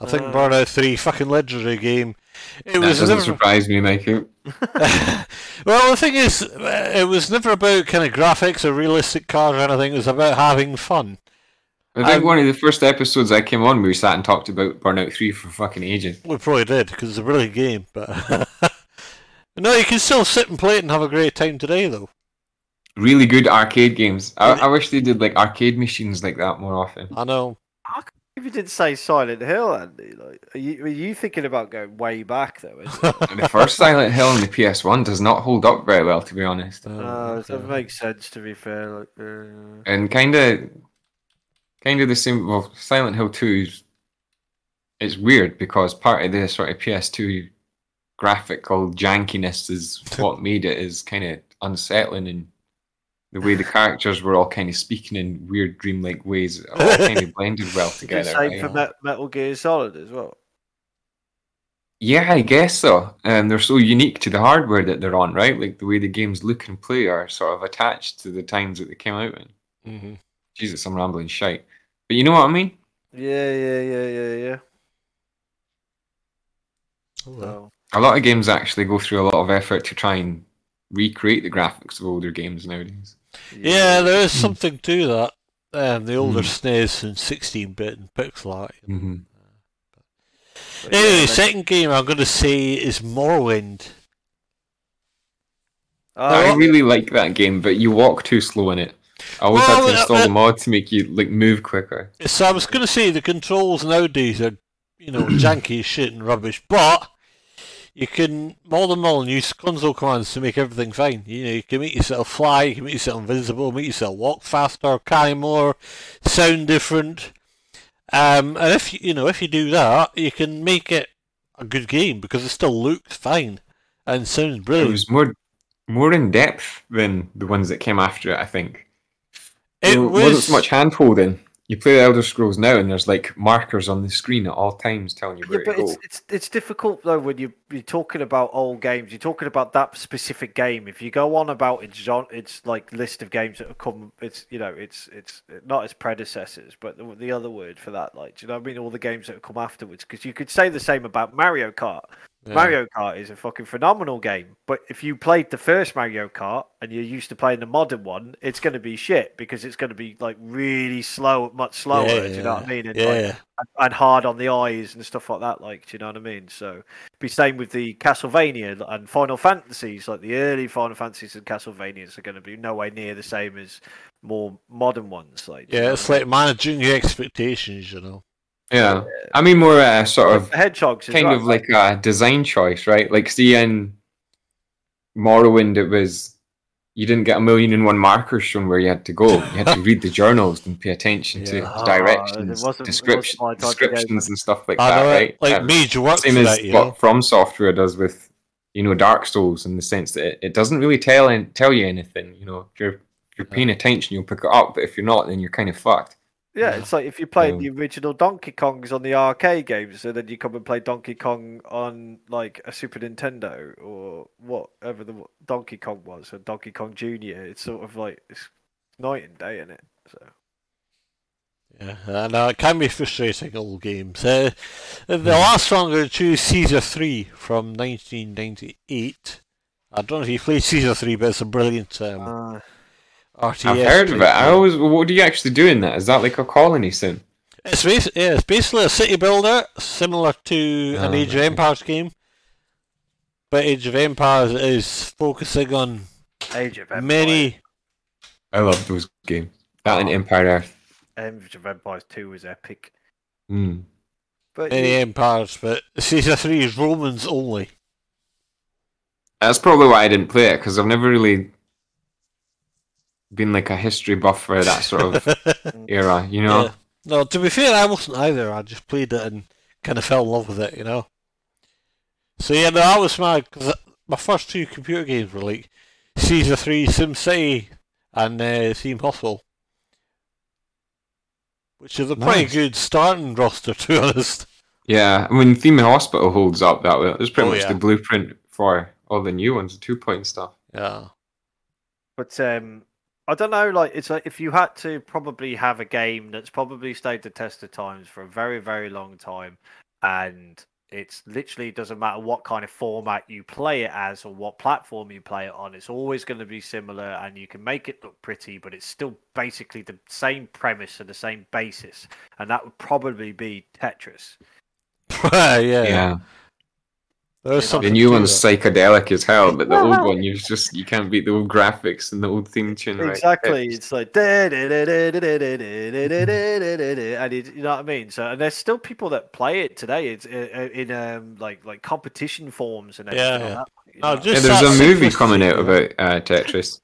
I think Uh. Burnout 3, fucking legendary game. It That was doesn't never. surprise me, Michael. well, the thing is, uh, it was never about kind of graphics or realistic cars or anything. It was about having fun. I think Um, one of the first episodes I came on, we sat and talked about Burnout 3 for fucking ages. We probably did because it's a brilliant game, but no, you can still sit and play it and have a great time today, though. Really good arcade games. I, I wish they did like arcade machines like that more often. I know. If you did say Silent Hill, Andy, like, are you, are you thinking about going way back though? Is it? the first Silent Hill on the PS1 does not hold up very well, to be honest. Oh, uh, that makes sense to be fair. Like, uh, and kind of kind of the same well silent hill 2 is it's weird because part of the sort of ps2 graphical jankiness is what made it is kind of unsettling and the way the characters were all kind of speaking in weird dreamlike ways all kind of blended well together same right? for Met- Metal Gear Solid as well. yeah i guess so and they're so unique to the hardware that they're on right like the way the games look and play are sort of attached to the times that they came out in Mhm. jesus i'm rambling shite but you know what i mean Yeah, yeah, yeah, yeah, yeah. Oh, well. A lot of games actually go through a lot of effort to try and recreate the graphics of older games nowadays. Yeah, there is something to that. Um, the older Mm. SNES and 16-bit and pixel art. Mm-hmm. but yeah, Anyway, they- second game I'm going to say is Morrowind. I Oh, really like that game, but you walk too slow in it. I always Well, had to uh, install uh, the mod to make you like move quicker. So I was going to say the controls nowadays are, you know, janky as shit and rubbish, but you can them all and use console commands to make everything fine. You know, you can make yourself fly, you can make yourself invisible, make yourself walk faster, carry more, sound different. Um, and if you, you know, if you do that, you can make it a good game because it still looks fine and sounds brilliant. It was more more in depth than the ones that came after it. I think It There wasn't so much hand holding. You play the Elder Scrolls now, and there's like markers on the screen at all times telling you Yeah, but to go. it's, it's it's difficult though when you're you're talking about old games. You're talking about that specific game. If you go on about its genre, its like list of games that have come, it's you know, it's it's not its predecessors, but the, the other word for that, like, do you know what I mean? All the games that have come afterwards, because you could say the same about Mario Kart. Yeah. Mario Kart is a fucking phenomenal game, but if you played the first Mario Kart and you're used to playing the modern one, it's going to be shit because it's going to be like really slow, much slower. Yeah, do you know what I mean? And, yeah, like, yeah. and, and hard on the eyes and stuff like that. Like, do you know what I mean? So, be same with the Castlevania and Final Fantasies. Like the early Final Fantasies and Castlevanias are going to be nowhere near the same as more modern ones. Like, do you know Yeah, it's like managing your expectations, you know. Yeah, I mean more uh, sort of hedgehogs, kind well, of like a design choice, right? Like, see in Morrowind, it was you didn't get a million and one markers shown where you had to go. You had to read the journals and pay attention to Yeah. Ah, it directions, wasn't- it wasn't description, my type of game, descriptions, and stuff like I that, know right? like Um, major work same as that, you what know. FromSoftware does with you know Dark Souls in the sense that it, it doesn't really tell an- tell you anything. You know, if you're if you're paying attention, you'll pick it up, but if you're not, then you're kind of fucked. Yeah, Yeah. it's like if you played Um, the original Donkey Kongs on the arcade games, and then you come and play Donkey Kong on like a Super Nintendo or whatever the Donkey Kong was, or Donkey Kong Junior. It's sort of like it's night and day, isn't it? So Yeah, I know it can be frustrating old games. Uh, the Hmm. last one I'm going to choose Caesar 3 from 1998. I don't know if you played Caesar 3, but it's a brilliant um, RTS. I've heard of it. type I always. What do you actually do in that? Is that like a colony sim? It's, basi- yeah, it's basically a city builder, similar to an Oh, Age of okay. Empires game. But Age of Empires is focusing on Age of Empires. many. I love those games. That and Oh. Empire Earth. Age of Empires Two was epic, Mm. but Many you- empires, but Caesar 3 is Romans only. That's probably why I didn't play it because I've never really been like a history buff for that sort of era. You know. Yeah. No, to be fair, I wasn't either. I just played it and kind of fell in love with it, you know. So yeah, no, that was my cause my first two computer games were like Caesar Three, SimCity, and uh, Theme Hospital, which is a pretty good starting roster, to be honest. Yeah, I mean, Theme Hospital holds up that well. It's pretty Oh, much yeah. the blueprint for all the new ones, the two point stuff. Yeah. But um, I don't know. Like, it's like if you had to probably have a game that's probably stayed the test of times for a very, very long time, and It's literally doesn't matter what kind of format you play it as or what platform you play it on. It's always going to be similar, and you can make it look pretty, but it's still basically the same premise and the same basis, and that would probably be Tetris. yeah. Yeah. There's The something The new one's psychedelic as hell, but the old one, you just you can't beat the old graphics and the old theme tune. right? Exactly. It's like and it, you know what I mean. So and there's still people that play it today. It's uh, uh, in um like like competition forms and everything. Yeah, like yeah. that, No, Yeah, there's a movie coming out about uh, Tetris.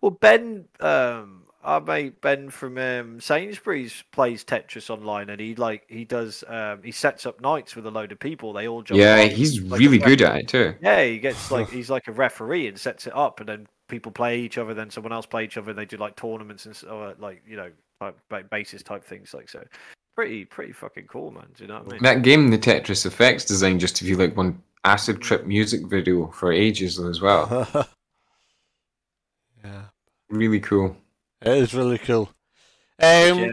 Well, Ben, um, our mate Ben from um, Sainsbury's plays Tetris online, and he like he does um, he sets up nights with a load of people. They all jump. Yeah, on, he's like really good at it too. Yeah, he gets like he's like a referee and sets it up, and then people play each other. Then someone else play each other. And they do like tournaments and s- or like you know type ba- basis type things like so. Pretty pretty fucking cool, man. Do you know what I mean? That game, the Tetris Effect's design, just to be like one acid trip music video for ages as well. yeah. Really cool. It is really cool. Um, man.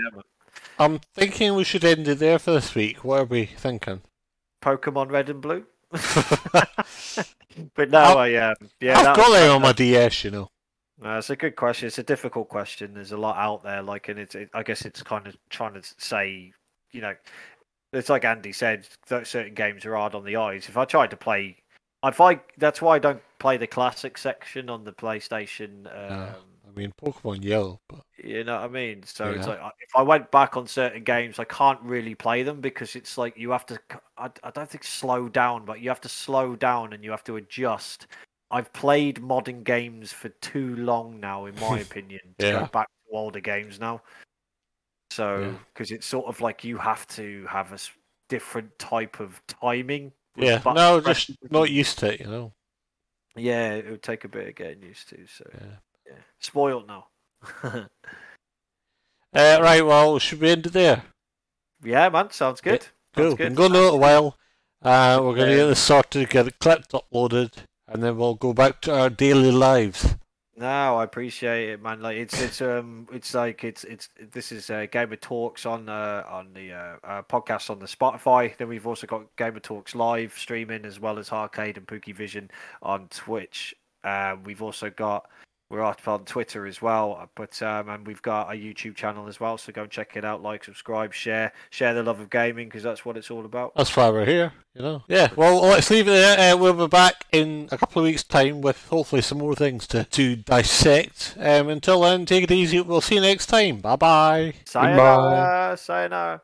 I'm thinking we should end it there for this week. What are we thinking? Pokemon Red and Blue. but no, I've- I um, yeah, I've got them on my DS, you know. No, it's a good question. It's a difficult question. There's a lot out there. Like, and it's. It, I guess it's kind of trying to say, you know, it's like Andy said. That certain games are hard on the eyes. If I tried to play, if I, that's why I don't play the classic section on the PlayStation. Um, Yeah. I mean, Pokemon Yellow, but You know what I mean? So it's like I- if I went back on certain games, I can't really play them because it's like you have to—I don't think slow down, but you have to slow down and you have to adjust. I've played modern games for too long now, in my opinion, to Yeah. go back to older games now. So Yeah. because it's sort of like you have to have a different type of timing. yeah, no, just not used to it, you know. Yeah, it would take a bit of getting used to. So Yeah. Yeah, spoiled now. Uh, right, well, should we end it there? yeah, man, sounds good. Cool. Sounds good. going a little while. Uh, we're going to Yeah. get this sorted, get it clipped, uploaded, and then we'll go back to our daily lives. No, I appreciate it, man. Like it's it's um it's like it's it's this is uh, Gamer Talks on uh on the uh, uh podcast on the Spotify. Then we've also got Gamer Talks live streaming as well as Arcade and Pookie Vision on Twitch. Um, we've also got we're up on Twitter as well, but um and we've got a YouTube channel as well. So go and check it out, like, subscribe, share, share the love of gaming because that's what it's all about. That's why we're here, you know. Yeah, well, let's leave it there. Uh, we'll be back in a couple of weeks' time with hopefully some more things to, to dissect. Um, until then, take it easy. We'll see you next time. Bye bye. Sayonara, sayonara.